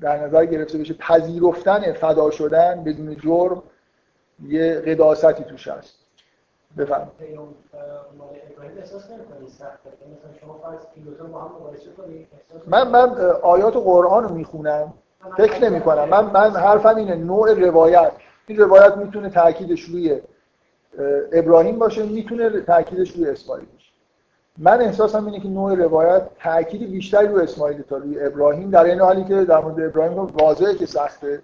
در نظر گرفته بشه. پذیرفتن فدا شدن بدون جرم یه قداستی توش هست. بفهم من من آیات قرآن رو می‌خونم. فکر نمی کنم من, من حرفم اینه نوع روایت. این روایت می‌تونه تاکیدش روی ابراهیم باشه می‌تونه تاکیدش روی اسماعیل باشه. من احساسم اینه که نوع روایت تاکید بیشتری روی اسماعیل تا روی ابراهیم. در این حالی که در مورد ابراهیم واضحه که سخته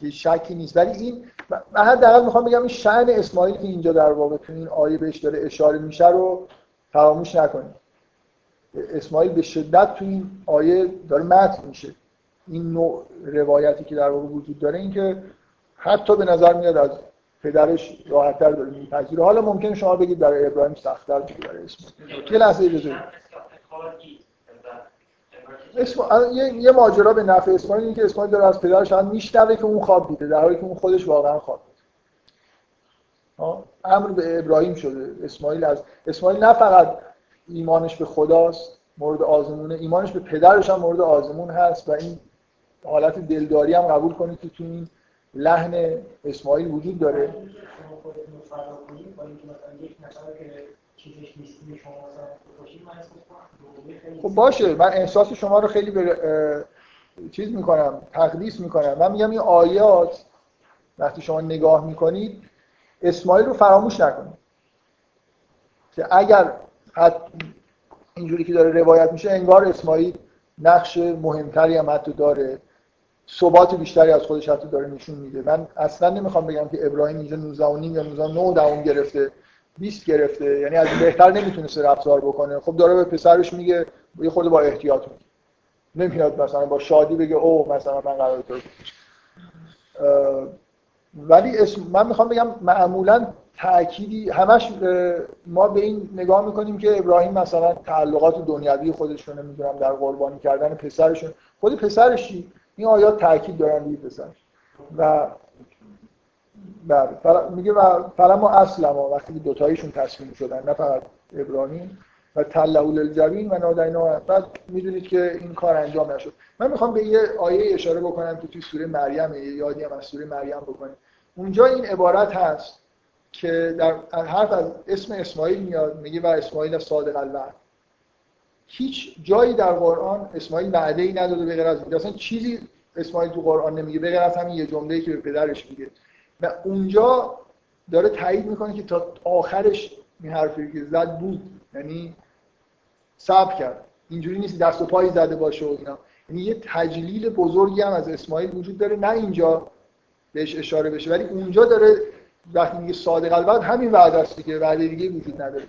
که شکی نیست. ولی این من حداقل می‌خوام بگم این شأن اسماعیل که اینجا در واقع تو این آیه بهش داره اشاره میشه رو فراموش نکنید. اسماعیل به شدت تو این آیه داره متن میشه. این نوع روایتی که در واقع وجود داره این که حتی به نظر میاد از پدرش راحتتر داره میپذیره. حالا ممکن شما بگید برای ابراهیم سختتر بشه برای اسماعیل یه لحظه اجازه اسم... یه... یه ماجرا به نفع اسماعیل اینه که اسماعیل داره از پدرش هم میشنوه که اون خواب دیده در حالی که اون خودش واقعا خواب امر به ابراهیم شده. اسماعیل از اسماعیل نه فقط ایمانش به خداست مورد آزمونه ایمانش به پدرش هم مورد آزمون هست و این حالت دلداری هم قبول کنید که تو این لحن اسماعیل وجود داره. خب باشه من احساس شما رو خیلی به چیز می‌کنم تقدیس می‌کنم. من میگم این آیات وقتی شما نگاه می‌کنید اسماعیل رو فراموش نکنید. که اگر اینجوری که داره روایت میشه انگار اسماعیل نقش مهمتری هم حتی داره. ثبات بیشتری از خودش حتی داره نشون میده. من اصلا نمی‌خوام بگم که ابراهیم اینجا 19 و نیم یا 19 دهم گرفته 20 گرفته. یعنی از بهتر نمی‌تونسته رفتار بکنه. خب داره به پسرش میگه یه خود با احتیاط میگه. نمیاد مثلا با شادی بگه او مثلا من قرار تو. ولی اسم من می‌خوام بگم معمولا تأکیدی همش ما به این نگاه می‌کنیم که ابراهیم مثلا تعلقات دنیوی خودشون نمی‌دونم در قربانی کردن پسرشون. خود پسرشی این آیات تاکید دارن روی پسر و بله میگه و ما اصلا وقتی که دوتایشون تصمیم شدن نه فقط ابراهیم و تلهول الجبین و نادینا بعد می‌دونید که این کار انجام نشد من می‌خوام به یه آیه اشاره بکنم که توی سوره مریم یادی از سوره مریم بکنیم اونجا این عبارت هست که در حرف از اسم اسماعیل میاد میگه و اسماعیل صادق الوعد هیچ جایی در قرآن اسماعیل وعده ای نداده به غیر از اصلا چیزی اسماعیل تو قرآن نمیگه به غیر از همین یه جمله‌ای که به پدرش میگه. و اونجا داره تایید می‌کنه که تا آخرش این حرفی که زد بود یعنی صبر کرد. اینجوری نیست دست و پای زده باشه و اینا. یعنی یه تجلیل بزرگی هم از اسماعیل وجود داره نه اینجا بهش اشاره بشه. ولی اونجا داره وقتی میگه صادق الوعد همین وعده است که وعده دیگه وجود نداره.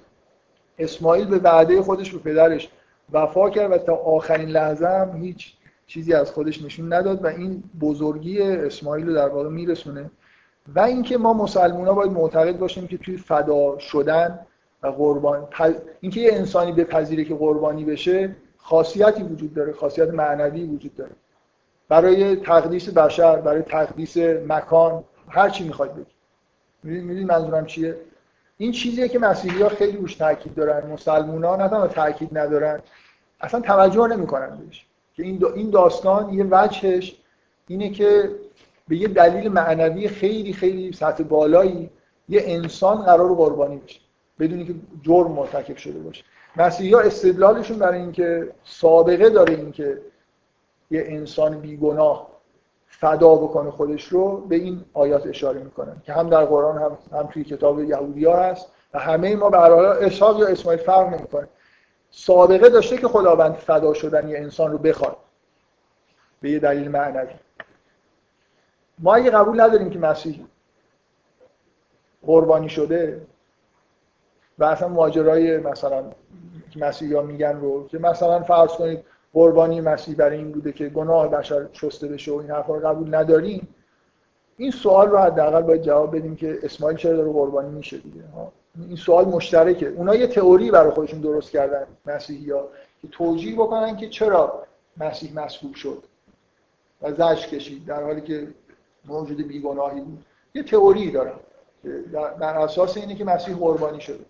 اسماعیل به وعده خودش به پدرش وفا کرد و تا آخرین لحظه هم هیچ چیزی از خودش نشون نداد و این بزرگی اسماعیل رو در واقع میرسونه. و اینکه ما مسلمان ها باید معتقد باشیم که توی فدا شدن و قربان اینکه یه انسانی بپذیره که قربانی بشه خاصیتی وجود داره خاصیت معنوی وجود داره. برای تقدیس بشر برای تقدیس مکان هر چی می‌خواد بگید. می‌دونید منظورم چیه؟ این چیزیه که مسیحی ها خیلی روش تاکید دارن. مسلمان ها نه تاکید ندارن اصلا توجه نمی‌کنن بهش. که این, این داستان یه وجهش اینه که به یه دلیل معنوی خیلی خیلی سطح بالایی یه انسان قرار قربانی بشه بدونی که جرم مرتکب شده باشه. مسیحی ها استدلالشون برای اینکه سابقه داره اینکه یه انسان بیگناه فدا بکنه خودش رو به این آیات اشاره می‌کنن که هم در قرآن هم, هم توی کتاب یهودی هست و همه ما به اسحاق یا اسماعیل فرق نمی‌کنه. سابقه داشته که خداوند فدا شدن یه انسان رو بخواد. به یه دلیل معنوی. ما اگه قبول نداریم که مسیح قربانی شده و اصلا ماجرای مثلا مسیحی ها میگن رو که مثلا فرض کنید قربانی مسیح برای این بوده که گناه بشر شسته بشه و این حرفا رو قبول نداریم این سوال رو حداقل باید جواب بدیم که اسماعیل چرا داره قربانی میشه دیگه؟ این سوال مشترکه. اونا یه تئوری برای خودشون درست کردن مسیحی ها که توجیه بکنن که چرا مسیح مسئول شد و زش کشید در حالی که موجود بیگناهی بود. یه تئوری دارن بر اساس اینه که مسیح قربانی شده.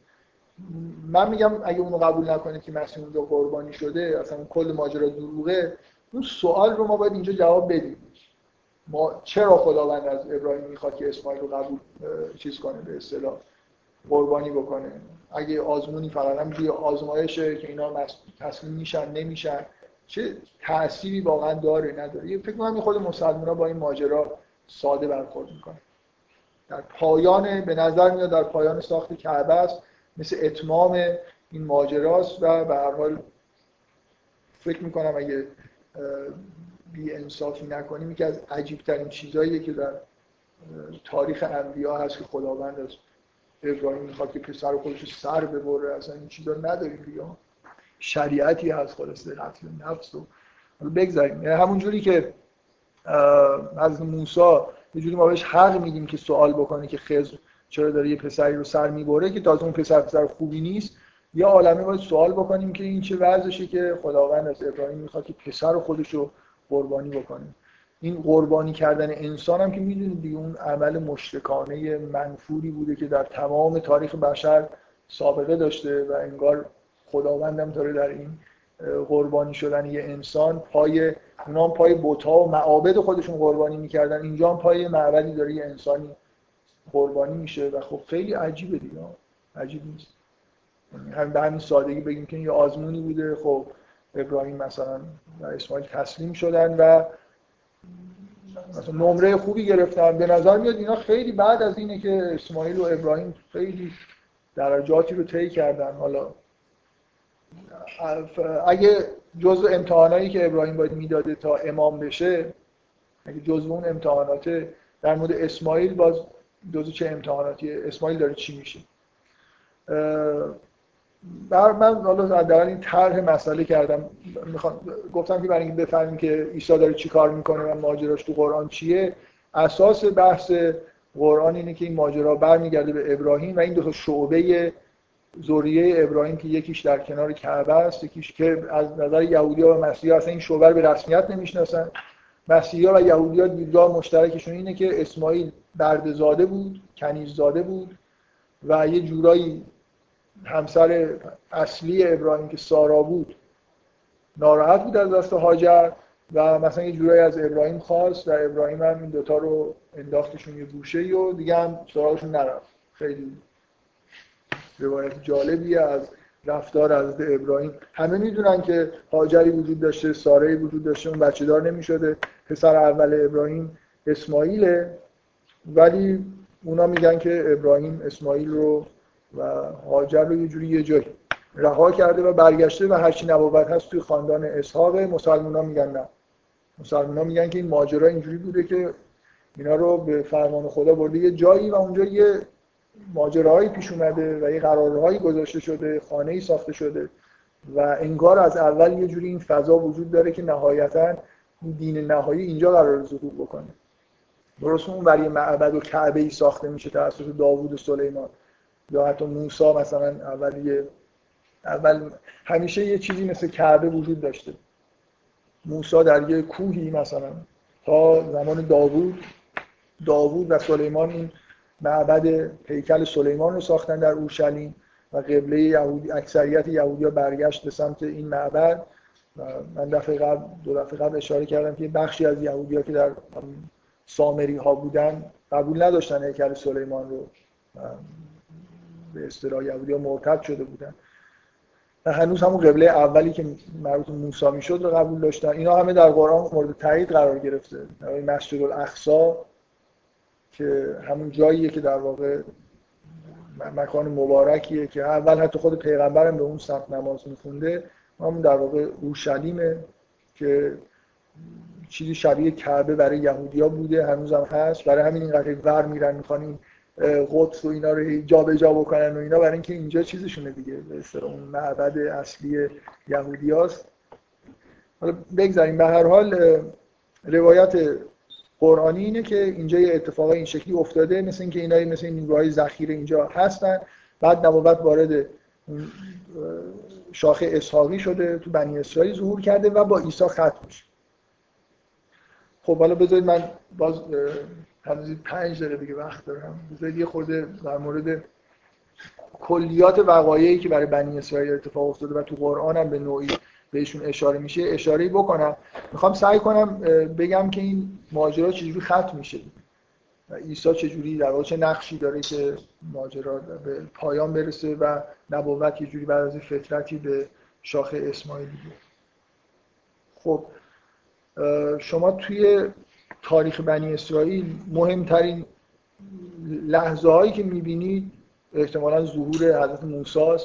من میگم اگه اونو قبول نکنید که مسیح اونجا قربانی شده اصلا کل ماجرا دروغه. اون سوال رو ما باید اینجا جواب بدیم. ما چرا خداوند از ابراهیم می‌خواد که اسماعیل رو قبول چیز کنه به اصطلاح؟ قربانی بکنه. اگه آزمونی فقط همینجوری آزمایشه که اینا تسلیم میشن نمیشن. چه تأثیری واقعا داره نداره. فکر کنم خود مسلمان با این ماجرا ساده برخورد می‌کنه در پایان به نظر میاد در پایان ساخت کعبه است. مثل اتمام این ماجراست و به هر حال فکر می‌کنم اگه بی انصافی نکنیم یکی از عجیب ترین چیزهاییه که در تاریخ انبیا هست که خداوند از ابراهیم می‌خواد که پسر خودش سر ببره اصلا این چیزا نداریم دیگه. شریعتی هست خلاص قتل نفس و بگذاریم. یعنی همونجوری که از موسی یه جوری ما بهش حق میدیم که سوال بکنه که خضر چرا داره یه پسری رو سر می‌بره که تازه اون پسر پسر خوبی نیست. یه عالمه باید سوال بکنیم که این چه وضعشه که خداوند از ابراهیم می‌خواد که پسر خودش رو قربانی بکنه. این قربانی کردن انسان هم که می‌دونید دیگه اون عمل مشرکانه منفوری بوده که در تمام تاریخ بشر سابقه داشته و انگار خداوندم داره در این قربانی شدن یه انسان پای اونا پای بوتا و معابد خودشون قربانی می‌کردن. اینجا هم پای معبدی داره یه انسانی قربانی میشه و خب خیلی عجیبه دیگه. عجیب نیست. یعنی هم به همین سادگی بگیم که یه آزمونی بوده. خب ابراهیم مثلا و اسماعیل تسلیم شدن و مثلا نمره خوبی گرفتن. به نظر میاد اینا خیلی بعد از اینه که اسماعیل و ابراهیم خیلی درجاتی رو طی کردن. حالا اگه جزء امتحانایی که ابراهیم باید می‌داده تا امام بشه اگه جزء اون امتحانات در مورد اسماعیل باز جزء چه امتحاناتی؟ اسماعیل داره چی میشه؟ بر من حالا در این طرح مسئله کردم. می‌خوام گفتم که برای اینکه بفهمیم که عیسی داره چی کار می‌کنه و ماجراش تو قرآن چیه اساس بحث قرآن اینه که این ماجرا برمیگرده به ابراهیم و این دو تا شعبه ذریه ابراهیم که یکیش در کنار کعبه است یکیش که از نظر یهودی ها و مسیحی اصلا این شعبه رو به رسمیت نمی‌شناسن. مسیحی ها و یهودی ها دیدگاه مشترکشون اینه که اسماعیل بردزاده بود کنیز زاده بود و یه جورایی همسر اصلی ابراهیم که سارا بود ناراحت بود از دست هاجر و مثلا یه جورایی از ابراهیم خواست و ابراهیم هم این دوتا رو انداختشون یه گوشه و دیگه هم سراغشون نرفت. خیلی روایت جالبیه از رفتار از ابراهیم. همه می‌دونن که هاجری وجود داشته ساره وجود داشته اون بچه دار نمی‌شده پسر اول ابراهیم اسماعیله. ولی اونا میگن که ابراهیم اسماعیل رو و هاجر رو یه جوری یه جایی رها کرده و برگشته و هرچی نبوت هست توی خاندان اسحاق مسلمان ها میگن نه. مسلمان ها میگن که این ماجرا اینجوری بوده که اینا رو به فرمان خدا برده. یه جایی و اونجا یه ماجراهایی پیش اومده و یه قرارهایی گذاشته شده خانه ای ساخته شده و انگار از اول یه جوری این فضا وجود داره که نهایتا دین نهایی اینجا قرار ظهور بکنه. درست اون برای معبد و کعبه ای ساخته میشه توسط داوود و سلیمان. یا حتی موسی مثلا اول اول همیشه یه چیزی مثل کعبه وجود داشته. موسی در یه کوهی مثلا. تا زمان داوود داوود و سلیمان این معبد هیکل سلیمان رو ساختن در اورشلیم و قبله یهودی اکثریت یهودی ها برگشت به سمت این معبد. من دفعه قبل دو دفعه قبل اشاره کردم که بخشی از یهودی که در سامری ها بودن قبول نداشتن هیکل سلیمان رو. به اصطلاح یهودی ها مرتد شده بودن. و هنوز همون قبله اولی که مربوط موسی می‌شد رو قبول داشتن. اینا همه در قرآن مورد تایید قرار گرفته. مسجد الاقصا که همون جاییه که در واقع مکان مبارکیه که اول حتی خود پیغمبرم به اون سمت نماز میخونده. همون در واقع اورشلیمه که چیزی شبیه کعبه برای یهودیا بوده. هنوز هم هست. برای همین اینقدر ور میرن می‌خوان این قدس و اینا رو جابجا بکنن و اینا برای اینکه اینجا چیزشونه دیگه به اون معبد اصلی یهودیاست حالا بگذاریم. به هر حال روایت قرآنی اینه که اینجا یه اتفاق این شکلی افتاده مثل اینکه اینا مثل این نیروهای ذخیره اینجا هستن. بعد نبوت وارد شاخه اسحاقی شده تو بنی اسرائیل ظهور کرده و با عیسی ختم میشه. خب حالا بذارید من باز هنوز پنج دقیقه دیگه وقت دارم. بذارید یه خورده در مورد کلیات وقایعی که برای بنی اسرائیل اتفاق افتاده و تو قرآن هم به نوعی بهشون اشاره میشه اشاره بکنم. می‌خوام سعی کنم بگم که این ماجرا چجوری ختم میشه. و عیسی چجوری در واقع چه نقشی داره که ماجرا به پایان برسه و نبوت یه جوری بعد از فطرتی به شاخه اسماعیل دیگه خب شما توی تاریخ بنی اسرائیل مهمترین لحظه هایی که می‌بینید احتمالا ظهور حضرت موسی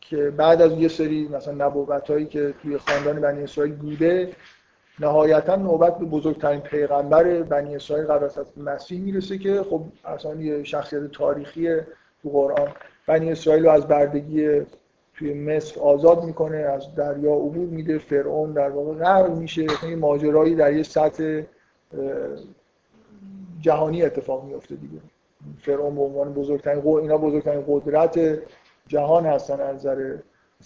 که بعد از یه سری مثلا نبوت هایی که توی خاندان بنی اسرائیل بوده نهایتا نوبت به بزرگترین پیغمبر بنی اسرائیل قبل از مسیح می‌رسه که خب اصلا یه شخصیت تاریخی تو قرآن. بنی اسرائیل رو از بردگی توی مصر آزاد می‌کنه از دریا عبور میده فرعون در واقع غرق میشه یه ماجرایی در یه سطح جهانی اتفاق میفته دیگه. فرعون به عنوان بزرگترین اینا بزرگترین قدرت جهان هستن از نظر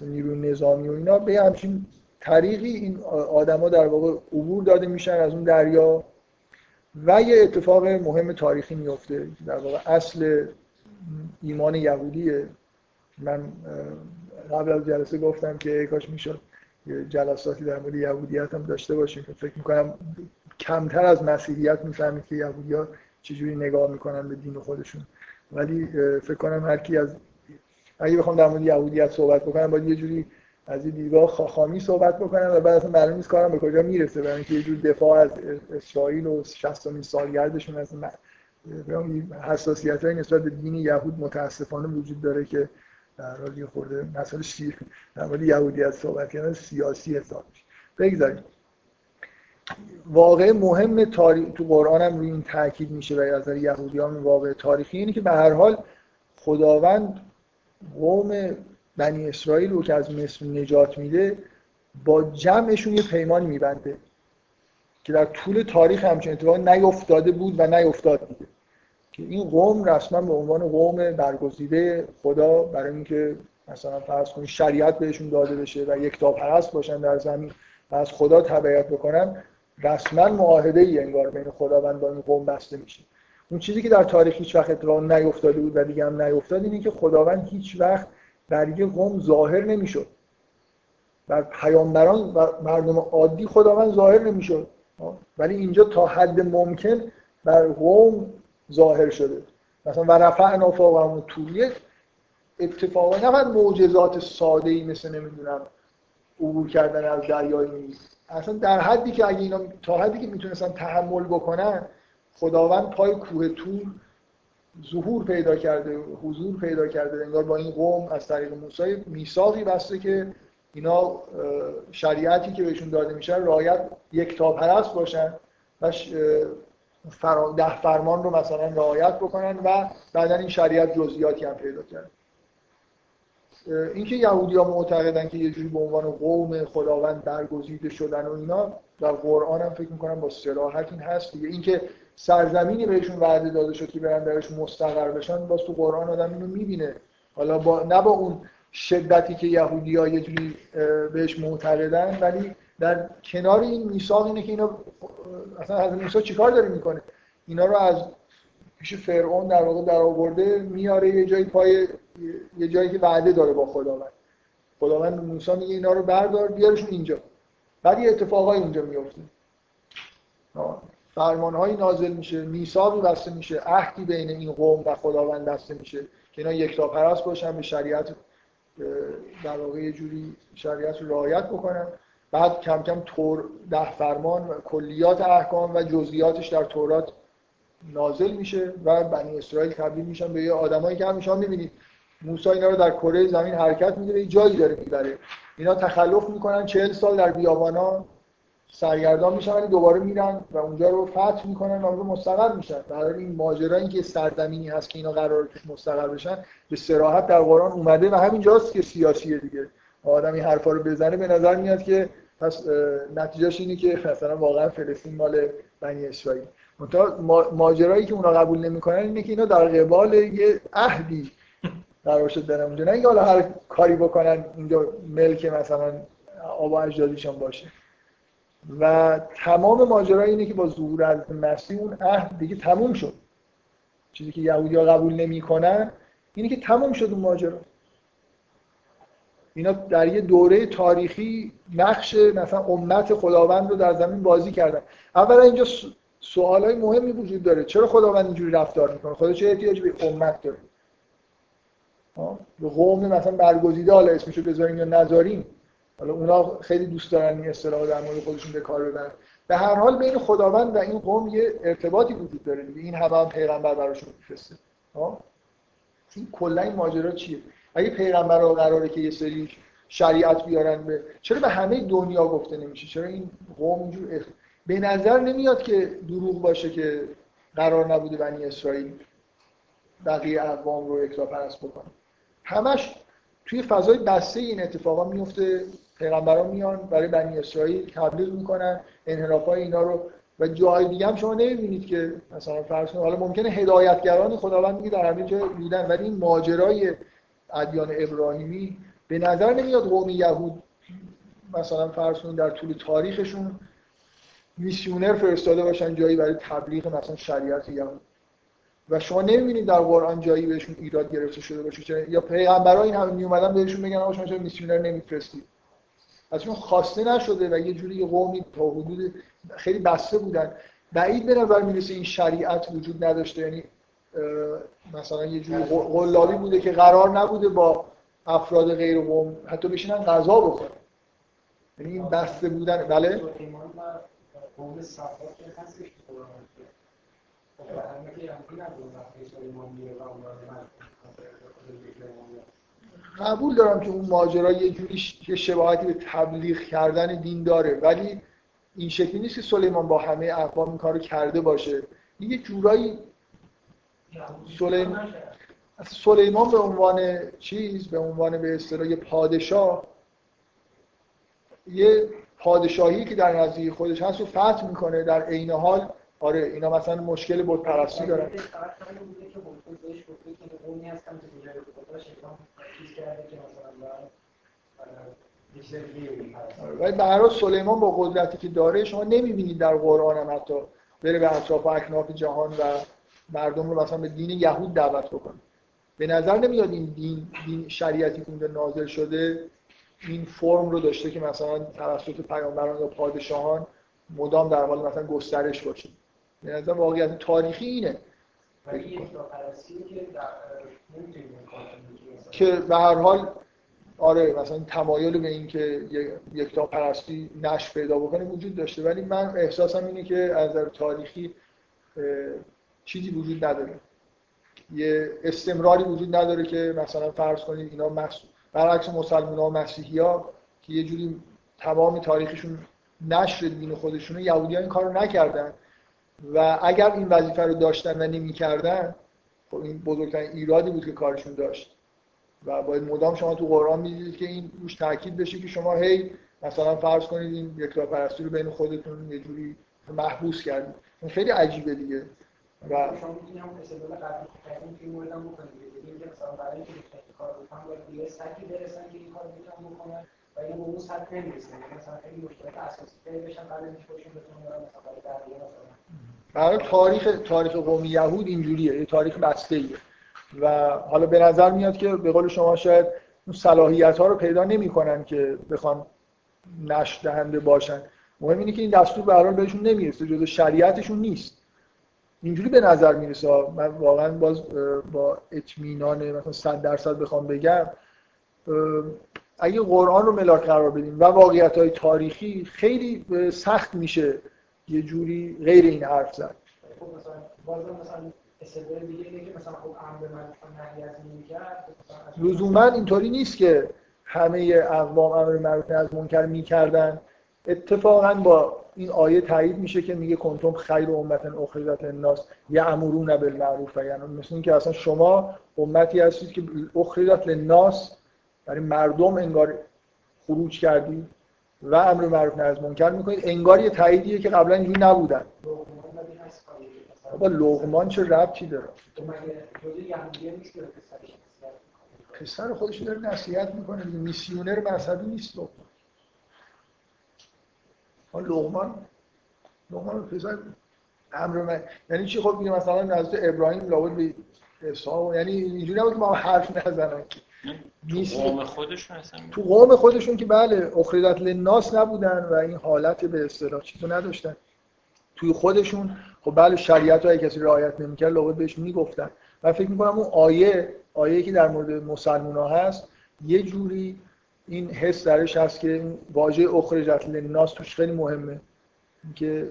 نیروی نظامی و اینا. به همچین طریقی این آدما در واقع عبور داده میشن از اون دریا. و یه اتفاق مهم تاریخی میفته در واقع اصل ایمان یهودیه. من قبل از جلسه گفتم که کاش می‌شد جلساتی در مورد یهودیت هم داشته باشیم. فکر می‌کنم کمتر از مسیحیت می‌فهمید که یهودی ها چجوری نگاه می‌کنن به دین خودشون. ولی فکر کنم هر کی از اگه بخوام در مورد یهودیت صحبت بکنم باید یه جوری از این دیدگاه خاخامی صحبت بکنم و بعد اصلا معلوم نیست کارم به کجا می‌رسه برای اینکه یه جور دفاع از اسرائیل و 60 سالگردشون از حساسیت های نسبت به دین یهود متاسفانه وجود داره که در حال یه خورده مسئله شیر در مورد یهودیت صحبت کردن سیاسی حساب میشه. بگذاریم. واقع مهم تاریخ تو قرآن هم روی این تاکید میشه و از یهودیان واقع تاریخی اینه که به هر حال خداوند قوم بنی اسرائیل رو که از مصر نجات میده با جمعشون یه پیمانی میبنده که در طول تاریخ همچین اتفاق نیفتاده بود و نیفتاد که این قوم رسما به عنوان قوم برگزیده خدا برای اینکه مثلا فرض کنید شریعت بهشون داده بشه و یک پرست باشن در زمین و از خدا تبعیت بکنن رسما معاهده ای انگار بین خداوند با این قوم بسته میشه. اون چیزی که در تاریخ هیچ وقت اتفاق نیفتاده بود و دیگه هم نیفتاد اینه که خداوند هیچ وقت در یه قوم ظاهر نمی‌شد. بر پیامبران و مردم عادی خداوند ظاهر نمی‌شد. ولی اینجا تا حد ممکن بر قوم ظاهر شده. مثلا و رفعنا فوقهم طوریه. اتفاقا نه معجزات ساده ای مثل نمی‌دونم عبور کردن از دریای نیست اصلا در حدی که اگه اینا تا حدی که می‌تونستن تحمل بکنن خداوند پای کوه تور ظهور پیدا کرده حضور پیدا کرده. انگار با این قوم از طریق موسی میثاقی بسته که اینا شریعتی که بهشون داده میشه رعایت یک تا پرست باشن و ده فرمان رو مثلا رعایت بکنن و بعدا این شریعت جزئیاتی هم پیدا کرد. اینکه یهودی ها معتقدن که یه جوری به عنوان قوم خداوند برگزیده شدن و اینا در قرآن هم فکر می‌کنم با صراحت این هست دیگه. اینکه سرزمینی بهشون وعده داده شد که برن درش مستقر بشن باز تو قرآن آدم اینو می‌بینه. حالا با نه با اون شدتی که یهودی ها یه جوری بهش معتقدن ولی در کنار این میثاق اینه که اینا اصلا حضرت موسی چیکار داره می‌کنه؟ اینا رو از پیش فرعون در واقع در آورده میاره یه جایی پای یه جایی که وعده داره با خداوند. خداوند موسی میگه اینا رو بردار بیارشون اینجا. بعد یه اتفاقای اینجا میفته. فرمانهایی نازل میشه میثاقی بسته میشه عهدی بین این قوم و خداوند بسته میشه که اینا یکتا پرست باشن به شریعت در واقع یه جوری شریعت رو رعایت بکنن. بعد کم کم تور ده فرمان کلیات احکام و جزئیاتش در تورات نازل میشه و بنی اسرائیل تبدیل میشن به یه آدمایی که همیشه می‌بینید موسی اینا رو در کره زمین حرکت میده به جایی داره می‌بره. اینا تخلف می‌کنن چهل سال در بیابانا سرگردان میشن ولی دوباره میرن و اونجا رو فتح می‌کنن و مستقر میشن. برای این ماجرایی که سرزمینی هست که اینا قرار توش مستقر بشن به سراحت در قرآن اومده و همینجاست که سیاسیه دیگه. آدم این حرفا رو بزنه به نظر میاد که پس نتیجهش اینه که (laughs) مثلا واقعا فلسطین مال بنی اسرائیل. ماجرایی که اونا قبول نمی‌کنن اینه که اینا در قبال یه عهدی قرار شد دارن اونجا. نه اینکه حالا هر کاری بکنن اینجا ملک مثلا آبا اجدادیشان باشه. و تمام ماجرا اینه که با ظهور از مسیح اون عهد دیگه تموم شد. چیزی که یهودی ها قبول نمی‌کنن اینه که تموم شد اون ماجرا. اینا در یه دوره تاریخی نقش مثلا امت خداوند رو در زمین بازی کردن. اولا اینجا سوال های مهمی وجود داره. چرا خداوند اینجوری رفتار می‌کنه؟ خدا چه احتیاجی به امت داره؟ به قوم مثلا برگزیده حالا اسمشو بذاریم یا نذاریم حالا اونا خیلی دوست دارن این اصطلاح در مورد خودشون به کار ببرن. به هر حال بین خداوند و این قوم یه ارتباطی وجود داره دیگه. این همه هم پیغمبر براشون میفرسته. این کلا این ماجرا چیه؟ اگه پیغمبر ها قراره که یه سری شریعت بیارن به چرا به همه دنیا گفته نمیشه؟ چرا این قوم اینجور اخ... به نظر نمیاد که دروغ باشه که قرار نبوده بنی اسرائیل بقیه اقوام رو اکتا پرست بکنن همش توی فضای بسته این اتفاقا میفته پیغمبران میان برای بنی اسرائیل تبلیغ می‌کنن های اینا رو. و جای دیگه هم شما نمی‌بینید که مثلا فرض حالا ممکنه هدایتگران خداوند در همه جای بودن ولی این ماجرای ادیان ابراهیمی به نظر نمیاد قوم یهود مثلا فرض در طول تاریخشون میسیونر فرستاده باشن جایی برای تبلیغ مثلا شریعت یهود. و شما نمی‌بینید در قرآن جایی بهشون ایراد گرفته شده باشه. یا پیغمبرا این همه می اومدن بهشون بگن آقا شما چرا میسیونر نمیفرستید؟ ازشون خواسته نشده و یه جوری قومی تا حدود خیلی بسته بودن. بعید به نظر می‌رسه این شریعت وجود نداشته. یعنی مثلا یه جوری قلابی بوده که قرار نبوده با افراد غیر قوم حتی بشینن غذا بخورن. یعنی این بسته بودن. بله؟ قبول دارم که اون ماجرا یه جوری یه شباهتی به تبلیغ کردن دین داره ولی این شکلی نیست که سلیمان با همه اقوام این کارو کرده باشه. یه جورایی سلیمان سلیمان به عنوان چیز به عنوان به اصطلاح پادشاه یه پادشاهی که در نزدیک خودش هست رو فتح می‌کنه در عین حال. آره اینا مثلا مشکل بود پرستی دارن ولی به هر سلیمان با قدرتی که داره شما نمی‌بینید در قرآن هم حتی بره به اطراف و اکناف جهان و مردم رو مثلا به دین یهود دعوت بکنه. به نظر نمیاد این دین, دین شریعتی که اونجا نازل شده این فرم رو داشته که مثلا توسط پیامبران یا پادشاهان مدام در حال مثلا گسترش باشه. به نظر واقعیت تاریخی اینه. که به هر حال آره مثلا تمایل به این که یک تا پرستی نش پیدا بکنه وجود داشته. ولی من احساسم اینه که از نظر تاریخی چیزی وجود نداره. یه استمراری وجود نداره که مثلا فرض کنید اینا محصول برعکس مسلمان ها و مسیحی ها که یه جوری تمام تاریخشون نشر دین خودشونه یهودی ها این کارو نکردن. و اگر این وظیفه رو داشتن و نمی‌کردن خب این بزرگترین ایرادی بود که کارشون داشت. و باید مدام شما تو قرآن می‌دید که این روش تاکید بشه که شما هی مثلا فرض کنید این یک پرستی رو بین خودتون یه جوری محبوس کردید. این خیلی عجیبه دیگه. و شما می‌تونید همون استدلال که کردیم توی مورد هم بکنید. مثلا برای یه برسن که این کار بکنن و به اون سطح نمی‌رسن یعنی مثلا خیلی مشکلات اساسی تری بشن بعد از خودشون بتونن برن مثلا برای بقیه مثلا. برای تاریخ تاریخ قومی یهود اینجوریه. یه تاریخ بسته ایه و حالا به نظر میاد که به قول شما شاید اون صلاحیت ها رو پیدا نمی‌کنن که بخوان نشر دهنده باشن. مهم اینه که این دستور به هر بهشون نمی‌رسه. جزء شریعتشون نیست. اینجوری به نظر می‌رسه. من واقعا باز با اطمینان مثلا 100 درصد بخوام بگم اگه قرآن رو ملاک قرار بدیم و واقعیت های تاریخی خیلی سخت میشه یه جوری غیر این حرف زد. لزوما اینطوری نیست که همه اقوام امر معروف از منکر می‌کردن. اتفاقا با این آیه تایید میشه که میگه کنتم خیر امت اخرجت الناس یامرون بالمعروف یعنی مثل اینکه اصلا شما امتی هستید که اخرجت للناس برای مردم انگار خروج کردید و امر معروف نهی از منکر می‌کنید. انگار یه تاییدیه که قبلا اینجوری نبودن. با لغمان چه ربطی داره؟ پسر خودش داره نصیحت می‌کنه. میسیونر مذهبی نیست لغمان لغمان لغمان پسر امر یعنی چی؟ خب میگه مثلا نزد ابراهیم لابد به عیسی یعنی اینجوری نبود که ما حرف نزنن تو قوم خودشون اصلا تو قوم خودشون که بله اخریدت لناس نبودن و این حالت به اصطلاح چیزو نداشتن. توی خودشون خب بله شریعت رو کسی رعایت نمی‌کرد لابد بهش می‌گفتن. من فکر می‌کنم اون آیه آیه که در مورد مسلمان ها هست یه جوری این حس درش هست که واژه اخرجت للناس توش خیلی مهمه. که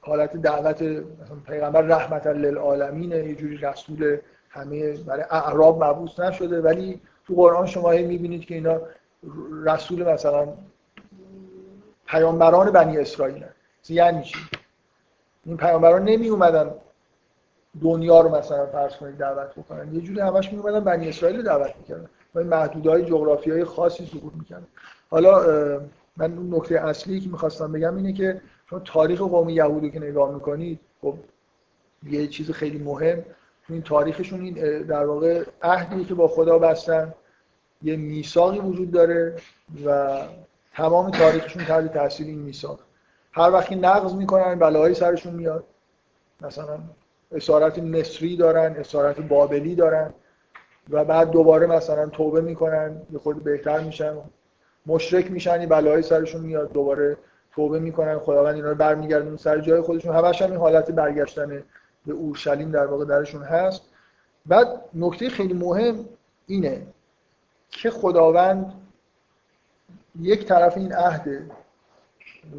حالت دعوت پیغمبر رحمت للعالمین یه جوری رسول همه برای اعراب مبعوث نشده ولی تو قرآن شما می‌بینید که اینا رسول مثلا پیامبران بنی اسرائیل یعنی چی این پیامبران نمی اومدن دنیا رو مثلا فرض کنید دعوت بکنن. یه جوری همش می اومدن بنی اسرائیل رو دعوت می‌کردن. و محدودهای جغرافیایی خاصی ظهور می‌کردن. حالا من اون نکته اصلی که می‌خواستم بگم اینه که چون تاریخ قوم یهودی که نگاه می‌کنید خب یه چیز خیلی مهم. این تاریخشون این در واقع عهدی که با خدا بستن. یه میثاقی وجود داره و تمام تاریخشون تحت تاثیر این میثاق. هر وقتی نقض می‌کنن بلاهای سرشون میاد. مثلا اسارت مصری دارن اسارت بابلی دارن و بعد دوباره مثلا توبه می‌کنن یه خورده بهتر میشن. مشرک میشن بلاهای سرشون میاد دوباره توبه می‌کنن. خداوند اینا رو برمیگردونه سر جای خودشون. همش هم این حالت برگشتن به اورشلیم در واقع درشون هست. بعد نکته خیلی مهم اینه که خداوند یک طرف این عهده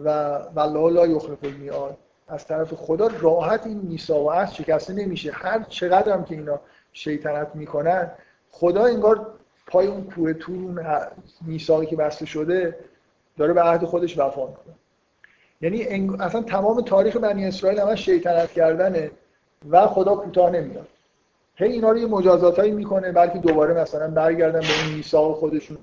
و والله لا یخلف المیعاد. از طرف خدا راحت این میسا و عهد شکسته نمیشه. هر چقدر هم که اینا شیطنت می‌کنن خدا انگار پای اون کوه تور اون میثاقی که بسته شده داره به عهد خودش وفا می‌کنه. یعنی اصلا تمام تاریخ بنی اسرائیل همش شیطنت کردنه. و خدا کوتاه نمیاد هی اینا رو یه می‌کنه بلکه دوباره مثلا برگردن به اون میثاق خودشون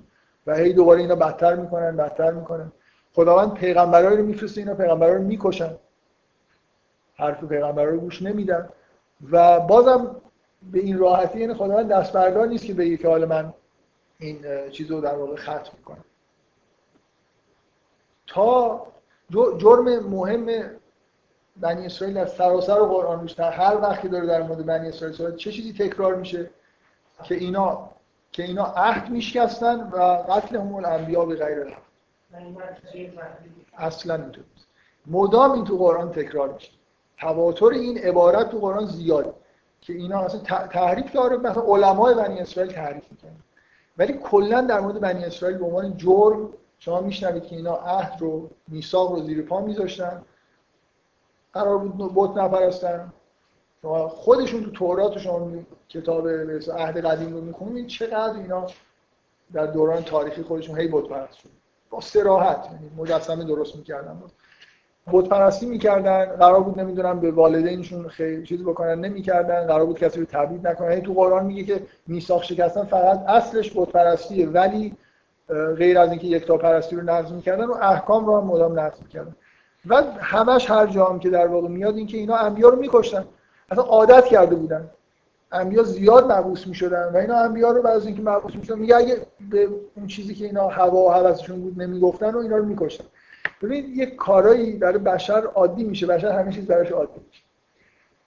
و هی دوباره اینا بدتر می‌کنن بدتر می‌کنن. خداوند پیغمبرایی رو میفرسته اینا پیغمبرا رو می‌کشن. حرف پیغمبرا رو گوش نمیدن. و بازم به این راحتی یعنی خداوند دست بردار نیست که بگه که حالا من این چیز رو در واقع ختم می‌کنم تا جرم مهم بنی اسرائیل در سراسر قرآن روش هر وقتی داره در مورد بنی اسرائیل صحبت چه چیزی تکرار میشه که اینا که اینا عهد میشکستن و قتل هم الانبیا به غیر الحق. اصلا اینطور مدام این تو قرآن تکرار میشه. تواتر این عبارت تو قرآن زیاده که اینا اصلا تحریف داره مثلا علمای بنی اسرائیل تحریف می‌کنن. ولی کلا در مورد بنی اسرائیل به عنوان جرم شما میشنوید که اینا عهد رو میثاق رو زیر پا میذاشتن. قرار بود بت نپرستن. شما خودشون تو تورات شما کتاب عهد قدیم رو می‌خونید چقدر اینا در دوران تاریخی خودشون هی بت پرست شد با سراحت یعنی مجسمه درست می‌کردن. بت پرستی می‌کردن قرار بود نمی‌دونم به والدینشون خیلی چیزی بکنن نمی‌کردن قرار بود کسی رو تبعید نکنن. یعنی تو قرآن میگه که میثاق شکستن فقط اصلش بت ولی غیر از اینکه یکتا پرستی رو نقض می‌کردن و احکام رو هم مدام نقض می‌کردن. و همش هر جام که در واقع میاد اینکه اینا انبیا رو میکشتن. اصلا عادت کرده بودن. انبیا زیاد مبعوث می‌شدن و اینا انبیا رو بعد از اینکه مبعوث می‌شدن میگه اگه به اون چیزی که اینا هوا و هوسشون بود نمی‌گفتن و اینا رو میکشتن. ببین یک کارایی برای بشر عادی میشه. بشر همه چیز براش عادی میشه.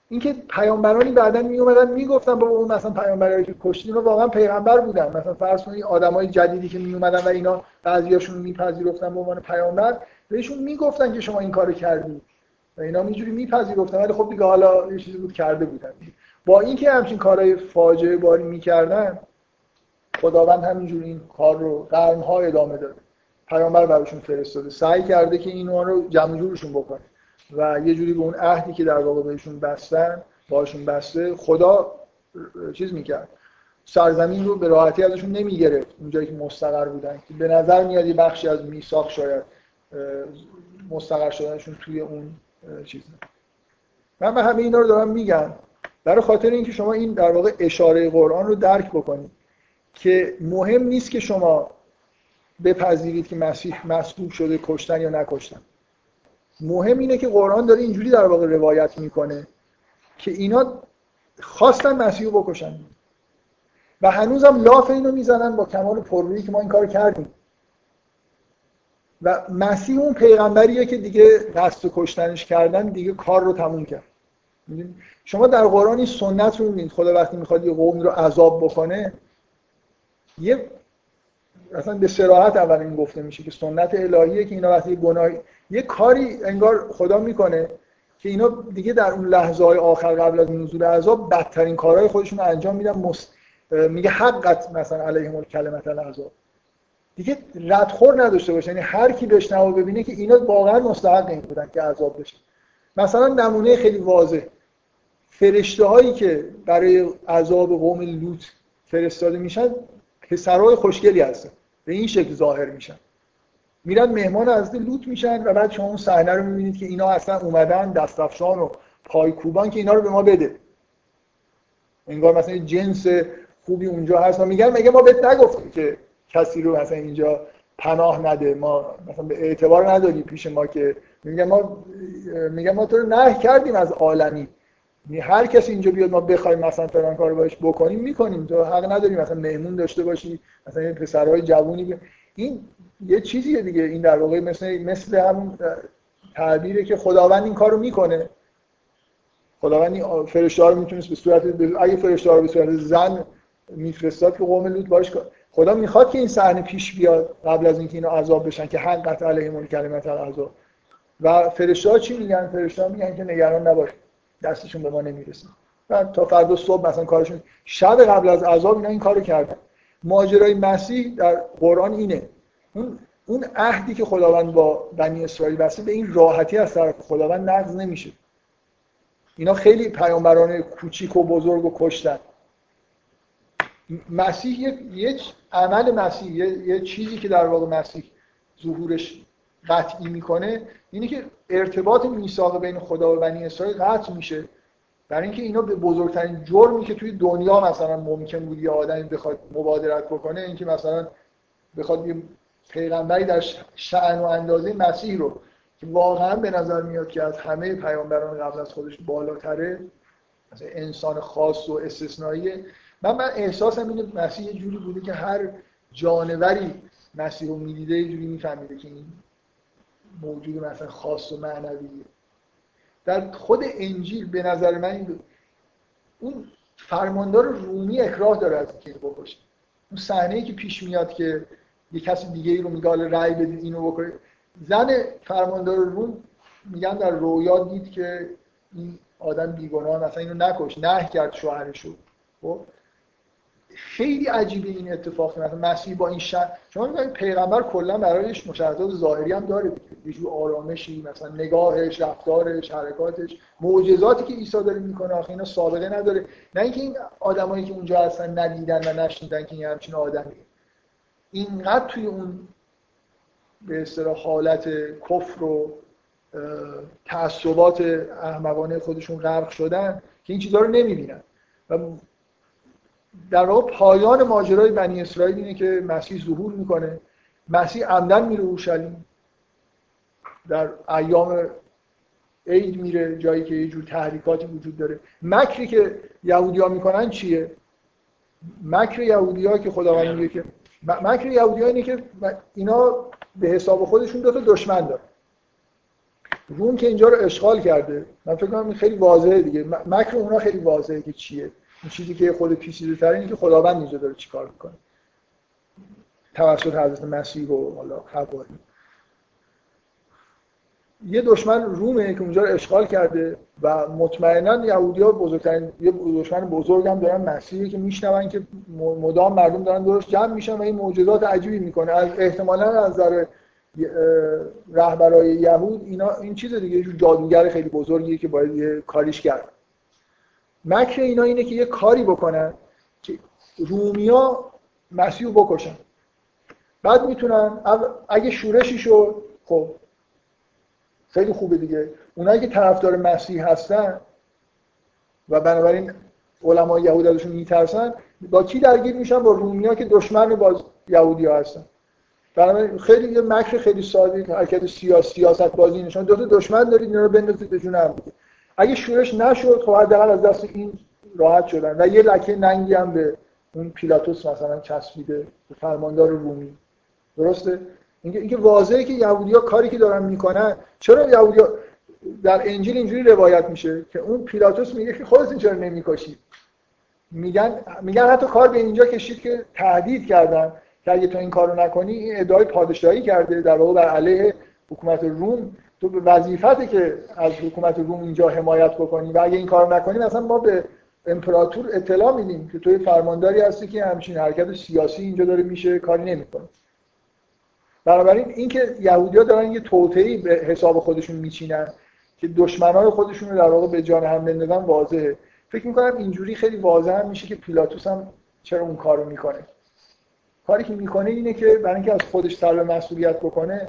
اینکه پیامبرانی بعدا می اومدن می‌گفتن بابا اون مثلا پیامبرایی که کشتین واقعا پیغمبر بودن. مثلا فرض کنید آدمای جدیدی که می اومدن و اینا بعضیاشون میپذیرفتن به عنوان پیامبر بهشون می‌گفتن که شما این کارو کردید و اینا اینجوری میپذیرفتن. ولی خب دیگه حالا یه چیزی بود کرده بودن. با اینکه همچین کارهای فاجعه باری می‌کردن خداوند همینجوری این کار رو قرنها ادامه داده. پیامبر براشون فرستاده. سعی کرده که اینا رو جمع جورشون بکنه. و یه جوری به اون عهدی که در واقع بهشون بستن باشون بسته خدا چیز می‌کرد. سرزمین رو به راحتی ازشون نمی‌گرفت. اونجایی که مستقر بودن. که به نظر میاد یه بخشی از میثاق شاید مستقر شدنشون توی اون چیز من به همه اینا رو دارم میگم. برای خاطر اینکه شما این در واقع اشاره قرآن رو درک بکنید که مهم نیست که شما بپذیرید که مسیح مصلوب شده کشتن یا نکشتن. مهم اینه که قرآن داره اینجوری در واقع روایت می‌کنه که اینا خواستن مسیح رو بکشن. و هنوزم لاف اینو می‌زنن با کمال پررویی که ما این کار کردیم. و مسیح اون پیغمبریه که دیگه قصد کشتنش کردن دیگه کار رو تموم کرد. شما در قرآن این سنت رو می‌بینید. خدا وقتی می‌خواد یه قومی رو عذاب بکنه یه اصلا به سراحت اول این گفته میشه که سنت الهیه که اینا وقتی گناه یه کاری انگار خدا می‌کنه که اینا دیگه در اون لحظه های آخر قبل از نزول عذاب بدترین کارهای خودشون رو انجام میدن. مست... میگه حقت مثلا علیهم کلمت العذاب. دیگه ردخور نداشته باشه. یعنی هر کی بشنوه و ببینه که اینا واقعا مستحق این بودن که عذاب بشه. مثلا نمونه خیلی واضح. فرشته هایی که برای عذاب قوم لوط فرستاده میشن پسرای خوشگلی هستن. به این شکل ظاهر میشن. میرن مهمان از لوط میشن و بعد شما اون صحنه رو می‌بینید که اینا اصلا اومدن دستافشان و پایکوبان که اینا رو به ما بده. انگار مثلا جنس خوبی اونجا هست. و میگن مگه ما بهت نگفتیم که کسی رو مثلا اینجا پناه نده. ما مثلا به اعتبار نداری پیش ما که میگن ما میگن ما تو رو نه کردیم از عالمی. هر کسی اینجا بیاد ما بخوایم مثلا فلان کارو باش بکنیم می‌کنیم. تو حق نداری مثلا مهمون داشته باشی مثلا این پسرهای جوونی این یه چیزیه دیگه. این در واقع مثل مثل همون تعبیره که خداوند این کارو می‌کنه. خداوند این فرشته رو می‌تونست به صورت اگه فرشته رو به صورت زن میفرستاد که قوم لوط باش خدا می‌خواد که این صحنه پیش بیاد قبل از اینکه اینا عذاب بشن که حقت علیهم کلمت العذاب. و فرشته چی میگن؟ فرشته میگن که نگران نباش دستشون به ما نمی‌رسه. و تا فردا صبح مثلا کارشون شب قبل از عذاب اینا این کارو کردن. ماجرای مسیح در قرآن اینه. اون اون عهدی که خداوند با بنی اسرائیل بسته به این راحتی از طرف خداوند نقض نمیشه. اینا خیلی پیامبران کوچیک و بزرگ و کشتن. مسیح یه, عمل مسیح یه،, چیزی که در واقع مسیح ظهورش قطعی می‌کنه اینه که ارتباط میثاق بین خدا و بنی اسرائیل قطع میشه. برای اینکه اینا به بزرگترین جرمی که توی دنیا مثلا ممکن بود یه آدمی بخواد مبادرت بکنه اینکه مثلا بخواد یه پیغمبری در شعن و اندازه مسیح رو که واقعا به نظر میاد که از همه پیامبران قبل از خودش بالاتره مثلا انسان خاص و استثنائیه من من احساسم اینه مسیح یه جوری بوده که هر جانوری مسیح رو می‌دیده یه جوری میفهمیده که این موجود مثلا خاص و معنویه. در خود انجیل به نظر من این اون فرماندار رومی اکراه داره از اینکه بکشه. اون صحنه که پیش میاد که یه کسی دیگه ای رو میگه حالا رأی بدید اینو بکنید زن فرماندار روم میگن در رویا دید که این آدم بیگناه مثلا اینو نکش نه کرد شوهرشو. خب؟ خیلی عجیبه این اتفاق مثلا مسیح با این شن شما میگید پیغمبر کلا برایش مشاهدات ظاهری هم داره یه جور آرامشی مثلا نگاهش رفتارش حرکاتش. معجزاتی که عیسی داره می‌کنه آخه اینا سابقه نداره. نه اینکه این آدمایی که اونجا هستن ندیدن و نشنیدن که این همچین آدمی اینقدر توی اون به اصطلاح حالت کفر و تعصبات احمقانه خودشون غرق شدن که این چیزها رو نمی‌بینن. و در واقع پایان ماجرای بنی اسرائیل اینه که مسیح ظهور می‌کنه. مسیح عمدن میره اورشلیم. در ایام عید میره جایی که یه جور تحریکاتی وجود داره. مکری که یهودیا می‌کنن چیه؟ مکر یهودیا که خداوند میگه که مکر یهودی اینه که اینا به حساب خودشون دو تا دشمن دارن. روم که اینجا رو اشغال کرده من فکر کنم خیلی واضحه دیگه. مکر اونا خیلی واضحه که چیه. این چیزی که خود پیچیده تر اینه که خداوند اینجا داره چیکار می‌کنه. توسط حضرت مسیح و حالا حواری یه دشمن رومه که اونجا رو اشغال کرده و مطمئنا یهودی ها بزرگترین یه دشمن بزرگ هم دارن مسیحی که میشنون که مدام مردم دارن درست جمع میشن و این معجزات عجیبی می‌کنه. از احتمالا از نظر رهبرای یهود اینا این چیز دیگه یه جادوگر خیلی بزرگیه که باید یه کاریش کرد. مکر اینا اینه که یه کاری بکنن که رومیا مسیح بکشن. بعد می‌تونن اگه شورشی شد خب خیلی خوبه دیگه. اونایی که طرفدار مسیح هستن و بنابراین علمای یهود ازشون میترسن با کی درگیر میشن؟ با رومیا که دشمن باز یهودی هستن. بنابراین خیلی یه مکر خیلی ساده حرکت سیاسی سیاست بازی نشون دو تا دشمن دارید اینا رو بندازید به اگه شورش نشد خب حداقل از دست این راحت شدن. و یه لکه ننگی هم به اون پیلاتوس مثلا چسبیده به فرماندار رومی. درسته؟ اینکه اینکه واضحه که یهودی‌ها کاری که دارن می‌کنن چرا یهودی‌ها در انجیل اینجوری روایت میشه که اون پیلاتوس میگه که خودتون چرا نمی‌کشید؟ میگن میگن حتی کار به اینجا کشید که تهدید کردن که اگه تو این کارو نکنی این ادعای پادشاهی کرده در واقع بر علیه حکومت روم. تو به وظیفته که از حکومت روم اینجا حمایت بکنی و اگه این کارو نکنی مثلا ما به امپراتور اطلاع میدیم که توی فرمانداری هستی که همچین حرکت سیاسی اینجا داره میشه کاری نمی‌کنه. بنابراین اینکه یهودی‌ها دارن یه توطئه‌ای به حساب خودشون میچینن که دشمنان خودشون رو در واقع به جان هم بندازن واضحه. فکر می‌کنم اینجوری خیلی واضح هم میشه که پیلاتوس هم چرا اون کارو می‌کنه. کاری که می‌کنه اینه که برای اینکه از خودش سر مسئولیت بکنه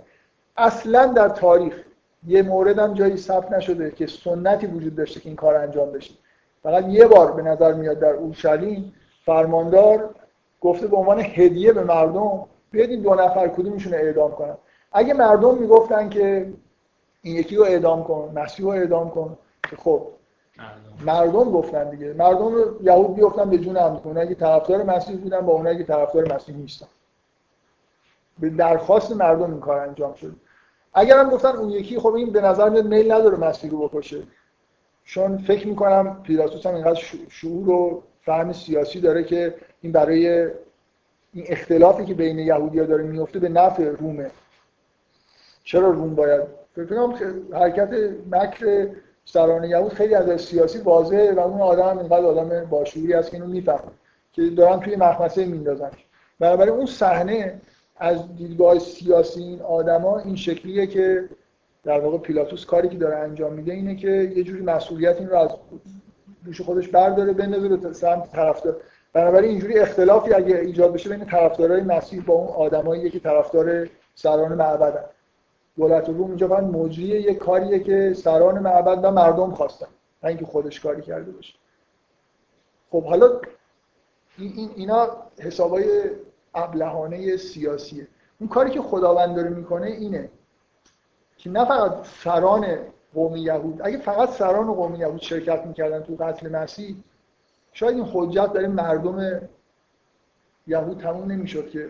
اصلا در تاریخ یه مورد هم جایی ثبت نشده که سنتی وجود داشته که این کار انجام بشه. فقط یه بار به نظر میاد در اورشلیم فرماندار گفته به عنوان هدیه به مردم بیاید این دو نفر کدومشون اعدام کنن. اگه مردم می‌گفتن که این یکی رو اعدام کن مسیح رو اعدام کن که خب مردم. گفتن دیگه. مردم رو یهود بیفتن به جون هم. کنن اگه طرفدار مسیح بودن با اونایی که طرفدار مسیح نیستن. به درخواست مردم این کار انجام شد. اگر هم گفتن اون یکی خب این به نظر میاد میل نداره مسیح رو بکشه. چون فکر می‌کنم پیلاتوس هم اینقدر شعور و فهم سیاسی داره که این برای این اختلافی که بین یهودیا داره میفته به نفع رومه. چرا روم باید؟ فکر کنم حرکت مکر سران یهود خیلی از سیاسی واضحه و اون آدم اینقدر آدم باشوری است که اینو می‌فهمه که دارن توی مخمسه میندازن. بنابراین اون صحنه از دیدگاه سیاسی این آدما این شکلیه که در واقع پیلاتوس کاری که داره انجام میده اینه که یه جوری مسئولیت این رو از دوش خودش برداره بندازه به سمت طرفدار. بنابراین اینجوری اختلافی اگه ایجاد بشه بین طرفدارای مسیح با اون آدمایی که طرفدار سران معبدن دولت روم اینجا فقط مجری یه کاریه که سران معبد و مردم خواستن نه اینکه خودش کاری کرده باشه. خب حالا این اینا حسابای ابلهانه سیاسیه. اون کاری که خداوند داره می‌کنه اینه که نه فقط سران قوم یهود اگه فقط سران قوم یهود شرکت می‌کردن تو قتل مسیح شاید این حجت برای مردم یهود تموم نمی‌شد که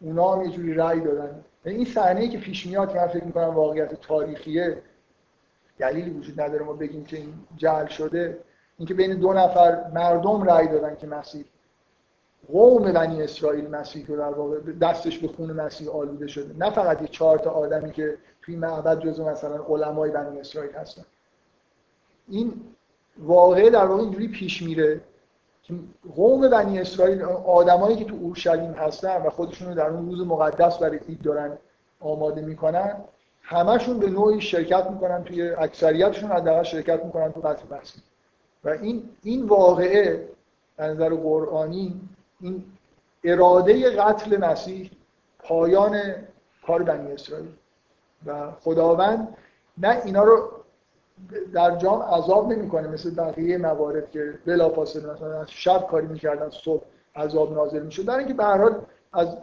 اونا هم یه جوری رأی دادن. یعنی این صحنه که پیش میاد که من فکر می‌کنم واقعیت تاریخیه دلیلی وجود نداره ما بگیم که این جعل شده اینکه بین دو نفر مردم رأی دادن که مسیح قوم بنی اسرائیل مسیح رو در واقع دستش به خون مسیح آلوده شده. نه فقط یه چهار تا آدمی که توی معبد جزو مثلا علمای بنی اسرائیل هستن. این واقعه در واقع اینجوری پیش میره که قوم بنی اسرائیل آدمایی که تو اورشلیم هستن و خودشون رو در اون روز مقدس برای عید دارن آماده می‌کنن همشون به نوعی شرکت می‌کنن توی اکثریتشون حداقل شرکت می‌کنن تو قتل و این این واقعه از نظر قرآنی این اراده قتل مسیح پایان کار بنی اسرائیل. و خداوند نه اینا رو در جام عذاب نمی‌کنه مثل بقیه موارد که بلافاصله مثلا از شب کاری می‌کردن صبح عذاب نازل می‌شد. در اینکه به هر حال از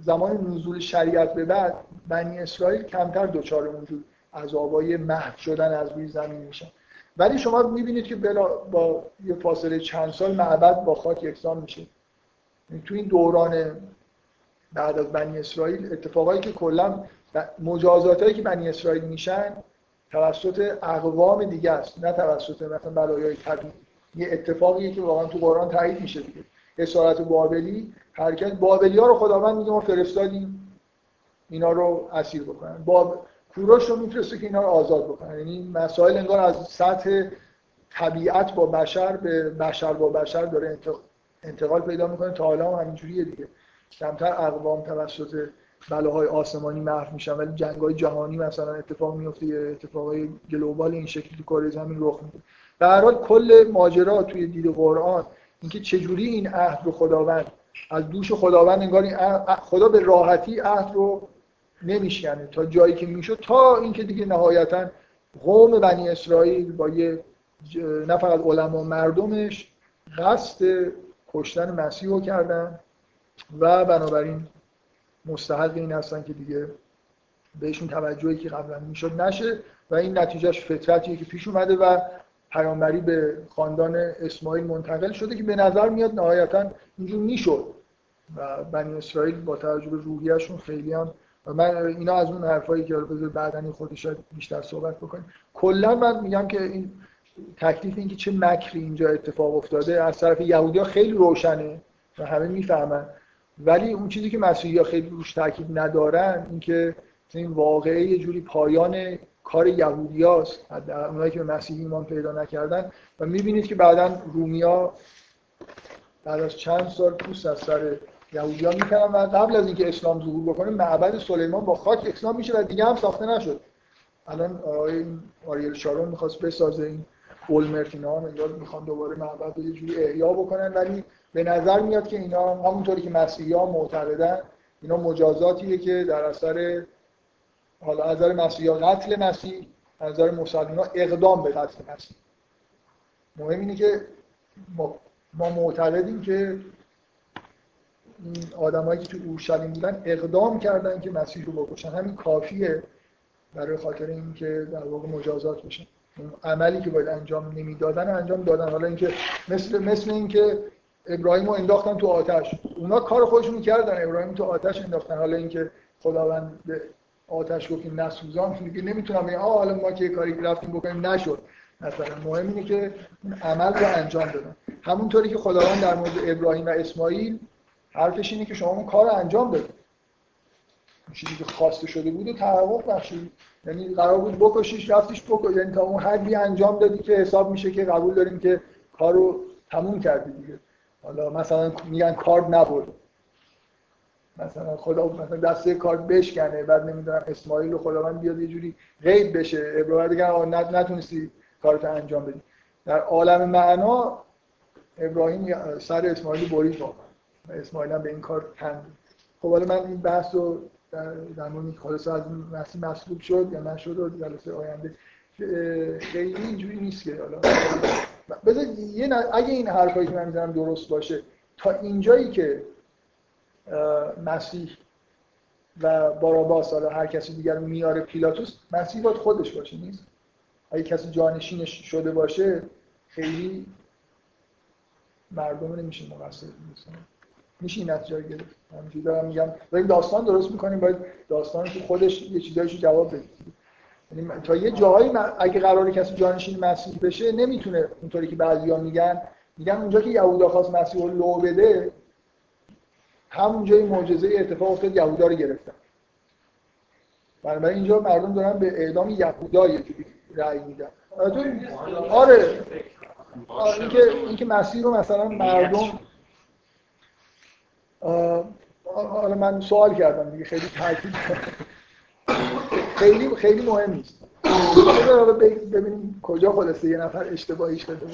زمان نزول شریعت به بعد بنی اسرائیل کمتر دچار اونجور عذابای محو شدن از روی زمین میشن. ولی شما می‌بینید که بلا با یه فاصله چند سال معبد با خاک یکسان میشه. تو این دوران بعد از بنی اسرائیل اتفاقایی که کلا مجازاتایی که بنی اسرائیل میشن توسط اقوام دیگه است نه توسط مثلا بلایای طبیعی. یه اتفاقیه که واقعا تو قرآن تایید میشه دیگه. اسارت بابلی حرکت بابلی ها رو خداوند میگه ما فرستادیم. اینا رو اسیر بکنن. باب کوروش رو میفرسته که اینا رو آزاد بکنن. یعنی مسائل انگار از سطح طبیعت با بشر به بشر با بشر داره انتقال پیدا می‌کنه. تا حالا هم همینجوریه دیگه. کمتر اقوام توسط بلاهای آسمانی محو میشن. ولی جنگ های جهانی مثلا اتفاق میفته یه اتفاقای گلوبال این شکلی کره زمین رخ میده. هر حال کل ماجرا توی دید قرآن اینکه چجوری این عهد رو خداوند از دوش خداوند انگار خدا به راحتی عهد رو نمیشکنه. تا جایی که می‌شد تا اینکه دیگه نهایتا قوم بنی اسرائیل با یه نه فقط علما مردمش قصد کشتن مسیح رو کردن و بنابراین مستحق این هستن که دیگه بهشون توجهی که قبلا می‌شد نشه و این نتیجهش فطرتیه که پیش اومده و پیامبری به خاندان اسماعیل منتقل شده که به نظر میاد نهایتا اینجور می‌شد. و بنی اسرائیل با توجه به روحیهشون خیلی هم و من اینا از اون حرفایی که بذار بعدا این خودش بیشتر صحبت بکنیم. کلا من میگم که این تکلیف اینکه چه مکری اینجا اتفاق افتاده از طرف یهودیا خیلی روشنه و همه می‌فهمن. ولی اون چیزی که مسیحی ها خیلی روش تاکید ندارن اینکه این واقعه یه جوری پایان کار یهودیاست اونایی که به مسیحی ایمان پیدا نکردن. و می‌بینید که بعدا رومیا بعد از چند سال پوست از سر یهودی ها می‌کنن و قبل از اینکه اسلام ظهور بکنه معبد سلیمان با خاک اسلام میشه و دیگه هم ساخته نشد. الان آقای آریل شارون می‌خواست بسازه این اولمرت اینا می‌خوان دوباره معبد رو یه جوری احیا بکنن ولی به نظر میاد که اینا همونطوری که مسیحی ها معتقدن اینا مجازاتیه که در اثر حالا از نظر مسیحی قتل مسیح از نظر مسلمان اقدام به قتل مسیح. مهم اینه که ما, ما معتقدیم که این آدمایی که تو اورشلیم بودن اقدام کردن که مسیح رو بکشن. همین کافیه برای خاطر اینکه در واقع مجازات بشن عملی که باید انجام نمی‌دادن انجام دادن. حالا اینکه مثل مثل اینکه ابراهیم رو انداختن تو آتش. اونا کار خودشون کردن ابراهیم تو آتش انداختن. حالا اینکه خداوند به آتش گفت نسوزان میگه نمی‌تونم بگم حالا ما که کاری رفتیم بکنیم نشد. مثلا مهم اینه که عمل رو انجام دادن. همونطوری که خداوند در مورد ابراهیم و اسماعیل حرفش اینه که شما اون کار انجام بدید. چیزی که خواسته شده بود و تحقق بخشید. یعنی قرار بود بکشیش رفتیش بکش. یعنی تا اون حدی انجام دادی که حساب میشه که قبول داریم که کارو تموم کردی دیگه. حالا مثلا میگن کارد نبرد. مثلا خدا مثلا دسته کار بشکنه بعد نمی‌دونم اسماعیل و خداوند بیاد یه جوری غیب بشه. ابراهیم بگن نتونستی کارتو انجام بدی. در عالم معنا ابراهیم سر اسماعیل برید واقعا. اسماعیل هم به این کار تن خب حالا من این بحث در, در مورد خلاصه از مسیح مسلوب شد یا نشد و جلسه آینده خیلی اینجوری نیست که حالا. بذار یه اگه این حرفایی که من می‌زنم درست باشه تا اینجایی که مسیح و باراباس حالا هر کسی دیگر میاره پیلاتوس مسیح باید خودش باشه نیست؟ اگه کسی جانشینش شده باشه خیلی مردم نمیشه مقصر میشه این نتیجه گرفت. همینجوری دارم میگم. داریم داستان درست می‌کنیم باید داستان که خودش یه چیزایشو جواب بده. یعنی تا یه جایی اگه قرار کسی جانشین مسیح بشه نمی‌تونه اونطوری که بعضیا میگن. میگن اونجا که یهودا خواست مسیح رو لو بده همونجا این معجزه اتفاق افتاد یهودا رو گرفتن. بنابراین اینجا مردم دارن به اعدام یهودا یه جوری رأی میدن. آره اینکه اینکه مسیح رو مثلا مردم حالا من سوال کردم دیگه خیلی تاکید خیلی خیلی مهم نیست. ببینیم کجا خلاصه یه نفر اشتباهی شده